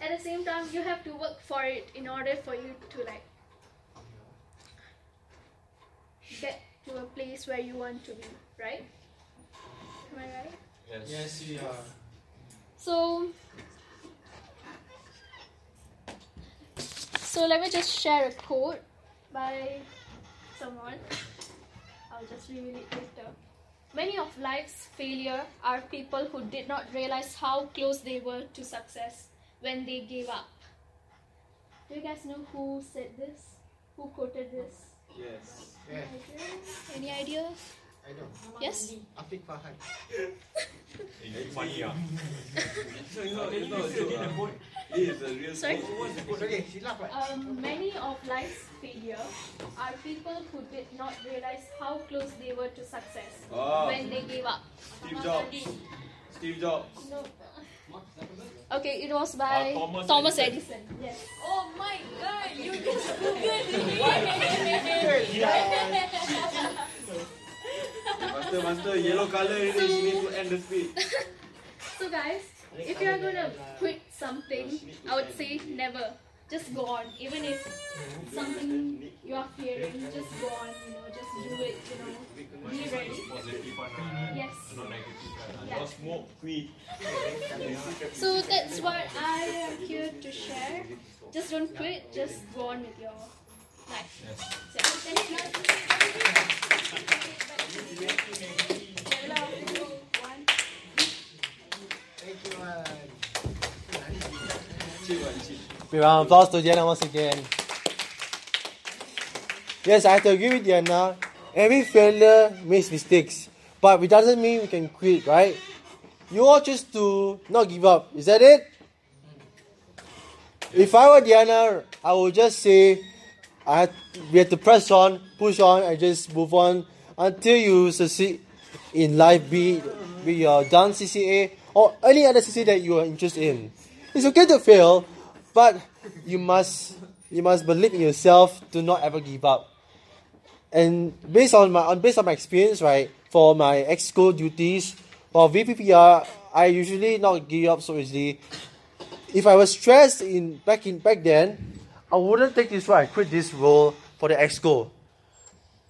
At the same time, you have to work for it in order for you to like get to a place where you want to be, right? Am I right? Yes, we are. So, so let me just share a quote by someone. I'll just reveal it later. Many of life's failure are people who did not realize how close they were to success when they gave up. Do you guys know who said this? Who quoted this? Yes. Any ideas? Any ideas? I know. Yes? Afiq Fahad. funny ah. Sorry? Okay, she laughed right? Um, many of life's failure are people who did not realize how close they were to success Ah. when they gave up. Steve Jobs. Steve Jobs. No. Okay, it was by Uh, Thomas Thomas, Edison. Edison. Yes. Oh my god, you just googled Master, master, yellow color already. She need to end the speech. So guys, if you are gonna quit something, I would say never. Just go on. Even if something you are fearing, just go on, you know, just do it, you know. Be ready. Yes. Yeah. Smoke, quit. So that's what I am here to share. Just don't quit, just go on with your life. So, thank you. Big round of applause to Diana once again. Yes, I have to agree with Diana. Every failure makes mistakes, but it doesn't mean we can quit, right? You all choose to not give up. Is that it? If I were Diana, I would just say, I we have to press on, push on, and just move on until you succeed in life, be be your dance CCA or any other CCA that you are interested in. It's okay to fail, but you must you must believe in yourself to not ever give up. And based on my on based on my experience, right, for my ex school duties, for VPPR, I usually not give up so easily. If I was stressed in back in back then, I wouldn't take this role. I quit this role for the exco.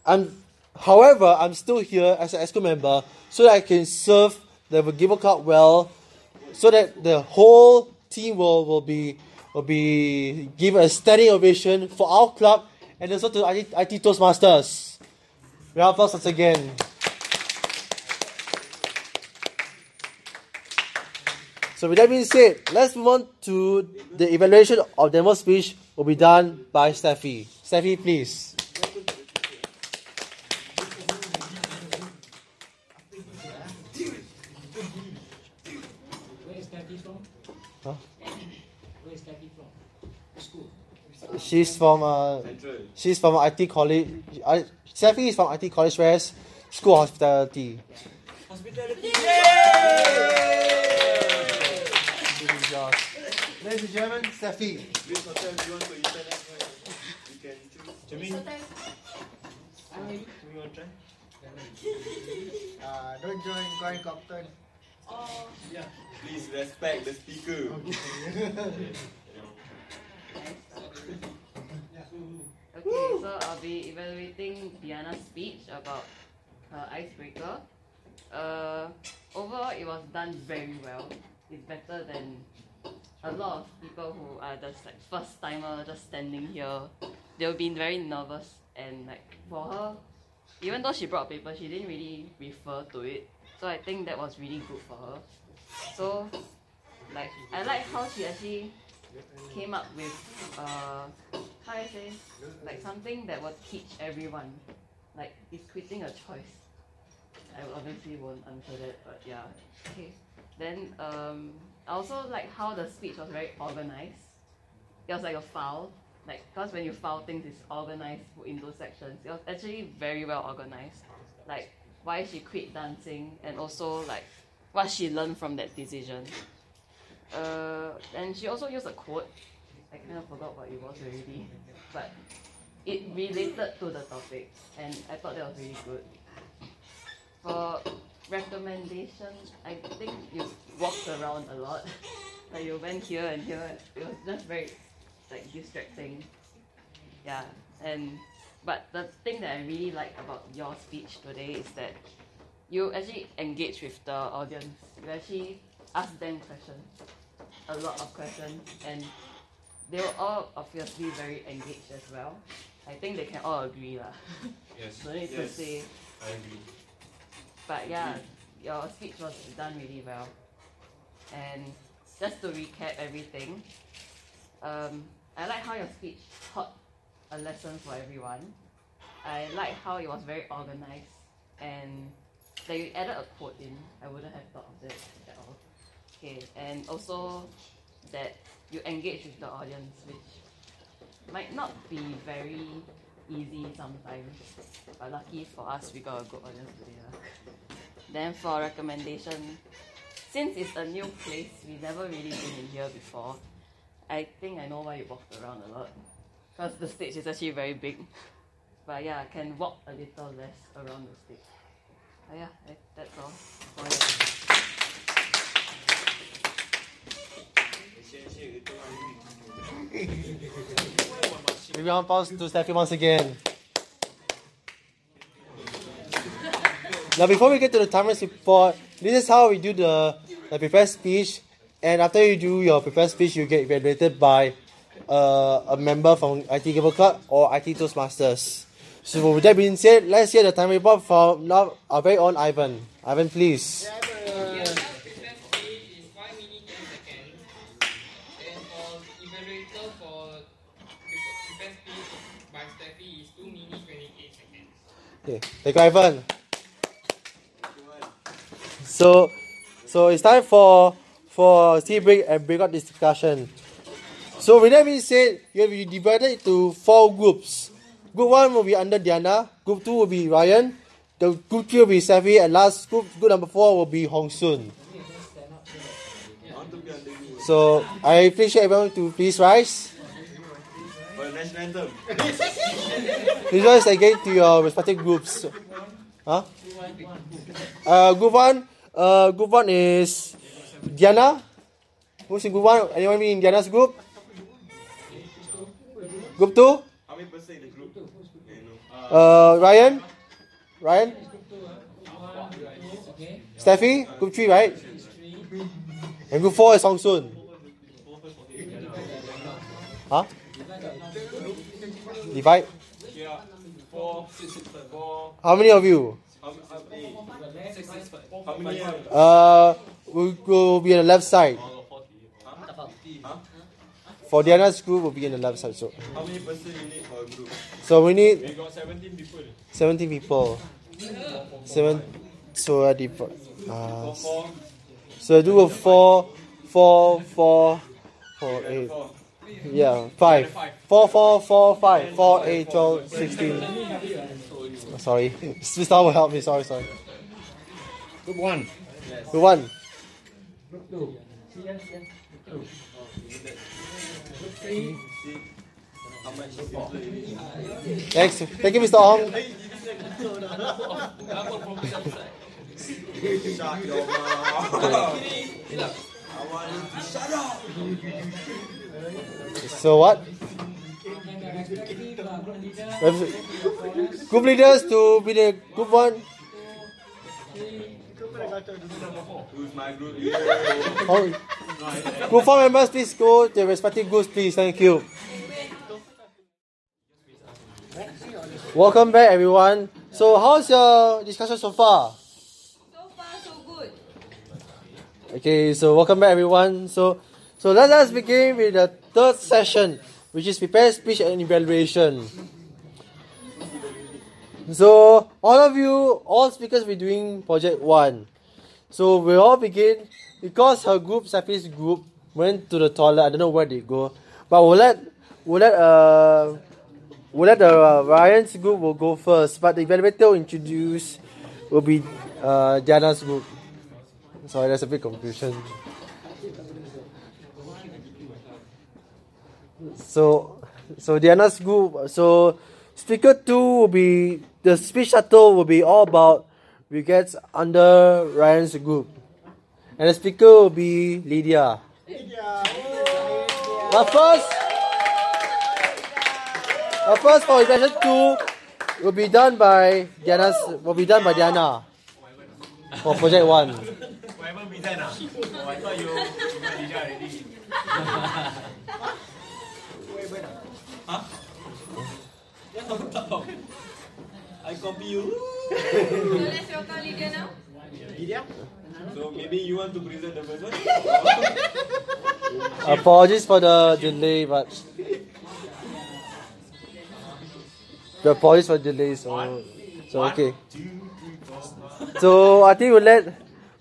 I'm, however, I'm still here as an exco member so that I can serve the Gavel Club well, so that the whole team will, will be will be given a standing ovation for our club and also to ITE, ITE Toastmasters. Round of applause once again. So with that being said, let's move on to the evaluation of demo speech will be done by Steffi. Steffi, please. Where is Kathy from? Huh? Where is Kathy from? School. She's from uh, she's from ITE college. Uh, Steffi is from ITE college, whereas school hospitality. Hospitality. Ladies and gentlemen, Steffi. This hotel, you want to intern at. You can choose. Jamin. Jamin, you want to try? Uh, don't join Coin Copton. Oh. Yeah. Please respect the speaker. Okay, so I'll be evaluating Diana's speech about her icebreaker. Uh, overall, it was done very well. It's better than a lot of people who are just like first timer, just standing here. They'll be very nervous and like for her, even though she brought paper, she didn't really refer to it. So I think that was really good for her. So, like I like how she actually came up with uh how I say like something that will teach everyone. Like is quitting a choice. I obviously won't answer that, but yeah. Okay. Then um I also like how the speech was very organized. It was like a file. Like because when you file things it's organized into sections. It was actually very well organized. Like why she quit dancing and also like what she learned from that decision. Uh, and she also used a quote. I kind of forgot what it was already, but it related to the topic, and I thought that was really good. For recommendations, I think you walked around a lot. like you went here and here. It was just very like distracting. Yeah, and but the thing that I really like about your speech today is that you actually engage with the audience. You actually ask them questions, a lot of questions, and they were all obviously very engaged as well. I think they can all agree lah. Yes. no need to Yes. say. I agree. But yeah, your speech was done really well. And just to recap everything, um, I like how your speech taught a lesson for everyone. I like how it was very organized and that you added a quote in. I wouldn't have thought of that at all. Okay, and also that you engage with the audience, which might not be very easy sometimes. But lucky for us, we got a good audience today. lah. Then for recommendation, since it's a new place, we never really been in here before. I think I know why you walked around a lot. Because the stage is actually very big. But yeah, I can walk a little less around the stage. Yeah, that's all. for it. Maybe one pause to Steffi once again. Now, before we get to the timer's report, this is how we do the, the prepared speech. And after you do your prepared speech, you get evaluated by uh, a member from ITE Gavel Club or ITE Toastmasters. So, with that being said, let's hear the time report from now our very own Ivan. Ivan, please. And for evaluator for pre- prepare speech by Steffi is 2 minutes 28 seconds. Okay, thank you, Ivan. So, so it's time for for tea break and breakout discussion. So with that being said, you have divided into four groups. Group one will be under Diana. Group two will be Ryan. The group three will be Safi, and last group, group number four will be Hong Soon. So I appreciate everyone to please rise. The national anthem. Please rise again to your respective groups. Huh? Uh, group one. Uh, group one is Diana. Who's in group one? Anyone in Diana's group? Group two. How many person in the group? Uh, Ryan. Ryan. Steffi. Group three, right? And group four is Hong Soon. Huh? Divide. How many of you? Uh, will will be on the left side. For Diana's group, we will be on the left side. So, How many person you need for a group? so we need We got 17 people. 17 people. Seven. So I divide. Uh, so I do a four, four, four, four, eight. Yeah, five. Four, four, four, five. Four, eight, twelve, sixteen. Sorry, this will help me. Sorry, sorry. Group one. Group one. Group two. How much people you need? Next, thank you, Mr. Ong. Shut your mouth. I want you to shut up. So what? Group leaders to be the group one. Who's my group leader? Oh. Group four members, please go to your respective groups, please. Thank you. Welcome back, everyone. So, how's your discussion so far? So far, so good. Okay, so welcome back, everyone. So, so let us begin with the third session, which is prepare speech and evaluation. So, all of you, all speakers, be doing project one. So we all begin because her group, Safi's group, went to the toilet. I don't know where they go, but we'll let we'll let uh we'll let the uh, Ryan's group will go first. But the evaluator will introduce will be uh group. Sorry, there's a big confusion. So, so Diana's group. So, speaker two will be the speech shuttle will be all about regrets under Ryan's group, and the speaker will be Lydia. But first, but first for evaluation two will be done by Diana's will be done by Diana for project one. haven't present ah? Oh, I thought you you Lydia already. Huh? Tahu. I copy you. So let's Lydia now. Lydia? So maybe you want to present the first one? Apologies for the delay, but the apologies for delay. So, so okay. So I think we'll let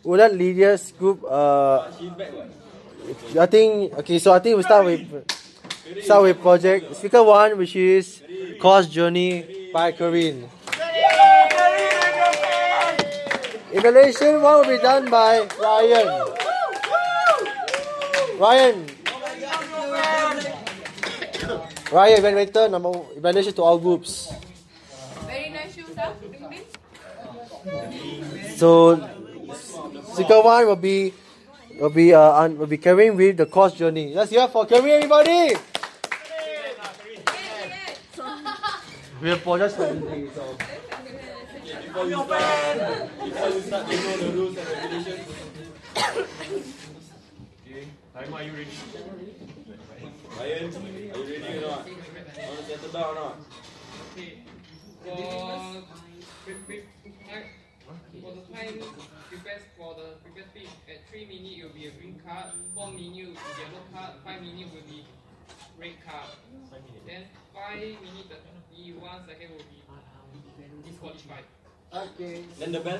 we'll let Lydia's group. Uh, I think okay. So I think we start with start with project speaker one, which is Course Journey by Corinne. Evaluation one will be done by Ryan. Ryan. Ryan evaluator number evaluation to all groups. Very nice shoes, huh? Bing bing. So speaker one will be will be uh will be Corinne with the course journey. Let's hear for Corinne everybody. We. Before you start, before you start, you know the rules and regulations. Okay, are you ready? Ryan, are you ready or not? Want to settle down or not? Okay. For the time prepared for the prepared speech at three minutes it will be a green card, four minutes will be yellow card, five minutes will be red card. Then five minutes thirty one second will be disqualified. Okay. Then the bell?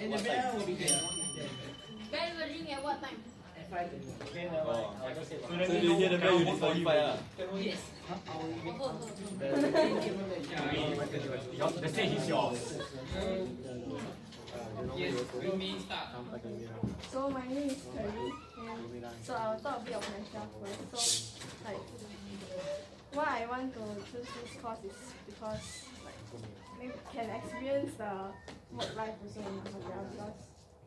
And the bell will be there. Bell will ring at what time? At five. Oh. So then you hear the bell, you disqualify lah. Yes. The stage is yours. Yes, we may start. So my name is Curry, and so I'll talk a bit of myself first. So like, why I want to choose this course is because like maybe can experience the work life also in hotel because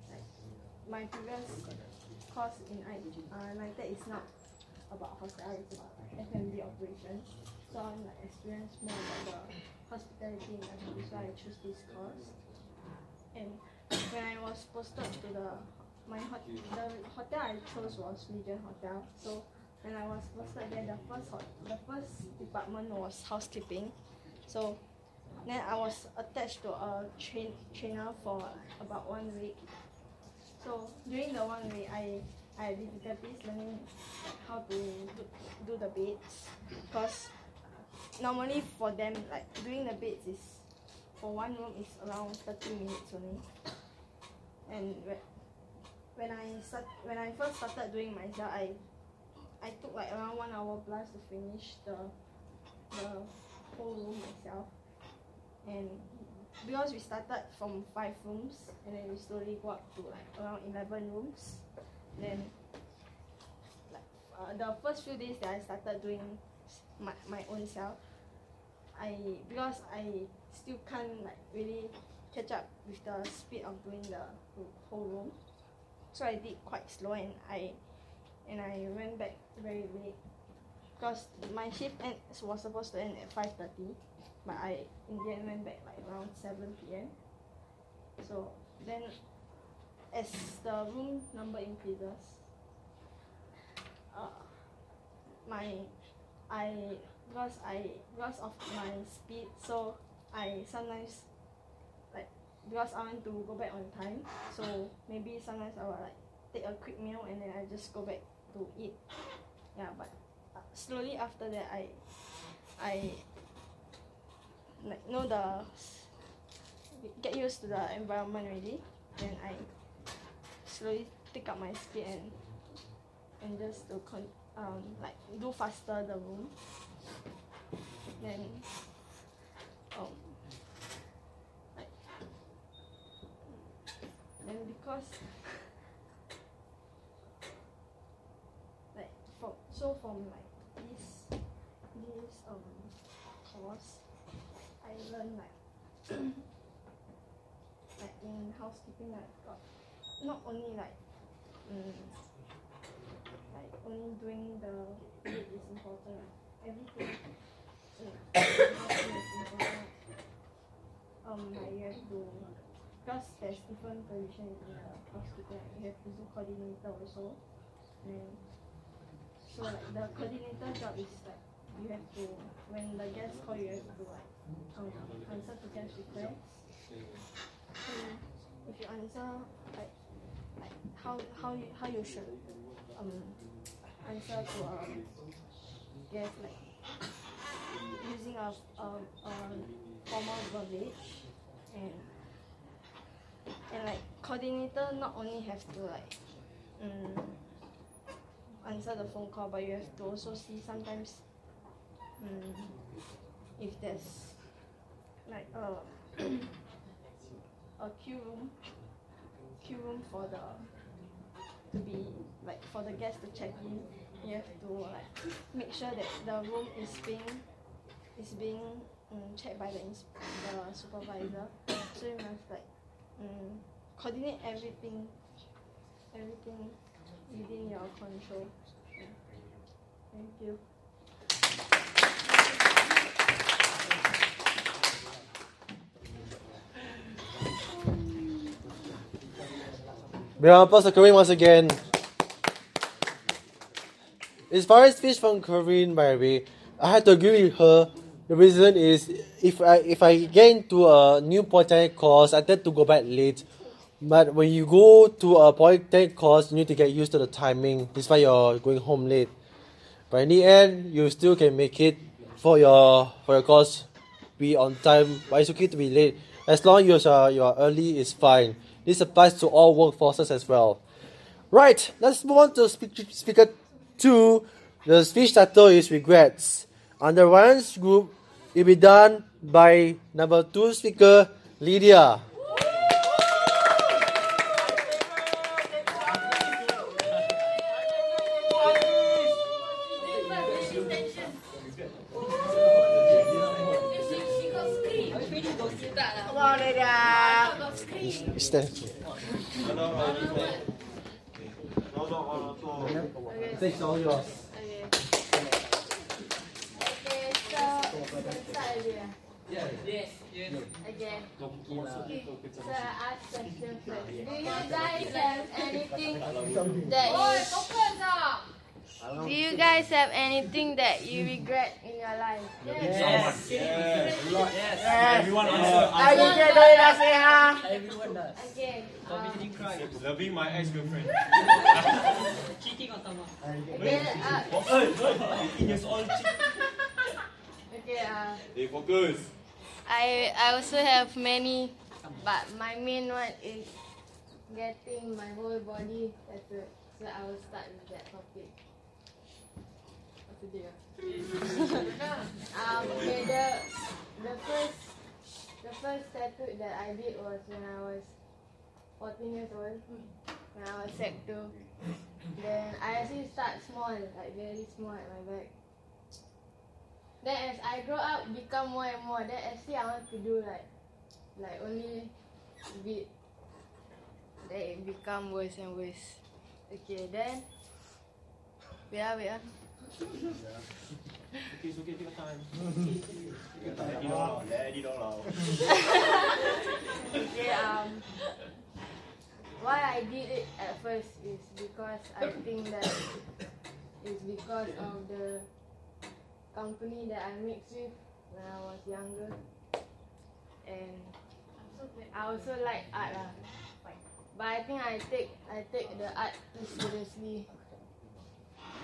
like my previous course in I uh, United is not about hotel, it's about like F&B operations. So I want like experience more about the hospitality industry, so I choose this course. And when I was posted to the my hot the hotel I chose was Regent Hotel. So when I was posted there, the first the first department was housekeeping. So then I was attached to a train trainer for about one week. So during the one week, I I had difficulties learning how to do, do the beds because normally for them like doing the beds is for one room is around 30 minutes only and whe- when I start when I first started doing myself I I took like around one hour plus to finish the the whole room myself and because we started from five rooms and then we slowly go up to like around 11 rooms then like uh, the first few days that I started doing my, my own self I because I still can't like really catch up with the speed of doing the whole room. So I did quite slow and I and I went back very late because my shift end was supposed to end at 5.30 but I in the end went back like around 7 p.m. So then as the room number increases uh, my I because I because of my speed so I sometimes like because I want to go back on time so maybe sometimes I will like take a quick meal and then I just go back to eat. Yeah but slowly after that I I like know the get used to the environment already. Then I slowly take up my speed and and just to con um like do faster the room. Then um like then because like for so from like this this um course I learn like like in housekeeping like got not only like mm, like only doing the bed is important right? everything in housekeeping is important um like you have to because there's different position in the hospital, you have also coordinator also. And so like the coordinator job is like you have to when the guest call you have to like um, answer to guest request. And if you answer like like how how you how you should um answer to a guest like using a a, a formal verbiage and and like coordinator not only have to like um, answer the phone call but you have to also see sometimes um, if there's like a a queue room queue room for the to be like for the guest to check in you have to like make sure that the room is being is being um, checked by the, the supervisor. So you must like um, coordinate everything everything within thank you Round applause for Corinne once again. As far as fish from Corinne, by the way, I had to agree with her. The reason is if I if I get into a new project course, I tend to go back late. But when you go to a polytechnic course, you need to get used to the timing. That's why you're going home late. But in the end, you still can make it for your for your course. Be on time, but it's okay to be late. As long as you're, you're early, is fine. This applies to all workforces as well. Right, let's move on to speak, speaker two. The speech title is Regrets. Under Ryan's group, it will be done by number two speaker, Lydia. Stand. Stage all yours. Yes, yes. Okay. Okay. So ask question first. Do you guys have anything that you, do you guys have anything that you regret in your life? Yes. Yes. Yes. Everyone answer. I regret doing nasihat. Everyone does. Okay. Um, Loving my ex-girlfriend. Cheating on someone. okay. Uh, hey, hey, years old okay. Uh, They focus. I I also have many, but my main one is getting my whole body tattooed. So I will start with that topic. Dia? um, okay, the the first the first tattoo that I did was when I was 14 years old. When I was sec 2. Then I actually start small, like very small at my back. Then as I grow up, become more and more. Then actually I want to do like, like only bit. Then it become worse and worse. Okay, then. Wait ah, wait ah. Okay, um, why I did it at first is because I think that it's because of the company that I mixed with when I was younger, and I also like art lah. But I think I take I take the art too seriously.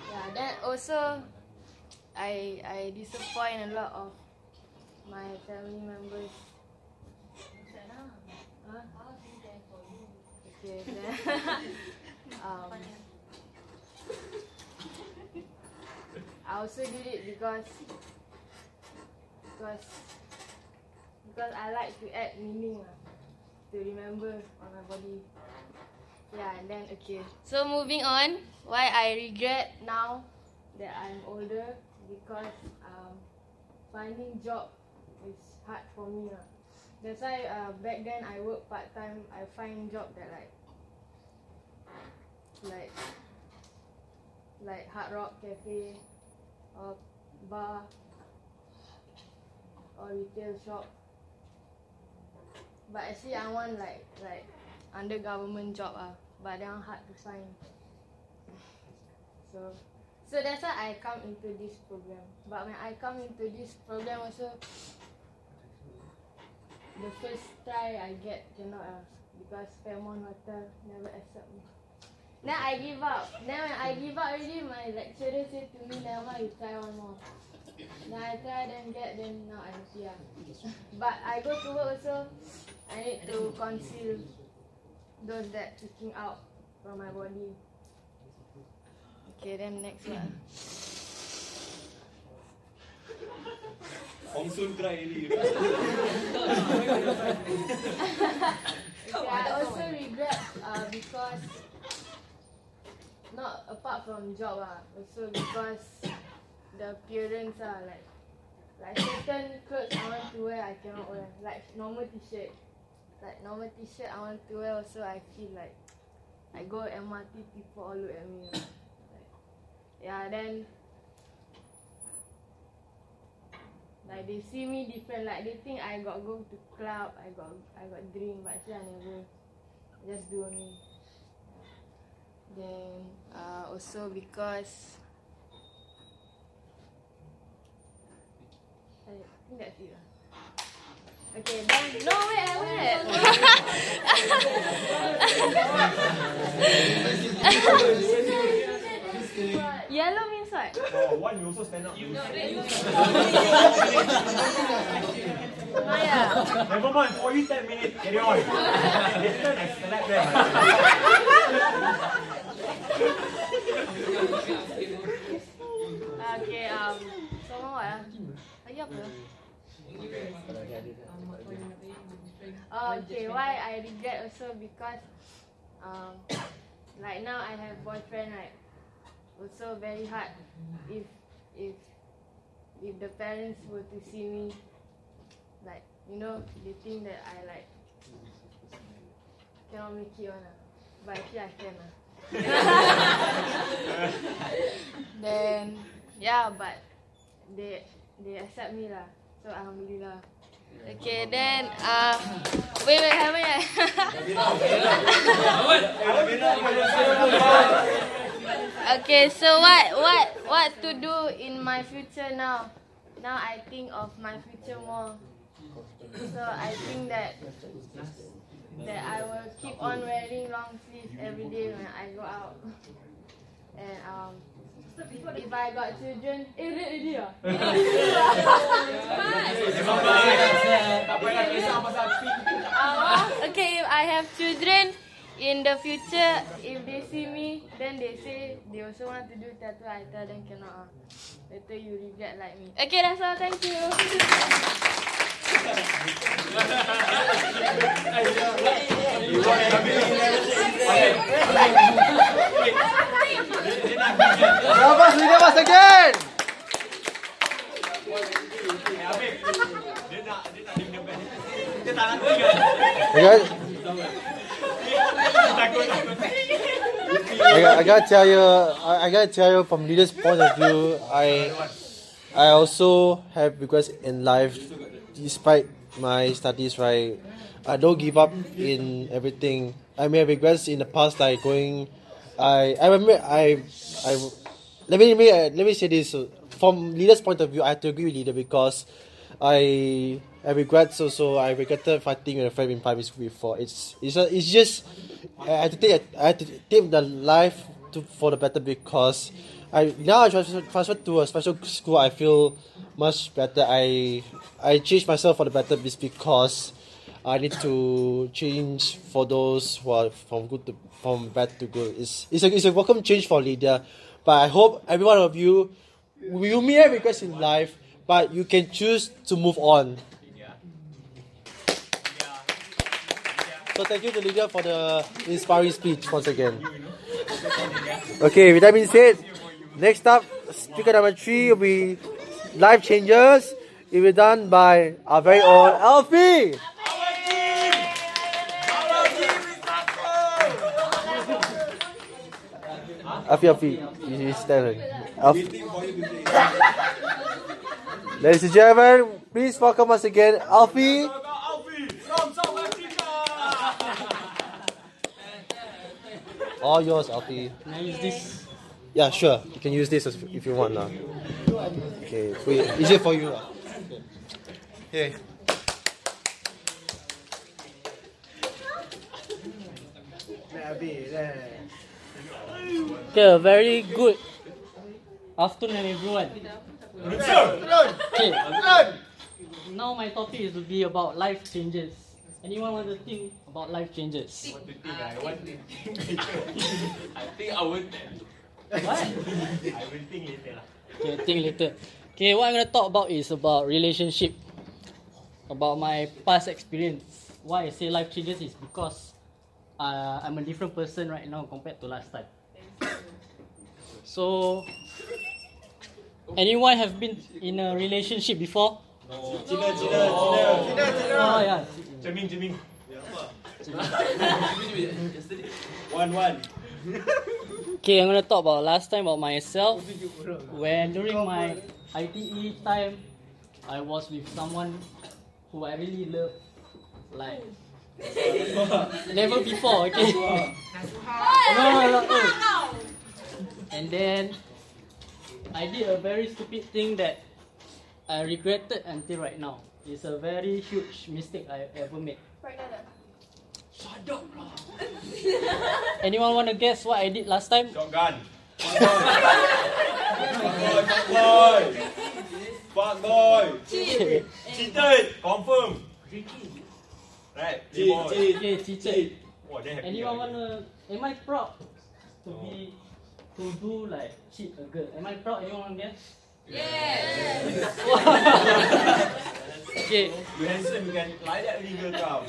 Yeah, then also I I disappoint a lot of my family members. Okay, um, I also did it because because because I like to add meaning lah, to remember on my body. Yeah, and then okay. So moving on, why I regret now that I'm older because um, finding job is hard for me lah. That's why uh, back then I work part time. I find job that like like like Hard Rock Cafe or bar or retail shop. but actually I want like like under government job ah, but are hard to find. So so that's why I come into this program. But when I come into this program also, the first try I get cannot ah because Fairmont Hotel never accept me. Then I give up. Then when I give up already, my lecturer say to me, never you try one more. Then I try, then get, then now I'm here. But I go to work also, I need to conceal those that sticking out from my body. Okay, then next one. Hong Soon cry already. okay, I also regret uh, because not apart from job ah, also because the appearance ah like like certain clothes I want to wear I cannot wear like normal t-shirt like normal t-shirt I want to wear also I feel like I go MRT people all look at me like, yeah then like they see me different like they think I got go to club I got I got drink but actually I never I just do only then uh, also because I think that's it lah. Okay, then no wait, wait. Yellow means what? Oh, one you also stand up. Maya. Never mind, for you 10 minutes, carry on. Next I select them. Okay, um, so what? Lagi apa? Oh, okay, why I regret also because um, like now I have boyfriend right. Also very hard if if if the parents were to see me like you know they think that I like cannot make it one ah. But actually I can ah. then yeah, but they they accept me lah. So alhamdulillah. Okay, then uh, wait wait haven't yet. okay, so what what what to do in my future now? Now I think of my future more. So I think that that I will keep on wearing long sleeves every day when I go out. And um, if I got children, eh, already ah. Uh, okay, if I have children in the future, if they see me, then they say they also want to do tattoo. I tell them cannot. Later you regret like me. Okay, that's all. Thank you. I I, got, I gotta tell you, I, I gotta tell you from Lydia's point of view, I, I also have regrets in life, despite my studies. Right, I don't give up in everything. I may have regrets in the past, like going. I I remember I I let me let me let me say this uh, from Lydia's point of view. I have to agree with Lydia because I I regret so so I regretted fighting with a friend in primary school before. It's it's a, it's just I had to take I had to take the life to for the better because I now I transfer transfer to a special school. I feel much better. I I changed myself for the better just because I need to change for those who are from good to from bad to good. It's it's a it's a welcome change for Lydia, but I hope every one of you you may have regrets in life, but you can choose to move on. So thank you to Lydia for the inspiring speech once again. Okay, with that being said, Next up, speaker number three will be Life Changers. It will be done by our very own Alfie. Alfie, Alfie, you, you Alfie. Ladies and gentlemen, please welcome us again, Alfie. All yours, Alfie. Now is this. Yeah, sure. You can use this as- if you want now. Okay, wait, it for you. lah. Okay. Okay, very good afternoon, everyone. Okay. Now my topic is to be about life changes. Anyone want to think about life changes? I want to think. I think I will. What? I will think later lah. Okay, think later. Okay, what I'm gonna talk about is about relationship. About my past experience. Why I say life changes is because uh, I'm a different person right now compared to last time. So, anyone have been in a relationship before? Cina, Cina, Cina. Cina, Cina. Oh yeah. Cermin, cermin. One, one. Okay, I'm gonna talk about last time about myself. When during my ITE time, I was with someone who I really love, like never before. Okay. no, no, no, no. And then I did a very stupid thing that I regretted until right now. It's a very huge mistake I ever made. Shut up, lah. Anyone want to guess what I did last time? Shotgun. Fuck boy. Fuck boy. Cheat. Cheated. Confirm. Right. Cheat, boy. cheat. Okay, cheated. Oh. Anyone wanna? Am I proud to be to do like cheat a girl? Am I proud? Anyone wanna guess? okay. You handsome, you can like that legal come.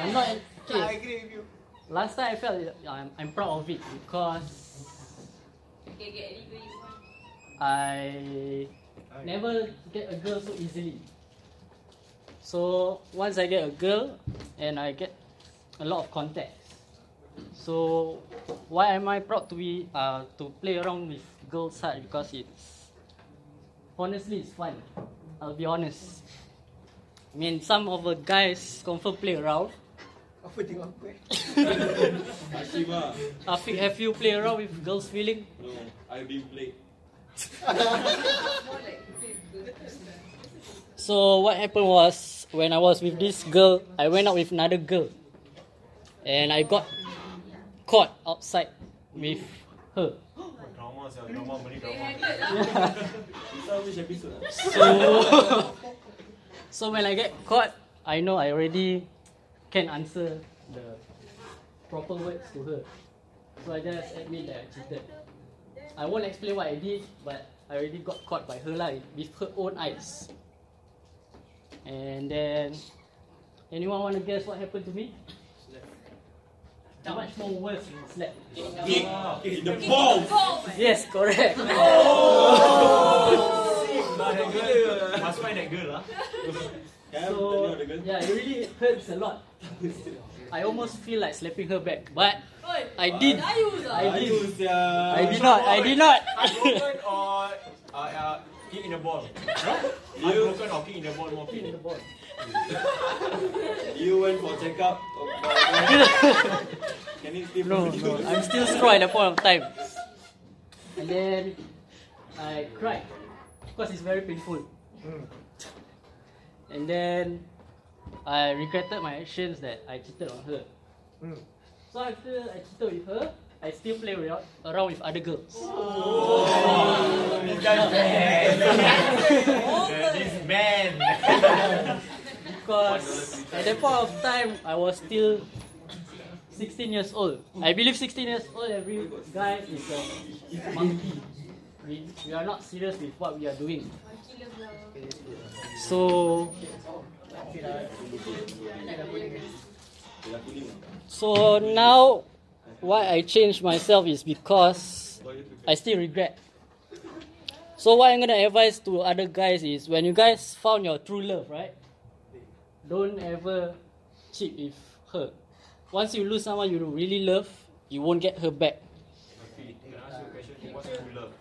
I'm not. Okay. I agree with you. Last time I felt I'm, I'm proud of it because I never get a girl so easily. So once I get a girl and I get a lot of contacts. So why am I proud to be uh, to play around with girls heart because it's honestly it's fun. I'll be honest. I mean some of the guys confirm play around. Apa tengok aku eh? Asyik lah. Afiq, have you play around with girls feeling? No, I've been played. So what happened was when I was with this girl, I went out with another girl, and I got caught outside with her. Drama sel, drama beri drama. Yeah. which episode? So, so when I get caught, I know I already can answer the proper words to her. So I just admit that I cheated. I won't explain what I did, but I already got caught by her lah with her own eyes. And then, anyone want to guess what happened to me? Much more worse than slap. In the balls. Yes, correct. Girl. Must find that girl lah. So yeah, it really hurts a lot. I almost feel like slapping her back, but I did. I did. I did not. I did not. Heartbroken or uh, uh, kick in the ball? No? Heartbroken or kick in the ball more pain? in the ball. You went for checkup. Can it still No, no, I'm still strong at that point of time. And then I cried because it's very painful. And then I regretted my actions that I cheated on her. So after I cheated with her, I still play around, around with other girls. This guy's bad. This man. because at that point of time I was still 16 years old. I believe 16 years old every guy is a monkey. We, we are not serious with what we are doing. So So now why I changed myself is because I still regret. So what I'm gonna advise to other guys is when you guys found your true love, right? Don't ever cheat with her. Once you lose someone you really love, you won't get her back. Can I ask you a question? What's true love?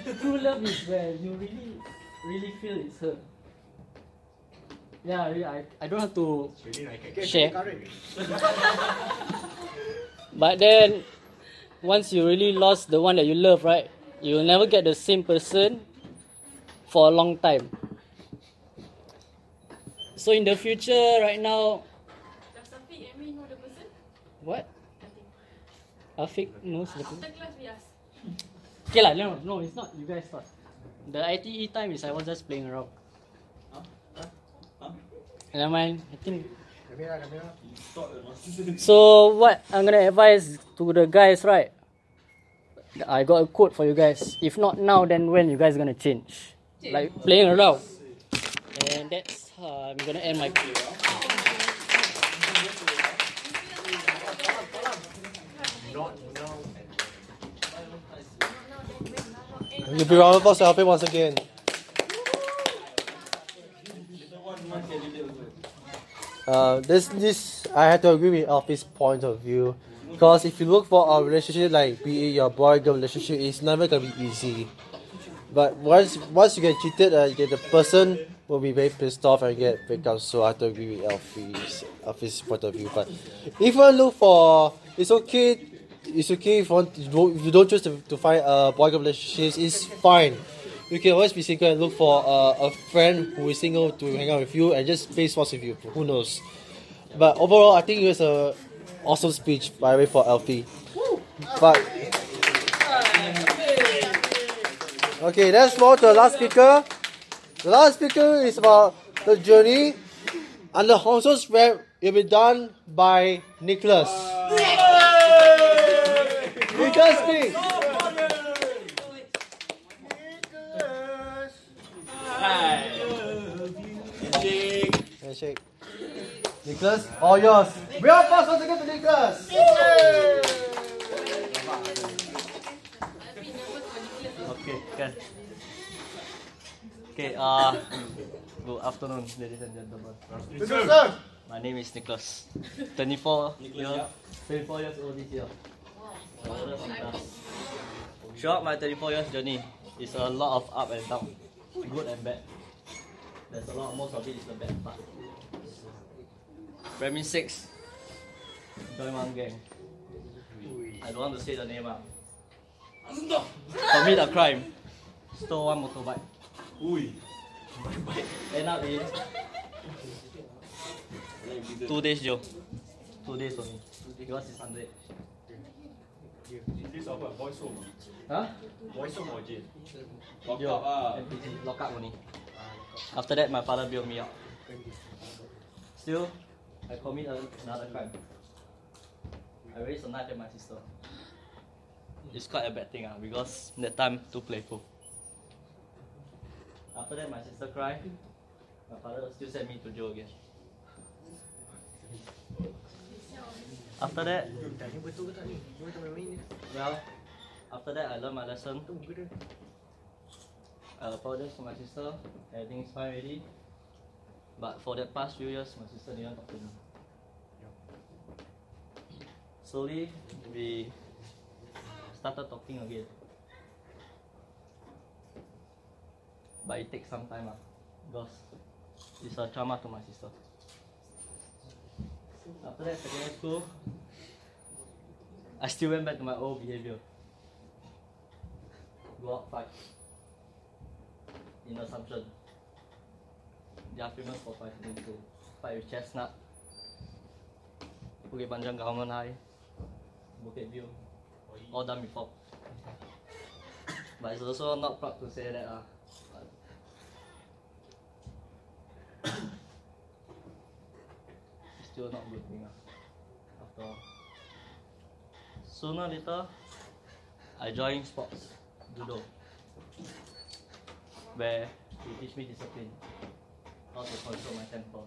True love is where you really, really feel it's her. Yeah, yeah I, I don't have to Really like share. But then, once you really lost the one that you love, right? You will never get the same person for a long time. So in the future, right now, Does Afiq and me know the person? what? Afiq knows the person. After class we ask. Okay lah, no, no, it's not. You guys first. The ITE time is I was just playing around. Never mind. I think. So what I'm gonna advise to the guys, right? I got a quote for you guys. If not now, then when you guys gonna change? Like playing around. And that's how I'm gonna end my. You be round of applause to Alfie once again. Uh, this this I have to agree with Alfie's point of view, because if you look for a relationship like be it your boy girl relationship, it's never gonna be easy. But once once you get cheated, uh, get the person will be very pissed off and get up. So I have to agree with Alfie's Alfie's point of view. But if you look for, it's okay. It's okay if you, want, don't if you don't choose to, to find a girl relationship. It's fine. You can always be single and look for a, friend who is single to hang out with you and just play sports with you. Who knows? But overall, I think it was a awesome speech by the way for Alfie. But okay, let's move to the last speaker. The last speaker is about the journey, and the Hongso's rap will be done by Nicholas. Nicholas, please. Handshake. Nicholas, all yours. We are pass once again to Nicholas. Okay, can. Okay, uh, good afternoon, ladies and gentlemen. Sir. My name is Nicholas. 24 years, 24 years old this year. Oldest in class. Throughout my 24 years journey, it's a lot of up and down, good and bad. There's a lot, most of it is the bad part. Primary 6, join one gang. I don't want to say the name. ah. Commit a crime, stole one motorbike. End up in two days jail. Two days only. Because it's underage. This is what boys. Huh? Boys home or jail? Lock Yo, up ah. MPG, lock up only. After that, my father bailed me up. Still, I commit another crime. I raised a knife at my sister. It's quite a bad thing ah, because that time too playful. After that, my sister cried. My father still sent me to jail again. After that, well, after that I learned my lesson. I apologize to my sister. Everything's fine already. But for the past few years, my sister didn't talk to me. Slowly, we started talking again. But it takes some time ah, because it's a trauma to my sister. After that, secondary school, I still went back to my old behavior. Go out fight. In Assumption. They are famous for fighting too. Fight with Chestnut. Bukit Panjang Government High. Bukit View. All done before. But it's also not proud to say that ah. Still not good ah. After all. Sooner or later, I joined sports, judo, where they teach me discipline, how to control my temper.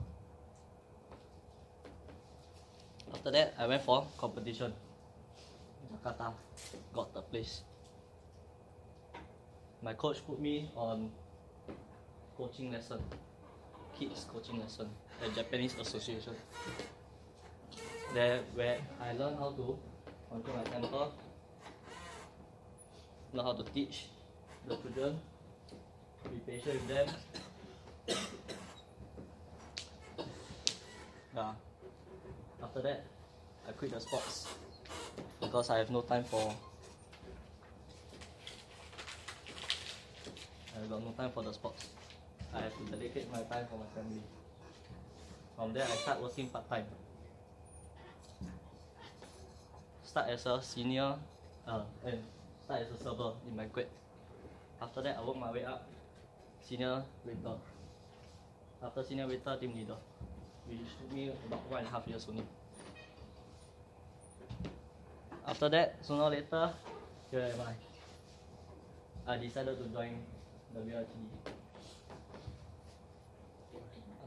After that, I went for competition. Jakarta, got the place. My coach put me on coaching lesson, kids coaching lesson at Japanese Association. There, where I learned how to control my temper, learn how to teach the children, be patient with them. Yeah. After that, I quit the sports, because I have no time for. I got no time for the sports. I have to dedicate my time for my family. From there, I start working part time. Start as a senior, uh, and start as a server in my grade. After that, I work my way up, senior waiter. After senior waiter, team leader, which took me about one and a half years only. After that, sooner or later, here am I. I decided to join the WRT.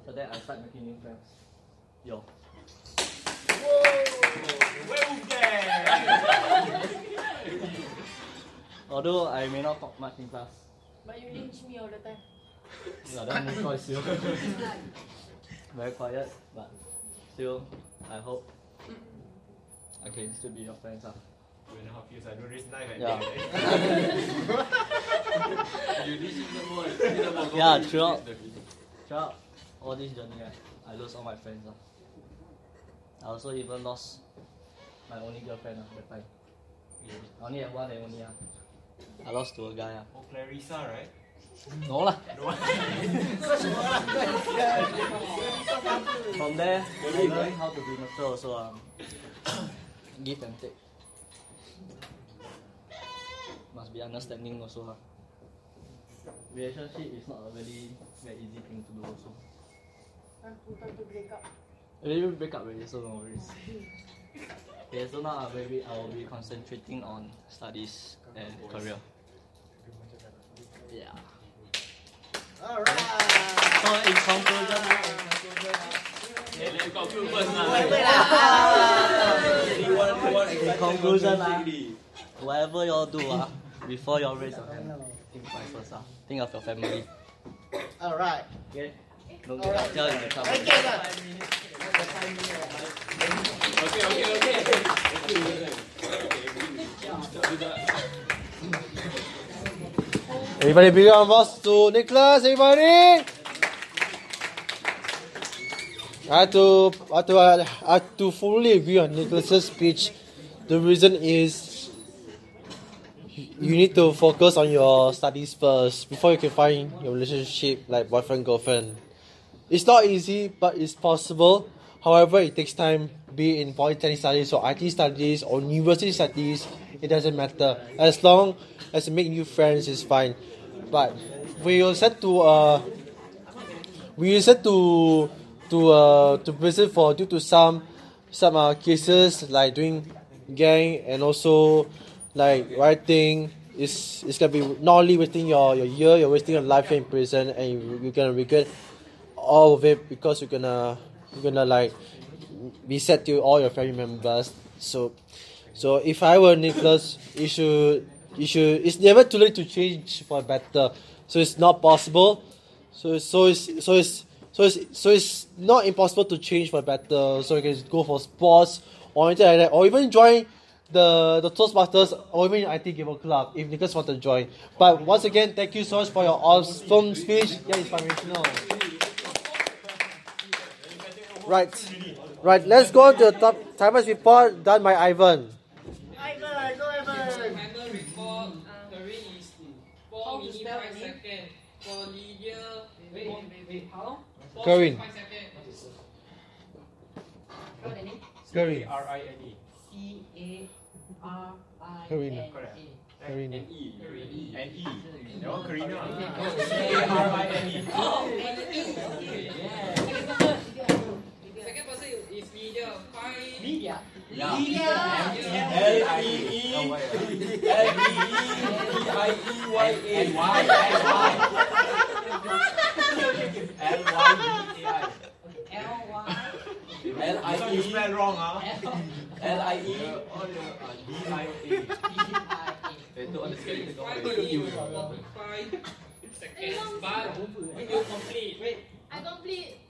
After that, I start making new friends. Yo. Although I may not talk much in class. But you lynch me all the time. Yeah, that no choice, yo. Very quiet, but still, I hope I can still be your friends. Ah. Two and a half years, I don't raise knife at Yeah. You more, you know more yeah, throughout, throughout all this journey, right, I lose all my friends. ah. I also even lost my only girlfriend ah, that time. I only have one and only. ah. I lost to a guy. ah. Oh, Clarissa, right? No lah. From there, I learned how to be mature also. Um, give and take. Must be understanding also. Huh? Relationship is not a very very easy thing to do also. Time to, time to break up. Maybe break up already, so no worries. Okay, so now I will be, I will be concentrating on studies and career. Yeah. Alright. So in conclusion, ah, in conclusion, in conclusion, ah, whatever y'all do, ah, before y'all raise your hand, think twice first, ah. Think of your family. Alright. Okay. Okay. Okay, okay. Everybody big round applause to Nicholas, everybody! I have to, I have to, I have to fully agree on Nicholas's speech. The reason is you need to focus on your studies first before you can find your relationship like boyfriend girlfriend. It's not easy, but it's possible. However, it takes time. Be in polytechnic studies or ITE studies or university studies, it doesn't matter. As long as you make new friends, is fine. But we will set to uh, we will set to to uh, to prison for due to some some uh, cases like doing gang and also like writing is it's gonna be not only wasting your, your year, you're wasting your life in prison and you, you're gonna regret all of it because you're gonna you're gonna like be sad to all your family members. So so if I were Nicholas, you should you should it's never too late to change for better. So it's not possible. So so it's so it's so it's so it's not impossible to change for better. So you can go for sports or anything like that, or even join the the Toastmasters or even ITE Gavel Club if Nicholas want to join. But once again, thank you so much for your awesome speech. Yeah, inspirational. Right, right. Let's go to the top timers report done by Ivan. Ivan, go Ivan. Timer report, Karin is 4 minutes 5 seconds. For Lydia, wait, wait, wait, how? 4 Karin. minutes 5 seconds. Spell the name. Karin. R-I-N-E. C A R I Karin. N Correct. A. N E. N E. That one Karina. Oh, C-A-R-I-N-E. Second person is Lydia. 5 Lydia. Lydia. So you spell wrong, huh? L-I-E. Itu ada sekali kita Five kau minutes, 45 seconds. But when you complete, wait, I complete.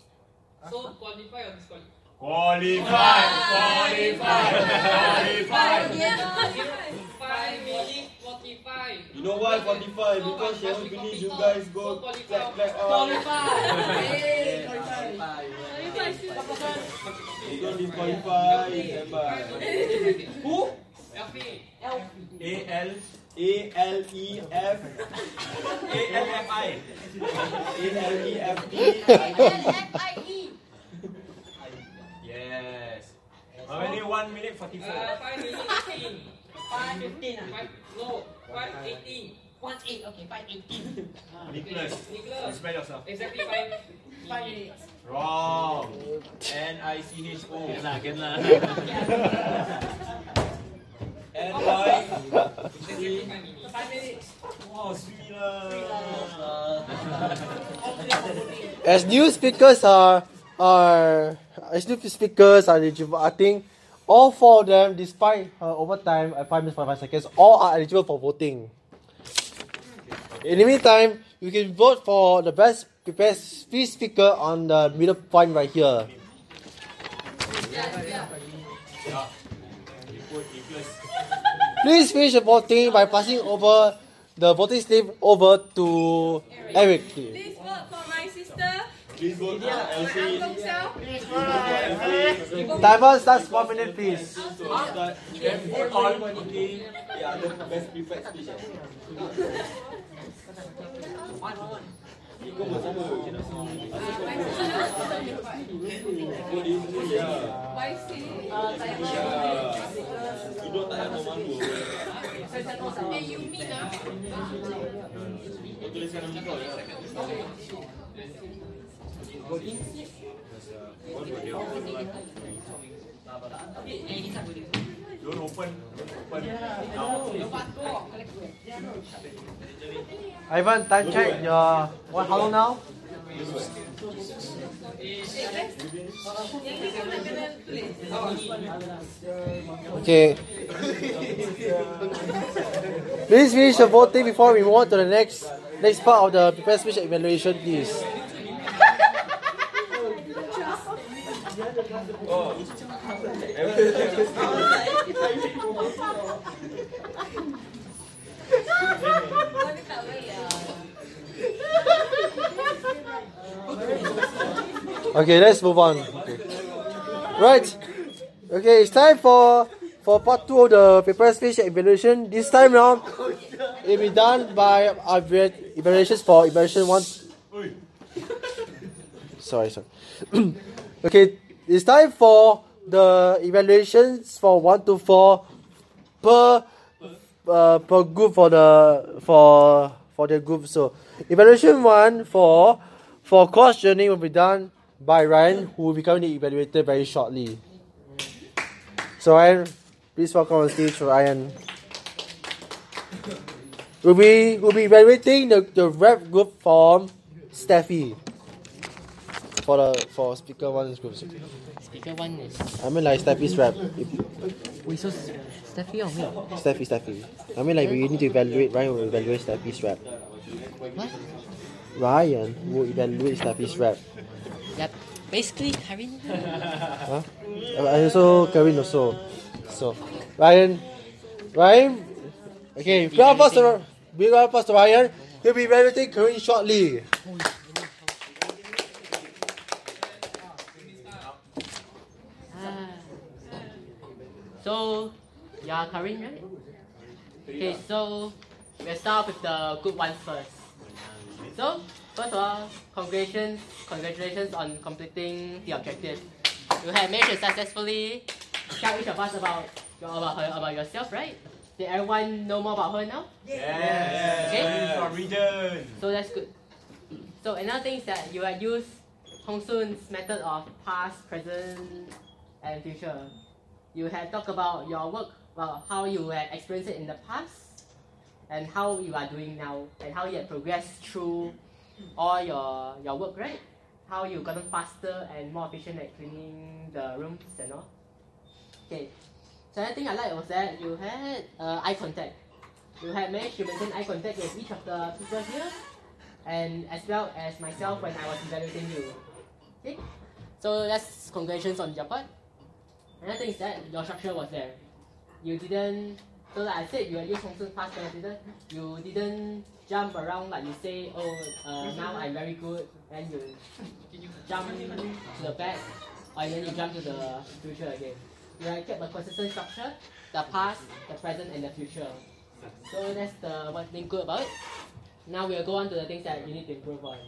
So qualify or disqualify? Qualify, qualify, qualify. Five minutes 45. You know why 45? Because she won't believe you guys go clap clap all. You don't disqualify, standby. Who? Elfie. A L A L E F A L F I A L E F E L-F-I-E. Yes. How many? One minute forty four. Uh, five minutes fifteen. Five fifteen. Five, no, five eighteen. One eight. Okay, five eighteen. Nicholas, Nicholas. explain yourself. Exactly five. Five minutes. Wrong. N I C H O. Can lah, can lah. N Y C. Five minutes. Wow, sweet lah. As new speakers are are as new speakers are eligible, I think all four of them, despite uh, overtime at five minutes forty five seconds, all are eligible for voting. In the meantime, you can vote for the best best speech speaker on the middle point right here. Please finish the voting by passing over the voting slip over to Eric. Please vote for my sister. Please vote for Elsie. Uncle Sel. Timer starts one minute, please. Start. Vote on okay. Yeah, the best preferred speech. Ikut bersama. Vote this one, yeah. Yeah. Duduk tak ada malu. Eh, you mean ah? Kau tuliskan nama kau ya. Don't open. Don't open. Ivan, time check. Your what? How long now? Okay. Please finish the voting before we move on to the next next part of the prepared speech evaluation, please. Oh. Okay, let's move on. Okay. Right. Okay, it's time for for part two of the paper speech evaluation. This time round, it will be done by our evaluations for evaluation one. Sorry, sorry. okay, it's time for the evaluations for one to four per uh, per group for the for for the group. So evaluation one for for course journey will be done by Ryan, who will be coming to evaluated very shortly. So Ryan, please welcome on stage for Ryan. We'll be we'll be evaluating the, the rep group from Steffi. For the for speaker one group. Speaker one is. I mean like Steffi's rep. Wait, so Steffi or me? Steffi, Steffi. I mean like we need to evaluate Ryan will evaluate Steffi's rep. What? Ryan will evaluate Steffi's rep. Yep. Basically, Karin. Huh? Uh, And also Kevin also. So Ryan Ryan Okay, bring up first bring up first Ryan. He'll be evaluating Kevin shortly. So, yeah, Karin, right? Okay, so we'll start with the good ones first. So, first of all, congratulations, congratulations on completing the objective. You have managed to successfully tell each of us about your, about her, about yourself, right? Did everyone know more about her now? Yes. Okay. From region. So that's good. So another thing is that you have used Hong Soon's method of past, present, and future. You had talked about your work, well, how you had experienced it in the past, and how you are doing now, and how you have progressed through all your your work, right? How you gotten faster and more efficient at cleaning the rooms and all. Okay. So another thing I like was that you had uh, eye contact. You had managed to maintain eye contact with each of the people here, and as well as myself when I was evaluating you. Okay, so that's congratulations on your part. Another thing is that your structure was there. You didn't. So like I said, you Hong Soon past tense. You didn't jump around like you say. Oh, uh, now I'm very good, and you jump to the back, or then you jump to the future again. You had kept a consistent structure, the past, the present, and the future. So that's the one thing good about it. Now we'll go on to the things that you need to improve on.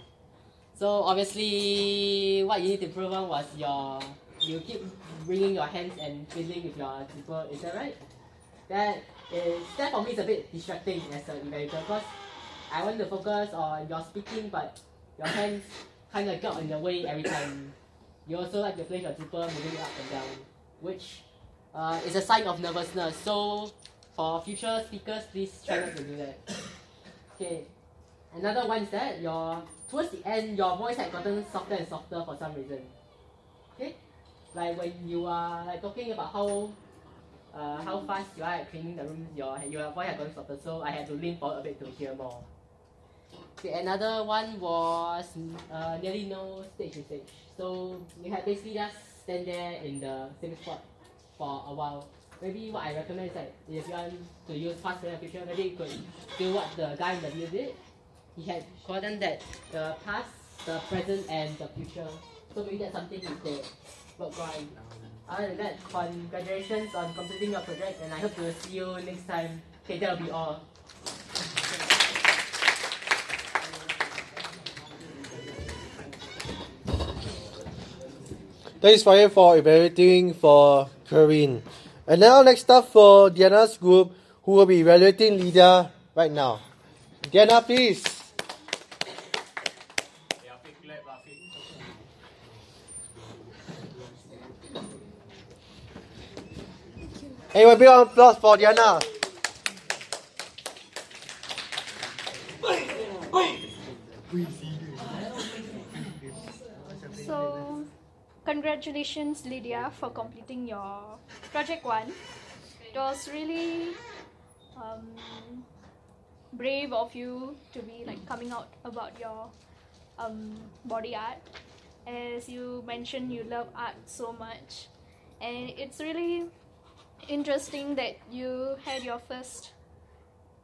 So obviously, what you need to improve on was your you keep wringing your hands and fiddling with your zipper. Is that right? That is that for me is a bit distracting as an evaluator because I want to focus on your speaking, but your hands kind of got in the way every time. You also like to play your zipper, moving up and down, which uh, is a sign of nervousness. So for future speakers, please try not to do that. Okay. Another one is that your towards the end your voice had gotten softer and softer for some reason. Like when you are like talking about how uh, how fast you are at cleaning the room, your your voice had gotten softer, so I had to lean forward a bit to hear more. Okay, another one was uh, nearly no stage usage. So you had basically just stand there in the same spot for a while. Maybe what I recommend is that if you want to use past and future, maybe you could do what the guy in the video did. He had gotten that the past, the present, and the future. So maybe that's something you could work on. Other than that, congratulations on completing your project, and I hope to see you next time. Okay, that'll be all. Thanks Fire for evaluating for Corinne. And now next up for Diana's group who will be evaluating Lydia right now. Diana please. Hey, one big applause for Diana. So, congratulations, Lydia, for completing your project one. It was really um, brave of you to be like coming out about your um, body art. As you mentioned, you love art so much, and it's really interesting that you had your first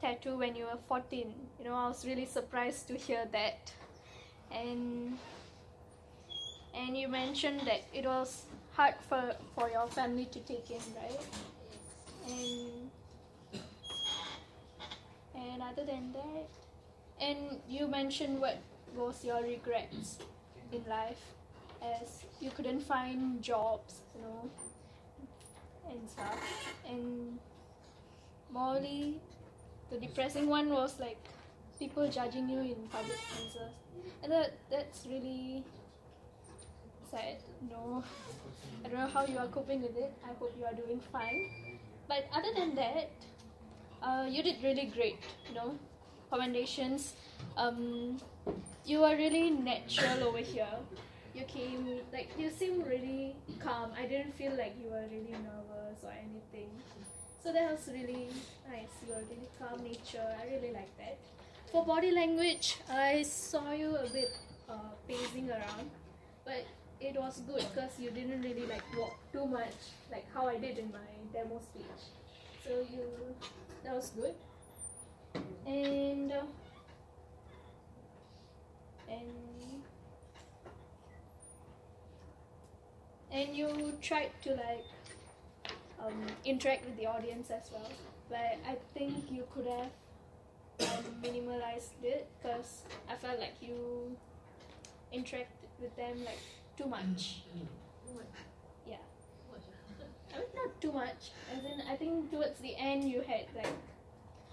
tattoo when you were 14. You know, I was really surprised to hear that. And and you mentioned that it was hard for for your family to take in, right? And and other than that, and you mentioned what was your regrets in life, as you couldn't find jobs, you know, and stuff. And morally, the depressing one was like people judging you in public places, and that that's really sad. No, I don't know how you are coping with it. I hope you are doing fine. But other than that, uh, you did really great. You know, commendations. Um, you are really natural over here. You came like you seem really calm. I didn't feel like you were really nervous or anything. So that was really nice. You are really calm nature. I really like that. For body language, I saw you a bit uh, pacing around, but it was good because you didn't really like walk too much, like how I did in my demo speech. So you, that was good. And uh, and and you tried to like um, interact with the audience as well. But I think you could have um, minimalized it because I felt like you interacted with them like too much. Yeah. I mean, not too much. As in, I think towards the end you had like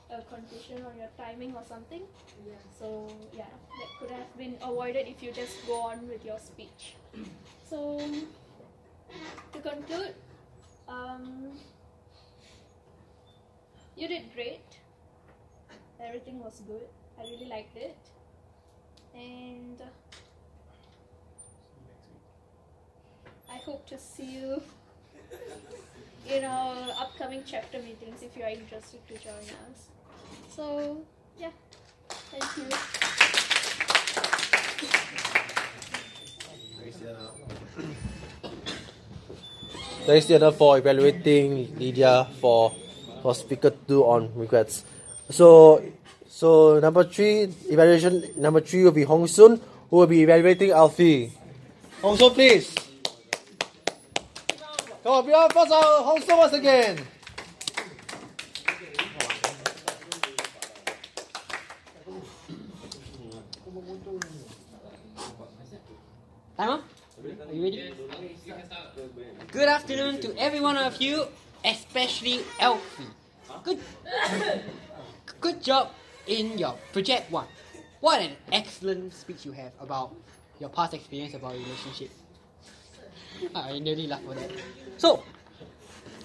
a confusion on your timing or something. Yeah. So yeah, that could have been avoided if you just go on with your speech. So to conclude, um, you did great. Everything was good. I really liked it, and I hope to see you in our upcoming chapter meetings if you are interested to join us. So, yeah, thank you. Thanks there is the other for evaluating Lydia for for speaker two on regrets. So so number three evaluation number three will be Hong Soon who will be evaluating Alfie. Hong Soon please. Come on, beyond for Hong Soon once again. Time up? Are you ready? Good afternoon to every one of you, especially Elfie. Good, good job in your project one. What an excellent speech you have about your past experience about relationship. Ah, I nearly laughed for that. So,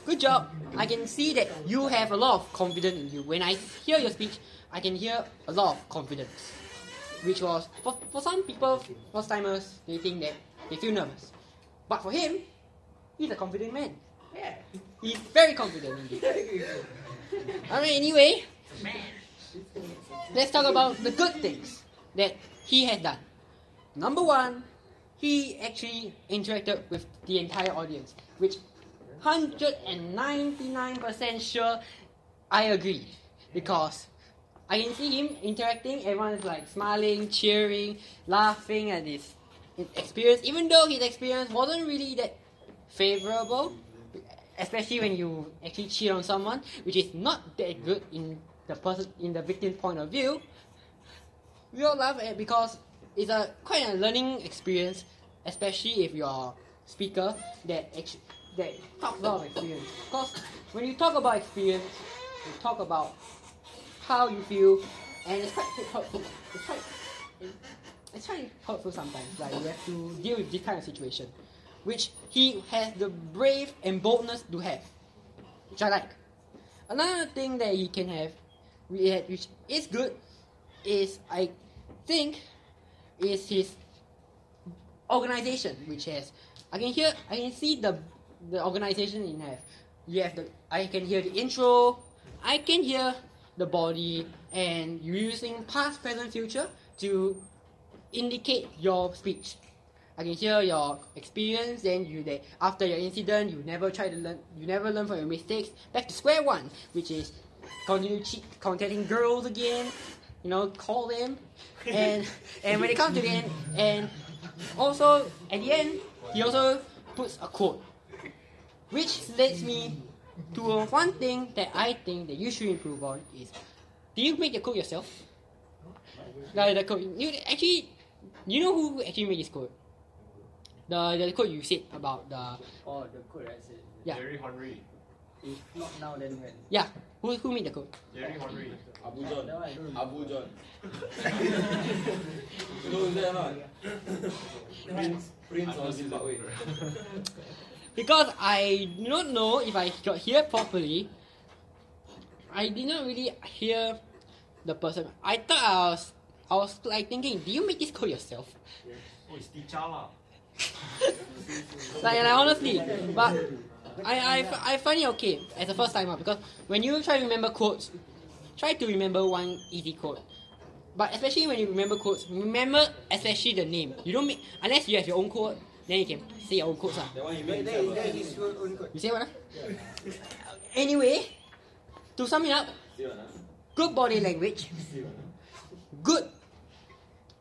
good job. I can see that you have a lot of confidence in you. When I hear your speech, I can hear a lot of confidence. Which was, for, for some people, first timers, they think that they feel nervous. But for him, he's a confident man. Yeah. He's very confident indeed. Alright, anyway, let's talk about the good things that he has done. Number one, he actually interacted with the entire audience, which 199% sure I agree because I can see him interacting, everyone is like smiling, cheering, laughing at his his experience, even though his experience wasn't really that favorable, especially when you actually cheat on someone, which is not that good in the person in the victim's point of view. We all laugh eh, at because it's a quite a learning experience, especially if you're speaker that actu- that talks about experience. Because when you talk about experience, you talk about how you feel, and it's quite hurtful. It's quite it's quite hurtful sometimes. Like you have to deal with this kind of situation, which he has the brave and boldness to have, which I like. Another thing that he can have, which is good, is I think is his organization, which has I can hear I can see the the organization in have. You have the I can hear the intro, I can hear the body, and using past, present, future to indicate your speech. I can hear your experience, then you that after your incident you never try to learn you never learn from your mistakes. Back to square one, which is continue cheat contacting girls again, you know, call them and and when it comes to the end and also at the end he also puts a quote. Which leads me to one thing that I think that you should improve on is do you make the quote yourself? No, the code you actually you know who actually made this code? The the code you said about the Oh, the code I said. Yeah. Jerry Henry. If not now, then when? yeah who who made the code? Jerry Henry. Abu John. That one I don't know. Abu John. you know who's that or not? Prince, Prince of Zimbabwe. because I do not know if I got here properly. I did not really hear the person. I thought I was I was like thinking, do you make this code yourself? Oh, it's T'Challa. Like, and I honestly, but I, I, f- I find it okay as a first timer because when you try to remember quotes, try to remember one easy quote. But especially when you remember quotes, remember especially the name. You don't make unless you have your own quote, then you can say your own quotes. ah. That one you That, make that, yourself. that is your own code. You say what? ah? Anyway, to sum it up, good body language, good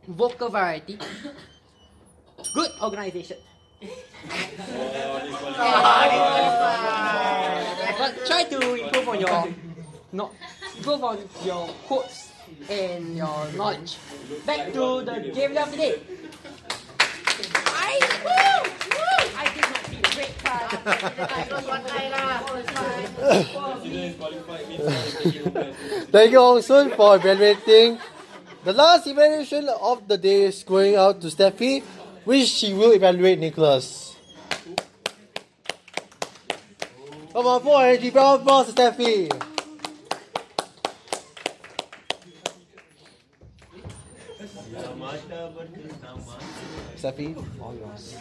vocal variety, good organization. But try to improve on your no, improve on your quotes and your knowledge. Back to the game of the day. I woo, woo, I did not see the great card. I got one eye lah. Thank you, Hong Soon, for evaluating. The last evaluation of the day is going out to Steffi, which she will evaluate Nicholas. Come on, for energy, round of applause to Steffi. Steffi, all yours.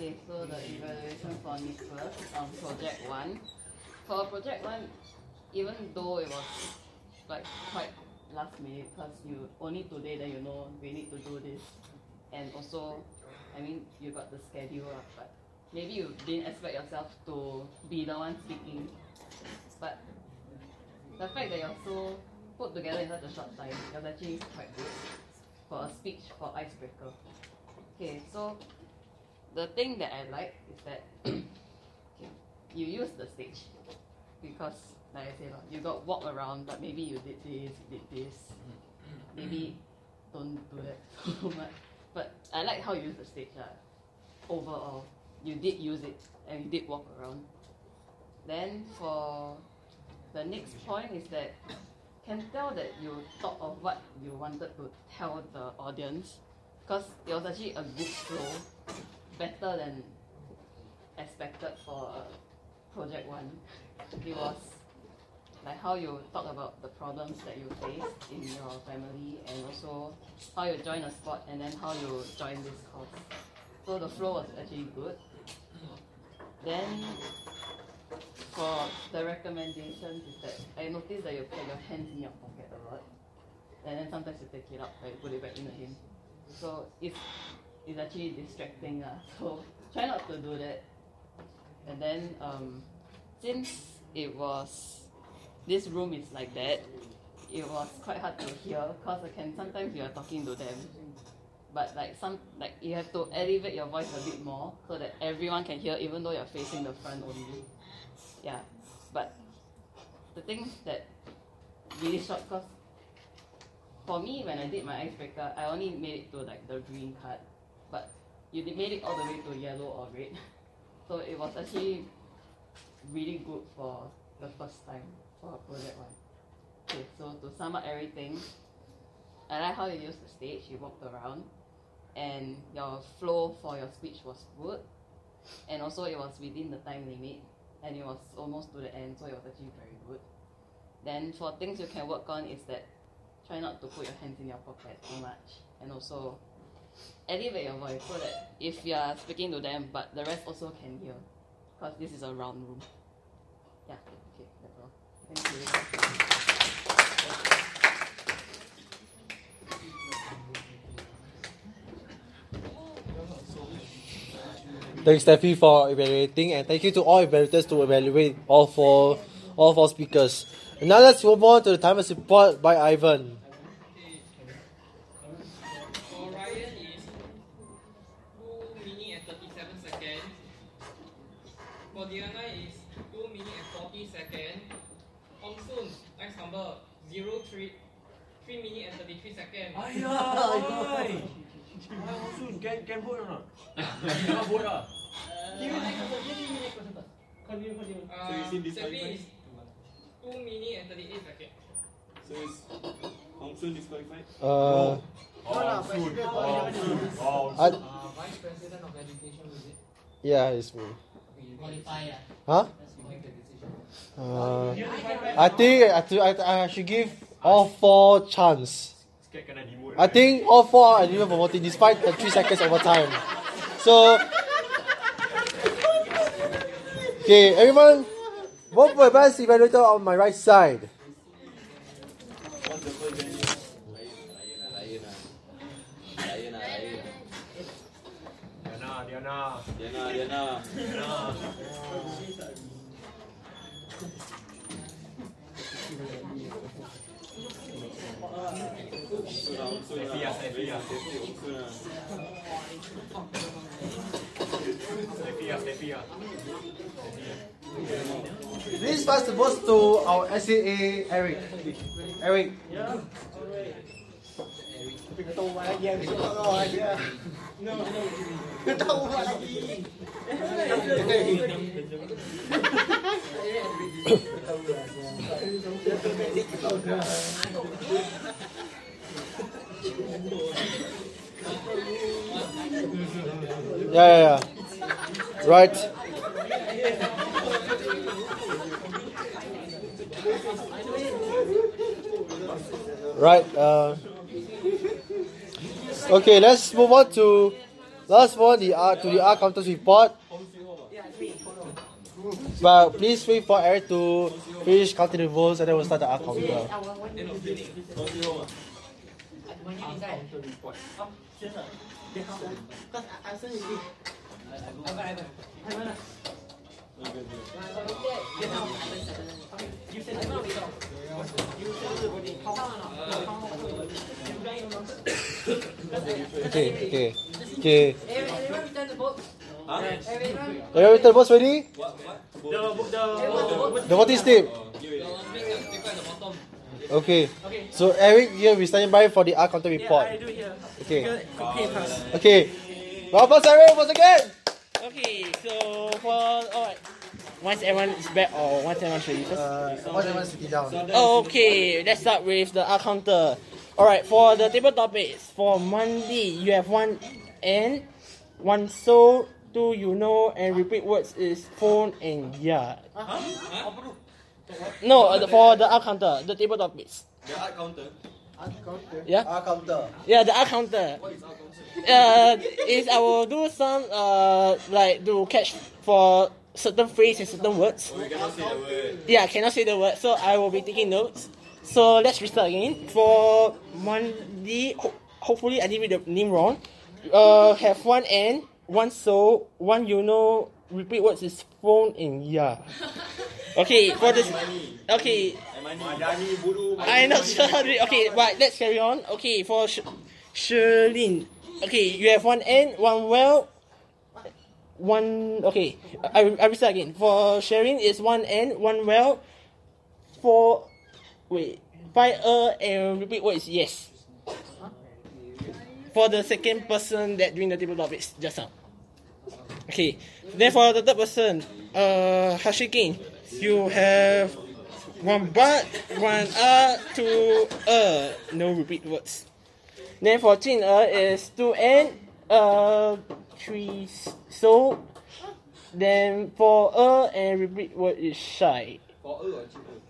Okay, so the evaluation for Nicholas on project one. For project one, even though it was like quite last minute, because you only today that you know we need to do this, and also, I mean you got the schedule, but maybe you didn't expect yourself to be the one speaking, but the fact that you're so put together in such a short time, was actually quite good for a speech for icebreaker. Okay, so the thing that I like is that you use the stage. because like I said, you got walk around, but maybe you did this, you did this. Mm-hmm. Maybe don't do that so much. But I like how you use the stage. lah. Overall, you did use it and you did walk around. Then for the next point is that can tell that you thought of what you wanted to tell the audience because it was actually a good flow, better than expected for project one. It was like how you talk about the problems that you face in your family and also how you join a sport and then how you join this course. So the flow was actually good. Then for the recommendations is that I noticed that you put your hands in your pocket a lot. And then sometimes you take it out, like put it back in again. So it's it's actually distracting uh, So try not to do that. And then um, since it was this room is like that, it was quite hard to hear because I can sometimes you are talking to them. But like some like you have to elevate your voice a bit more so that everyone can hear even though you're facing the front only. Yeah. But the thing that really short cause for me when I did my icebreaker I only made it to like the green card. But you made it all the way to yellow or red. So it was actually really good for the first time for a project one. Okay, so to sum up everything, I like how you used the stage, you walked around, and your flow for your speech was good, and also it was within the time limit, and it was almost to the end, so it was actually very good. Then for things you can work on is that try not to put your hands in your pocket too much, and also elevate your voice so that if you are speaking to them, but the rest also can hear, because this is a round room. Yeah, okay, that's all. Thank you. Thanks, Steffi, for evaluating, and thank you to all evaluators to evaluate all four, all four speakers. And now let's move on to the timer's report by Ivan. For Ryan is 2 minutes and 37 seconds. For Diana is 2 minutes and 40 seconds. Hong Soon, next number 0 3, 3 minutes and 33 So it's in disqualified? Steffi 2 minutes and 38 seconds. So is Hong disqualified? Uh. Uh, Vice President of Education, it? Yeah, it's me. Qualify. Huh? Uh, I think I, I, I should give all four chance. Scared kena demote. I think all four are even promoting despite the three seconds overtime. So, okay, everyone, vote for the best evaluator on my right side. What's the first venue? Diana, Diana. Diana, Diana. Diana. Steffi ah, Steffi ah. Steffi ah, Steffi ah. Please pass the votes to our SAA Eric. Eric. Tahu buat Yeah, yeah, yeah. Right. Right. Uh, okay, let's move on to last one. The R to the R counters report. But please wait for Eric to finish counting the votes and then we'll start the R counter. Okay, okay, okay. Everyone return the vote. Huh? Everyone. Everyone, the votes ready? What? What? the, The voting slip. Okay. So Eric here we standing by for the R counter report. Yeah, I do here. Okay. Okay. Okay. Well, first Eric once again. Okay, so for alright. Once everyone is back or once everyone should leave first? Uh, once everyone sitting down. Okay, let's start with the R counter. Alright, for the table topics, for Monday, you have one and one so, two you know, and repeat words is phone and yeah. No, uh, for the R counter, the table topics. The R counter. Yeah? R counter. Yeah, the R counter. Uh, is I will do some uh like to catch for certain phrase and certain words. We cannot say the word. Yeah, I cannot say the word, so I will be taking notes. So let's restart again. For Monday, ho- hopefully I didn't read the name wrong. Uh, have one N, one so, one you know. Repeat words is phone and yeah. Okay, for this. Okay, I'm not sure. how to read. Okay, but let's carry on. Okay, for Sh- Sherlyn. Okay, you have one N, one well, one. Okay, I I restart again. For Sharing is one N, one well, four. Wait, five uh and repeat what is yes. For the second person that doing the table topics just now. Okay, then for the third person, uh, Hashikin, you have one but, one uh, two uh, no repeat words. Then for Jin uh is two and uh three so. Then for uh and repeat word is shy. For a or cheaper?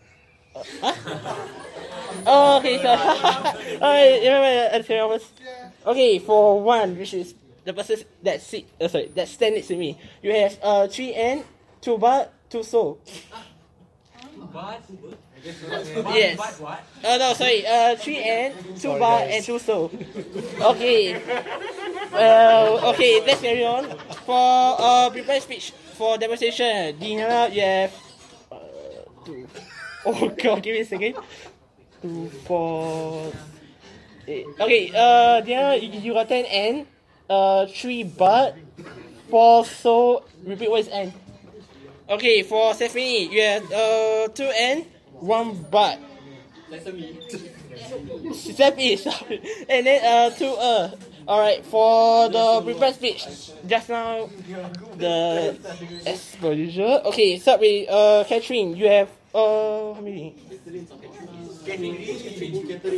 Huh? oh, okay, so alright, remember uh, three of. Okay, for one, which is the person that sit, uh, sorry, that stand next to me, you have uh three and two but two so. But Yes. But what? Uh, no, sorry. Uh, three and two bar and two so. Okay. Well, okay. Let's carry on. For uh, prepare speech for demonstration. Dina, you have. Uh, two. Oh God, give me a second. Two, four. Eight. Okay. Uh, Dina, you, you got ten and uh three but four so. Repeat what is and. Okay, for Stephanie, you have uh two and one but. That's me. Stephanie, sorry. And then uh two uh. Alright, for the prepared speech, just now the as usual. Okay, start with uh Catherine. You have uh how many?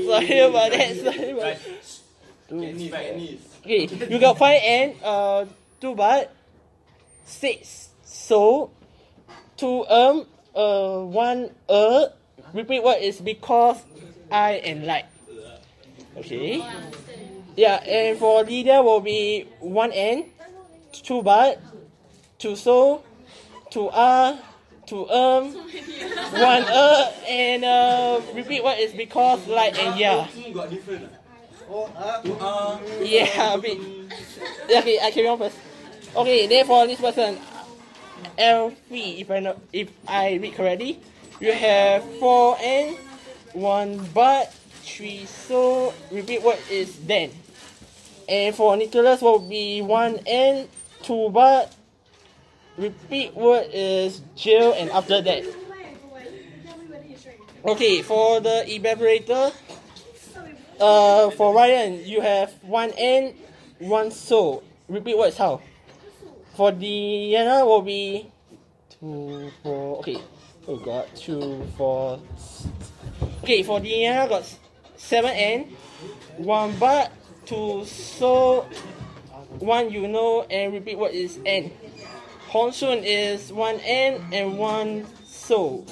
Sorry about that. Sorry about that. Okay, you got five and uh two but six so two um uh one uh repeat what is because I and like. Okay. Yeah, and for leader will be one N, two but, two so, two uh, two um, one uh, and uh, repeat what is because like and yeah. Yeah, a bit. Okay, I carry on first. Okay, then for this person, L3, if I know, if I read correctly, you have four and one but, three so. Repeat what is then. And for Nicholas will be one and two but. Repeat word is jail and after that. Okay, for the evaluator, uh, for Ryan, you have one and one so. Repeat words how? For Diana will be two, four. Okay. Oh god, two, four. Okay, for Diana got s- seven and one but, two so, one you know, and repeat what is n. Hong Soon is one n and one so.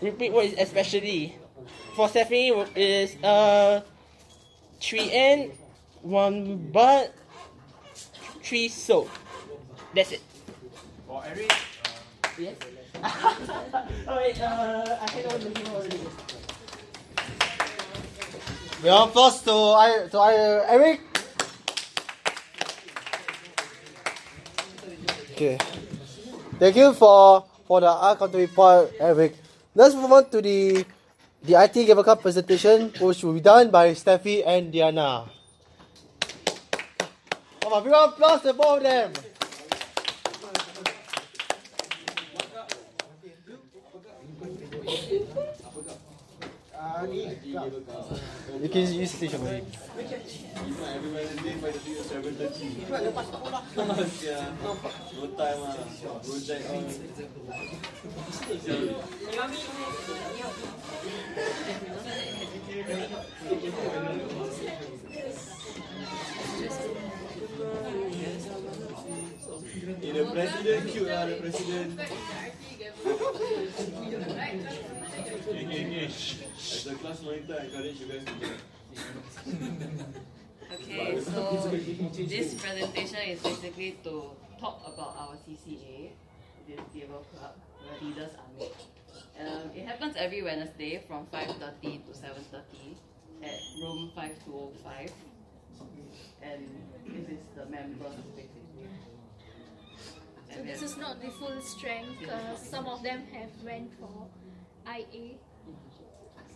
Repeat what is especially. For Stephanie is uh three n, one but, three so. That's it. For Eric. Yes. oh wait, uh, I hand over the name already. We are first to I to I Eric. Okay. Thank you for for the R counter report, Eric. Let's move on to the the ITE Gavel Club presentation, which will be done by Steffi and Diana. Come on, big round of applause to both of them. You can use station for him. Lepas sekolah. No time ah. Project all. Eh, the president cute lah, the president. Okay, okay. As a class I encourage you guys to Okay, so this presentation is basically to talk about our CCA, this table club, where leaders are made. Um, it happens every Wednesday from 5.30 to 7.30 at room 5205. And this is the members basically. So this is not the full strength. Uh, some of them have went for IA.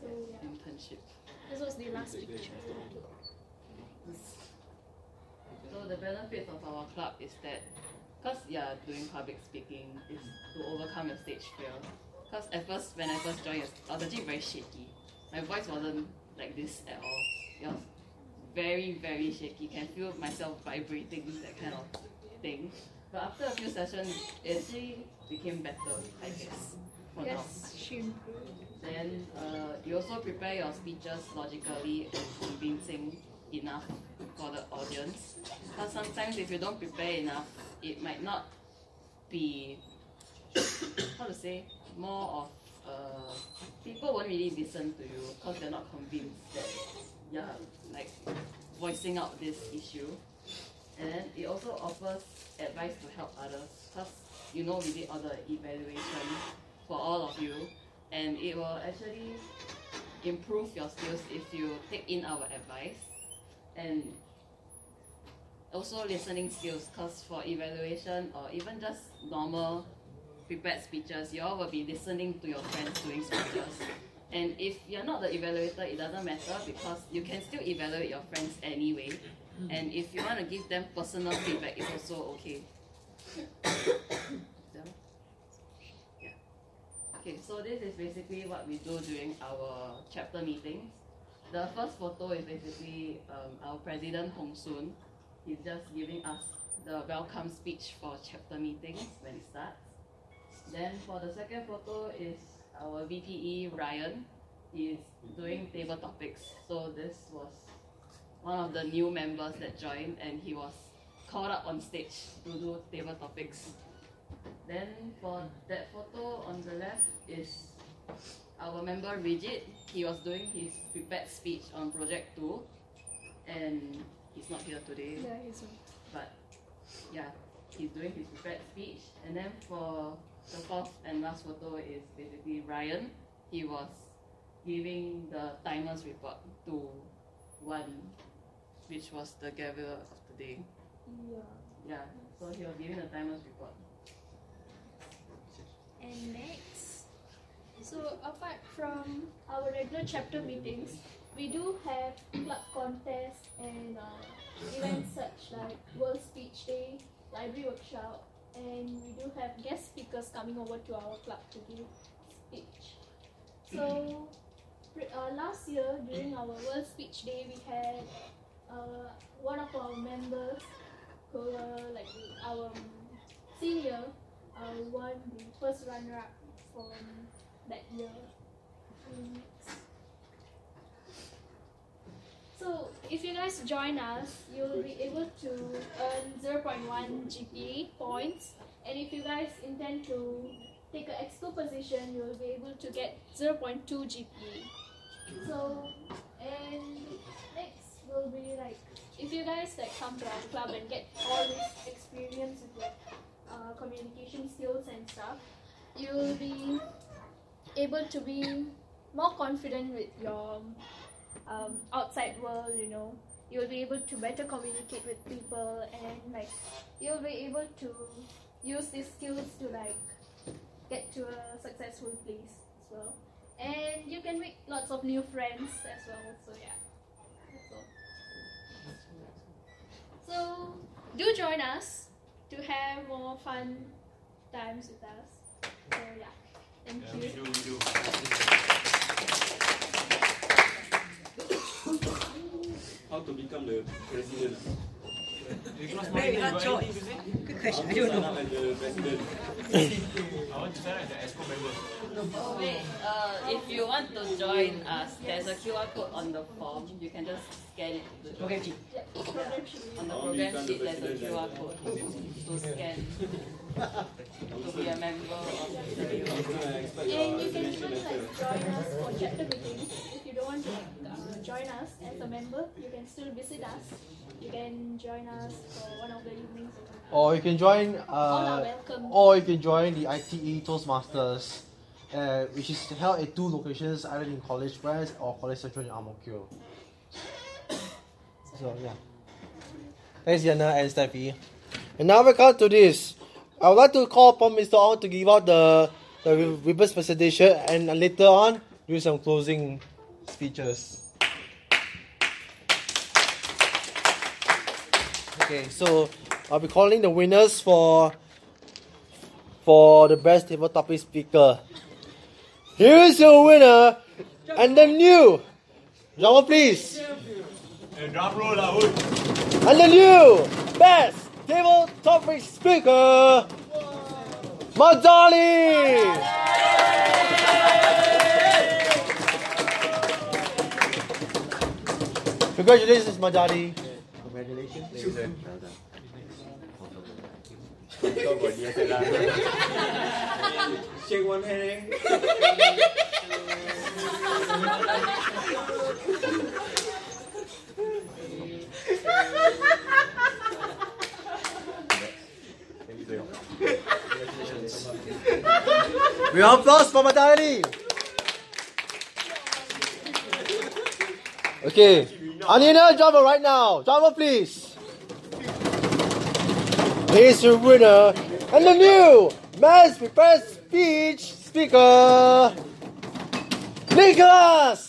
So yeah. Internship. This was the last picture. So the benefit of our club is that, cause yeah, doing public speaking is to overcome your stage fear. Cause at first when I first joined, I was actually very shaky. My voice wasn't like this at all. It was very very shaky. Can feel myself vibrating that kind of thing. But after a few sessions, it actually became better, I guess. For now. Yes, she improved. Then uh, you also prepare your speeches logically and convincing enough for the audience. Because sometimes if you don't prepare enough, it might not be how to say more of uh, people won't really listen to you because they're not convinced that yeah like voicing out this issue. And then it also offers advice to help others because you know we did all the evaluation for all of you. And it will actually improve your skills if you take in our advice. And also listening skills because for evaluation or even just normal prepared speeches you all will be listening to your friends doing speeches. And if you're not the evaluator it doesn't matter because you can still evaluate your friends anyway and if you want to give them personal feedback it's also okay yeah. Okay, so this is basically what we do during our chapter meetings. The first photo is basically um, our president Hong Soon. He's just giving us the welcome speech for chapter meetings when it starts. Then for the second photo is our VPE Ryan. He's doing table topics. So this was one of the new members that joined and he was called up on stage to do table topics. Then for that photo on the left is our member Rigid. He was doing his prepared speech on project two and he's not here today. Yeah, he's on. But yeah, he's doing his prepared speech. And then for the fourth and last photo is basically Ryan. He was giving the timers report to one, which was the gavel of the day. Yeah. Yeah, so he was giving the timers report. And next, so apart from our regular chapter meetings, we do have club contests and uh, events such like World Speech Day, Library Workshop, and we do have guest speakers coming over to our club to give speech. So uh, last year during our World Speech Day, we had uh, one of our members who were like our senior uh, won the first runner-up from that year. So if you guys join us, you'll be able to earn 0.1 GPA points, and if you guys intend to take an exco position, you'll be able to get 0.2 GPA. So and will be like if you guys like come to our club and get all this experience with like uh, communication skills and stuff, you will be able to be more confident with your um, outside world. You know, you will be able to better communicate with people and like you'll be able to use these skills to like get to a successful place as well. And you can make lots of new friends as well. So yeah, So do join us to have more fun times with us. So yeah, thank yeah, you. We do, we do. How to become the president? Very hard choice. Good question. I don't know. As. I want to sign as an exco member. Wait, uh, if you want to join us, there's a QR code on the form. You can just scan it. To Program sheet. On the program sheet, there's a QR code to scan to be a member of the And you can even like join us for chapter meetings. If you don't want to like uh, join us as a member, you can still visit us. You can join us for one of the evenings. Or you can join, uh, or you can join the ITE Toastmasters, uh, which is held at two locations, either in College West or College Central in Ang Mo Kio. So yeah, thanks Yana and Steffi. And now we come to this. I would like to call upon Mr. Ong to give out the the reverse presentation and later on do some closing speeches. Okay, so I'll be calling the winners for for the best table topic speaker. Here is your winner and the new drama please. drum roll lah, oi. And the new best table topic speaker Madali! Congratulations, Madali. Congratulations. Kau buat dia salah. Shake one hand. We have applause for Madali. Okay, I need a right now. Drummer, please. Here's your winner and the new mass prepared speech speaker, Nicholas.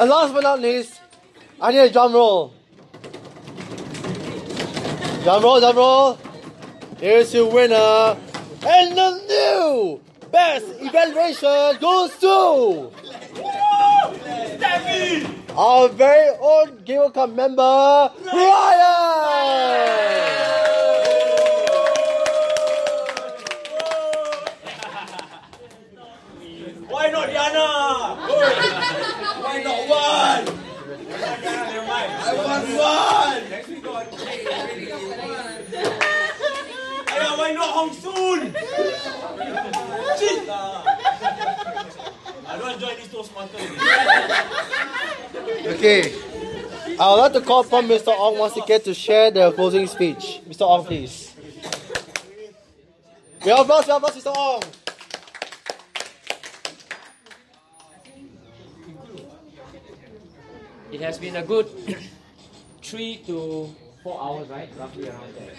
And last but not least, I need a drum roll. Drum roll, drum roll. Here's your winner. And the new best evaluation goes to our very own Gavel Club member, Ryan. Why not Diana? Not one? I want one. Ayah, why not Hong Soon? Shit lah. I don't join this Toastmaster. Okay. I would like to call upon Mr. Ong once again to share the closing speech. Mr. Ong, please. We applause, we applause, Mr. Ong. It has been a good three to four hours, right? Roughly around there.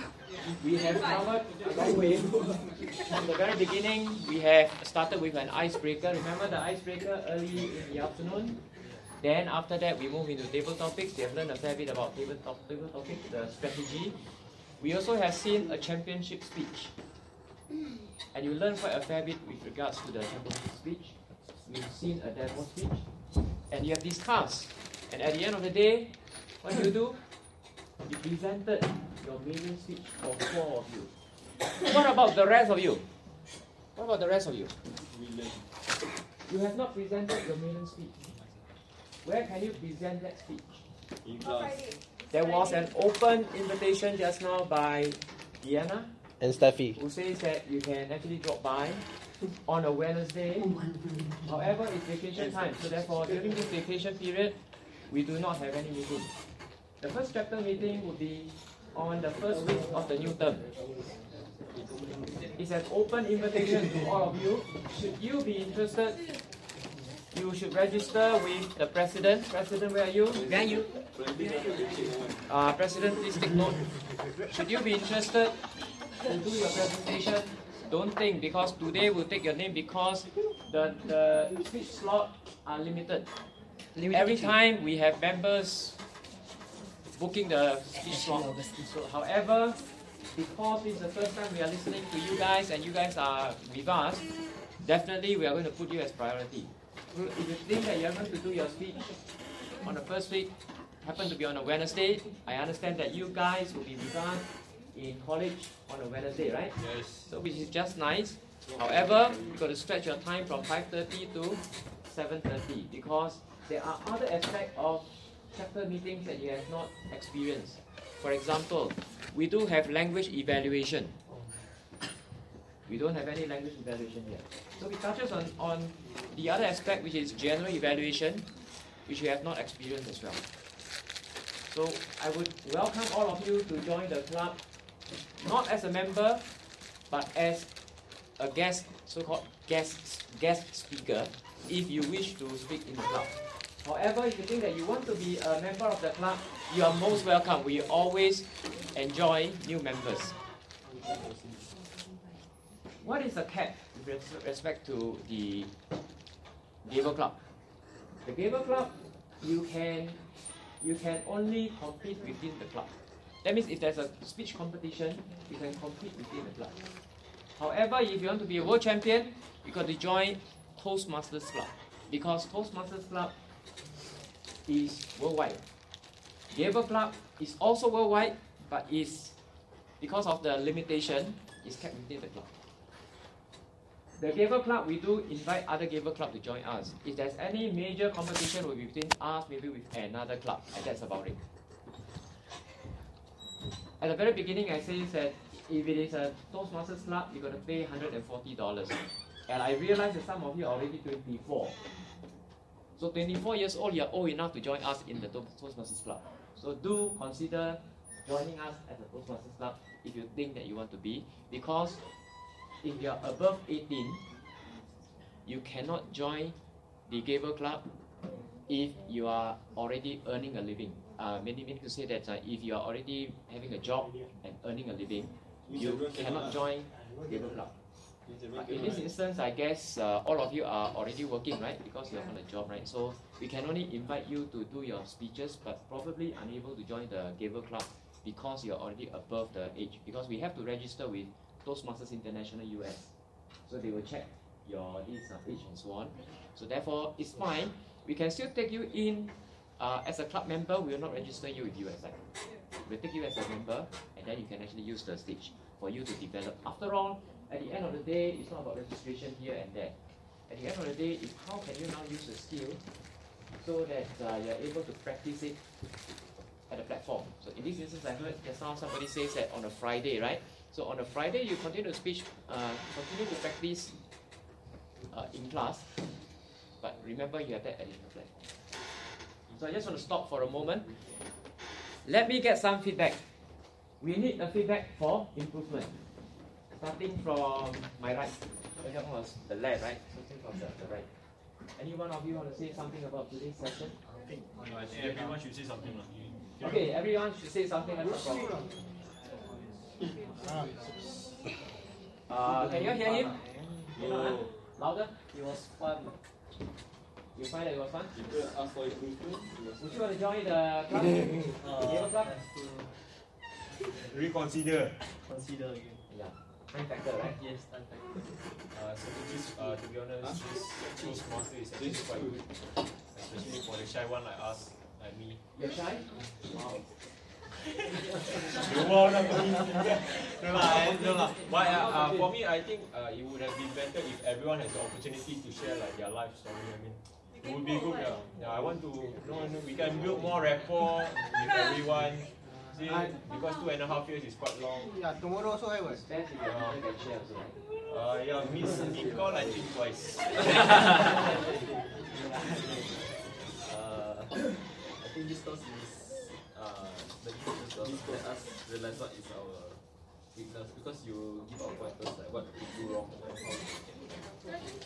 We have covered a long way. From the very beginning, we have started with an icebreaker. Remember the icebreaker early in the afternoon? Then after that, we move into table topics. We have learned a fair bit about table, top, table topics, the strategy. We also have seen a championship speech. And you learn quite a fair bit with regards to the championship speech. We've seen a demo speech. And you have these discussed. And at the end of the day, what do you do? You presented your maiden speech for four of you. What about the rest of you? What about the rest of you? You have not presented your maiden speech. Where can you present that speech? In class. There was an open invitation just now by Diana, And Steffi. who says that you can actually drop by on a Wednesday. However, it's vacation time, so therefore during this vacation period, we do not have any meeting. The first chapter meeting will be on the first week of the new term. It's an open invitation to all of you. Should you be interested, you should register with the president. President, where are you? Where are you? Uh, president, please take note. Should you be interested to do your presentation, don't think because today we'll take your name because the, the speech slot are limited. Every time we have members booking the speech slot. However, because this is the first time we are listening to you guys and you guys are with us, definitely we are going to put you as priority. If you think that you're going to do your speech on the first week, happen to be on a Wednesday, I understand that you guys will be with us in college on a Wednesday, right? Yes. So which is just nice. However, you got to stretch your time from 5.30 to 7.30 because there are other aspects of chapter meetings that you have not experienced. For example, we do have language evaluation. We don't have any language evaluation yet. So we touches on, on the other aspect which is general evaluation, which you have not experienced as well. So I would welcome all of you to join the club, not as a member, but as a guest, so-called guest guest speaker, if you wish to speak in the club. However, if you think that you want to be a member of the club, you are most welcome. We always enjoy new members. What is the cap with respect to the Gavel Club? The Gavel Club, you can you can only compete within the club. That means if there's a speech competition, you can compete within the club. However, if you want to be a world champion, you got to join Toastmasters Club because Toastmasters Club is worldwide. Gavel Club is also worldwide, but is because of the limitation, is kept within the club. The Gavel Club, we do invite other Gavel Club to join us. If there's any major competition, will be between us, maybe with another club, and that's about it. At the very beginning, I say that if it is a Toastmasters Club, you're going to pay $140. And I realize that some of you are already 24. So 24 years old, you're old enough to join us in the To- Toastmasters Club. So do consider joining us at the Toastmasters Club if you think that you want to be, because if you're above 18, you cannot join the Gavel Club if you are already earning a living. Uh, many meaning to say that uh, if you are already having a job and earning a living, you cannot join Gavel Club. But in this instance, I guess uh, all of you are already working, right? Because you're on a job, right? So we can only invite you to do your speeches, but probably unable to join the Gavel Club because you're already above the age. Because we have to register with Toastmasters International US. So they will check your this uh, age and so on. So therefore, it's fine. We can still take you in uh, as a club member. We will not register you with USI. We'll take you as a member, and then you can actually use the stage for you to develop. After all, at the end of the day, it's not about registration here and there. At the end of the day, how can you now use the skill so that uh, you're able to practice it at the platform. So in this instance, I heard just now somebody says that on a Friday, right? So on a Friday, you continue to speech, uh, continue to practice uh, in class, but remember you have that additional platform. So I just want to stop for a moment. Let me get some feedback. We need a feedback for improvement. Starting from my right. That was the left, right? Starting from the, the right. Any one of you want to say something about today's session? I think everyone should say something. lah. Okay, everyone should say something. That's no problem. Uh, can you hear him? No. Louder? It was fun. You find that it was fun? People ask for improvement. Would you want to join the club? Uh, Gavel club? Reconsider. Consider again. Yeah. Time factor, right? Yes, time factor. Uh, so this, uh, to be honest, this Toastmaster is actually quite good, especially for the shy one like us, like me. You're shy? Wow. You won't have no lah, I- no lah. But uh, uh, for me, I think uh, it would have been better if everyone has the opportunity to share like their life story. I mean, it would be good. Yeah, yeah. I want to. No, no, we can build more rapport with everyone. See, because two and a half years is quite long. Yeah, tomorrow also have. Best if you can share also, right? Uh, yeah, miss Nicole I think twice. Uh, I think this course is uh, the East Coast course let us realize what is our weakness because you give our pointers like what we do wrong and how we can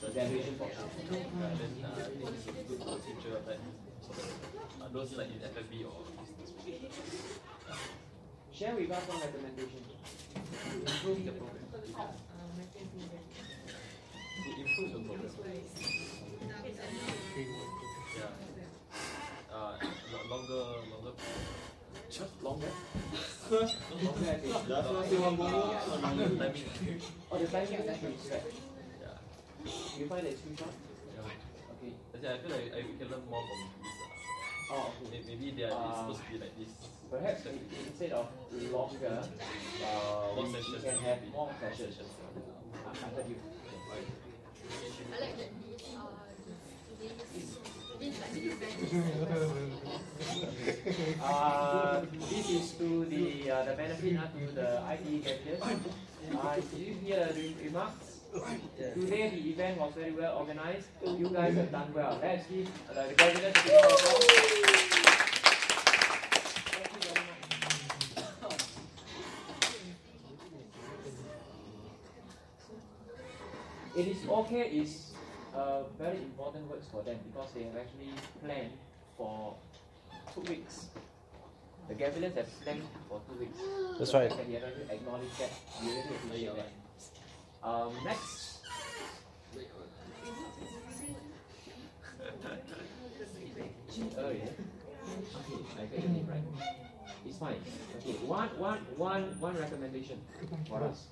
the evaluation portion. Yeah, then uh, I think this will be good for the future like that, uh, those like in F&B or business. Share with us one recommendation. Improve the program. To improve the program. Yeah. Uh, lo- longer, longer. Longer? longer. Longer timing. Oh, the timing is actually stretched. Yeah. You find that it's too short? Yeah. Okay. I feel like I, we can learn more from this. Uh, Oh, May- Maybe they are Uh, supposed to be like this. Perhaps i- instead of longer, uh, we, we can have more sessions. I, I heard you. I like that. Uh, this is to the uh, the benefit uh, to the IT gadgets. Uh, did you hear the remarks? Today the event was very well organized. You guys have done well. Let's give uh, the graduates a big round of applause. It is okay is uh, very important words for them because they have actually planned for two weeks. The Gaveliers have planned for two weeks. That's So right. Can you already acknowledge that? We really appreciate that. Um, next. Oh yeah. Okay, I get your name right. It's fine. Okay, one, one, one, one recommendation for us.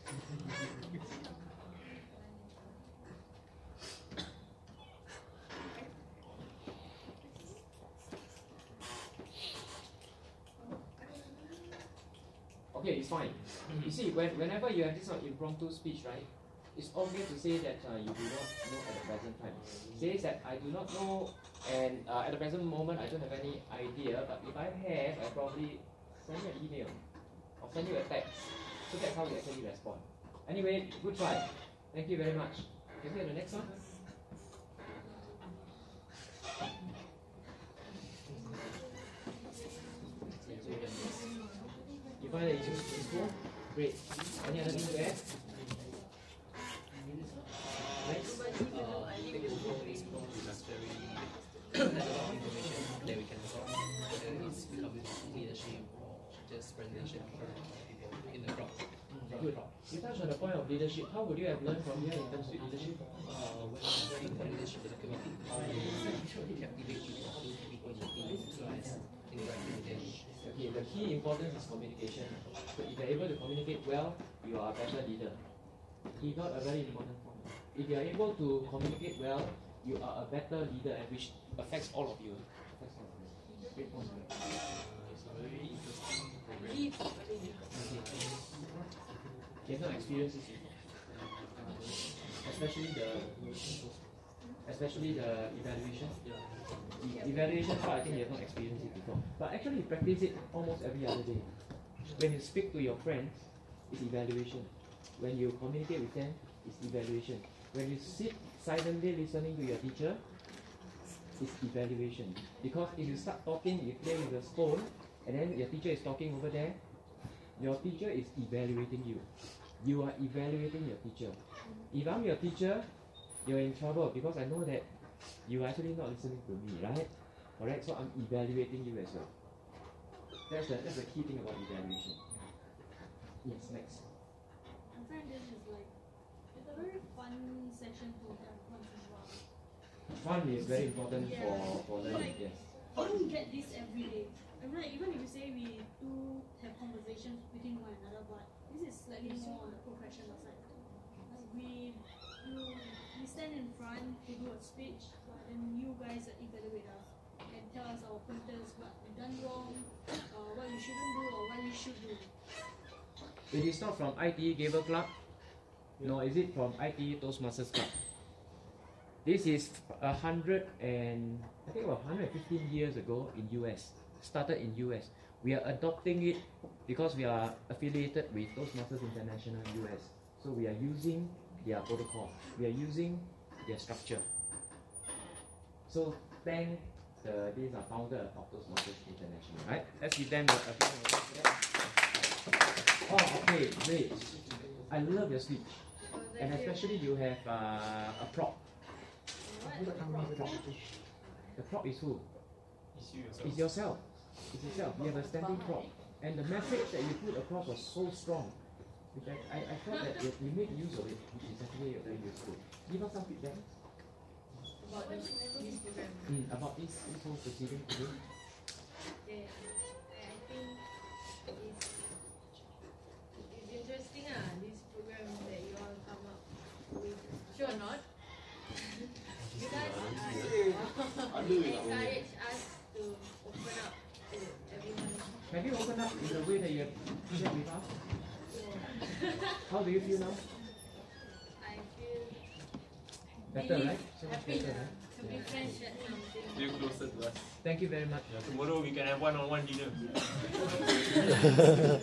It's fine. You see, when, whenever you have this sort of impromptu speech, right, it's okay to say that uh, you do not know at the present time. Says that I do not know, and uh, at the present moment I don't have any idea. But if I have, I probably send you an email or send you a text. So that's how we actually respond. Anyway, good try. Thank you very much. Can we have the next one? Find it's useful? Great. Any other thing to add? Next. that we can solve. And it's become leadership, just presentation in the crowd. Good. You touched on the point of leadership. How would you have learned from here in terms of leadership? Uh, when I'm working for leadership in the committee, I captivate people, how do people influence, interact with them. Okay, the key importance is communication. So if you're able to communicate well, you are a better leader. He got a very important point. If you are able to communicate well, you are a better leader, and which affects all of you. Affects. Great point. It's very interesting no experiences before. Especially the especially the evaluation. Evaluation part I think you have not experienced it before. But actually you practice it almost every other day. When you speak to your friends, it's evaluation. When you communicate with them, it's evaluation. When you sit silently listening to your teacher, it's evaluation. Because if you start talking, you play with your phone, and then your teacher is talking over there, your teacher is evaluating you. You are evaluating your teacher. If I'm your teacher, you're in trouble because I know that you are actually not listening to me, right? Alright, So I'm evaluating you as well. That's the, that's the key thing about evaluation. Yes, next. I find this is like it's a very fun session to have once in a while. Fun is very important Yeah. for, for learning, Like, yes. You don't get this every day. I mean, like, even if you say we do have conversations between one another, but this is slightly more on the professional side. Like we, you, we stand in front to do a speech, and you guys are evaluate us and tell us our pointers, what we've done wrong, uh, what we shouldn't do, or what we should do. It is not from ITE Gavel Club, nor is it from ITE Toastmasters Club. This is a hundred and I think about 115 years ago in US. Started in US. We are adopting it because we are affiliated with Toastmasters International US. So we are using their protocol. We are using their structure. So thank the these are founder of Toastmasters International, right? Let's give them a, a big round of applause for that. Oh, okay, great. I love your speech, and especially you have uh, a prop. Who's the prop? The prop is who? It's yourself. It's yourself. You have a standing prop, and the message that you put across was so strong. Which I, I, I felt that you, you made use of it, which is actually very useful. Give us some feedback. About this, this program. Mm, about this, this whole proceeding today. Yeah, I think it's, it's interesting ah, this program that you all come up with. Sure or not? because uh, encourage us to open up to everyone. Have you opened up in the way that you have shared with us? How do you feel now? I feel Better, relieved, right? So much happy better, right? to be friends at something. Feel closer to us. Thank you very much. Tomorrow we can have one-on-one dinner.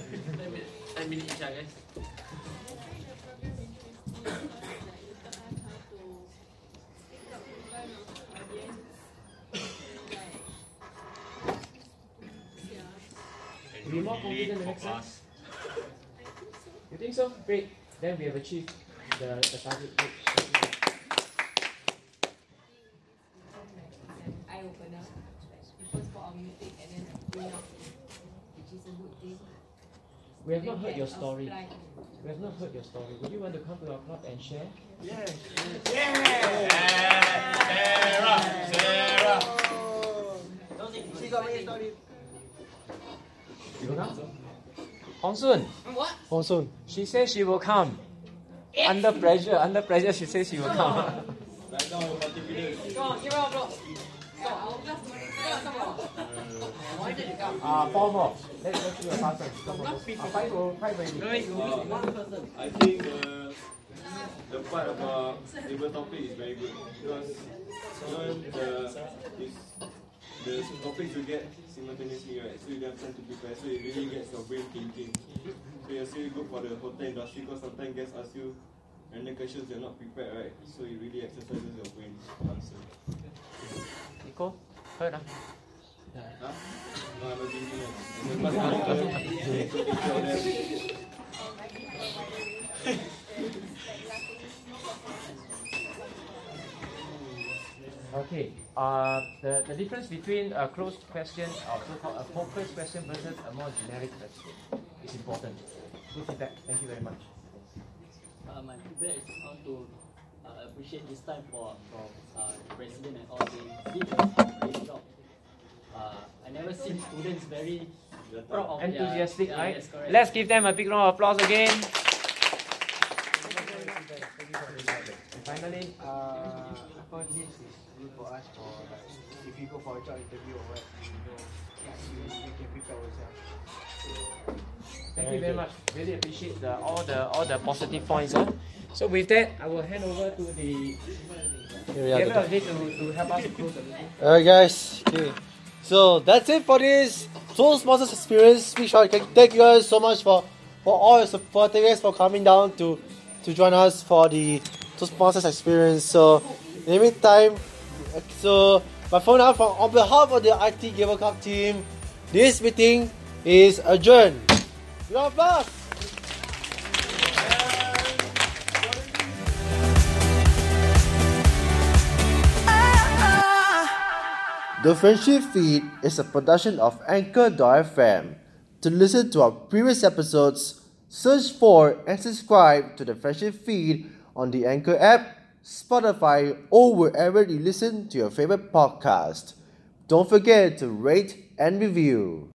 Ten minutes each, ah, guys. Be more confident the next time. You think so? Great. Then we have achieved the, the target. Great. eye opener because for our music and then bring out which is a good thing. We have not heard your story. We have not heard your story. Would you want to come to our club and share? Yes. Yeah. Sarah, Sarah. Don't think She got many stories. You will come? Hong Soon. What? Hong Soon. She says she will come. Under pressure, under pressure, she says she will come. Right now, we're confident. Come on, give her a applause. Come on, come on, come on. I wanted to come. Uh, four more. Let's let's do a fast one. Come on. Uh, five for five already. No, wait, you miss one person. I think uh, the part about table topic is very good because you know the is the topics you get simultaneously right, so you don't have time to prepare, so it really gets your brain thinking. So it's really good for the hotel industry because sometimes guests ask you random questions you're not prepared, right? So it really exercises your brain to answer. Nico, heard ah? Huh? No, I'm a beginner. And the first one, uh, take care of them. Okay. Uh, the, the difference between a closed question or so-called a focused question versus a more generic question is important. Good feedback. Thank you very much. Uh, my feedback is how to uh, appreciate this time for from uh, the president and all. They did a great job. Uh, I never seen students very proud of Enthusiastic, yeah, right? Yes. Let's give them a big round of applause again. And finally, Uh, apa good for us for like if you go for a job interview or what, you know, we, we can prepare ourselves. Thank you very much. Really appreciate the, all the all the positive points. Huh? So with that, I will hand over to the Here we are, Gabriel to, to help us to close the meeting. Alright, guys. Okay. So that's it for this Toastmasters experience speech. shot. Thank you guys so much for, for all your support. Thank you guys for coming down to, to join us for the Toastmasters experience. So, in the meantime, so my phone now from on behalf of the ITE Gavel Club team, this meeting is adjourned. Round of. The Friendship Feed is a production of Anchor.fm. To listen to our previous episodes, search for and subscribe to the Friendship Feed on the Anchor app, Spotify, or wherever you listen to your favorite podcast. Don't forget to rate and review.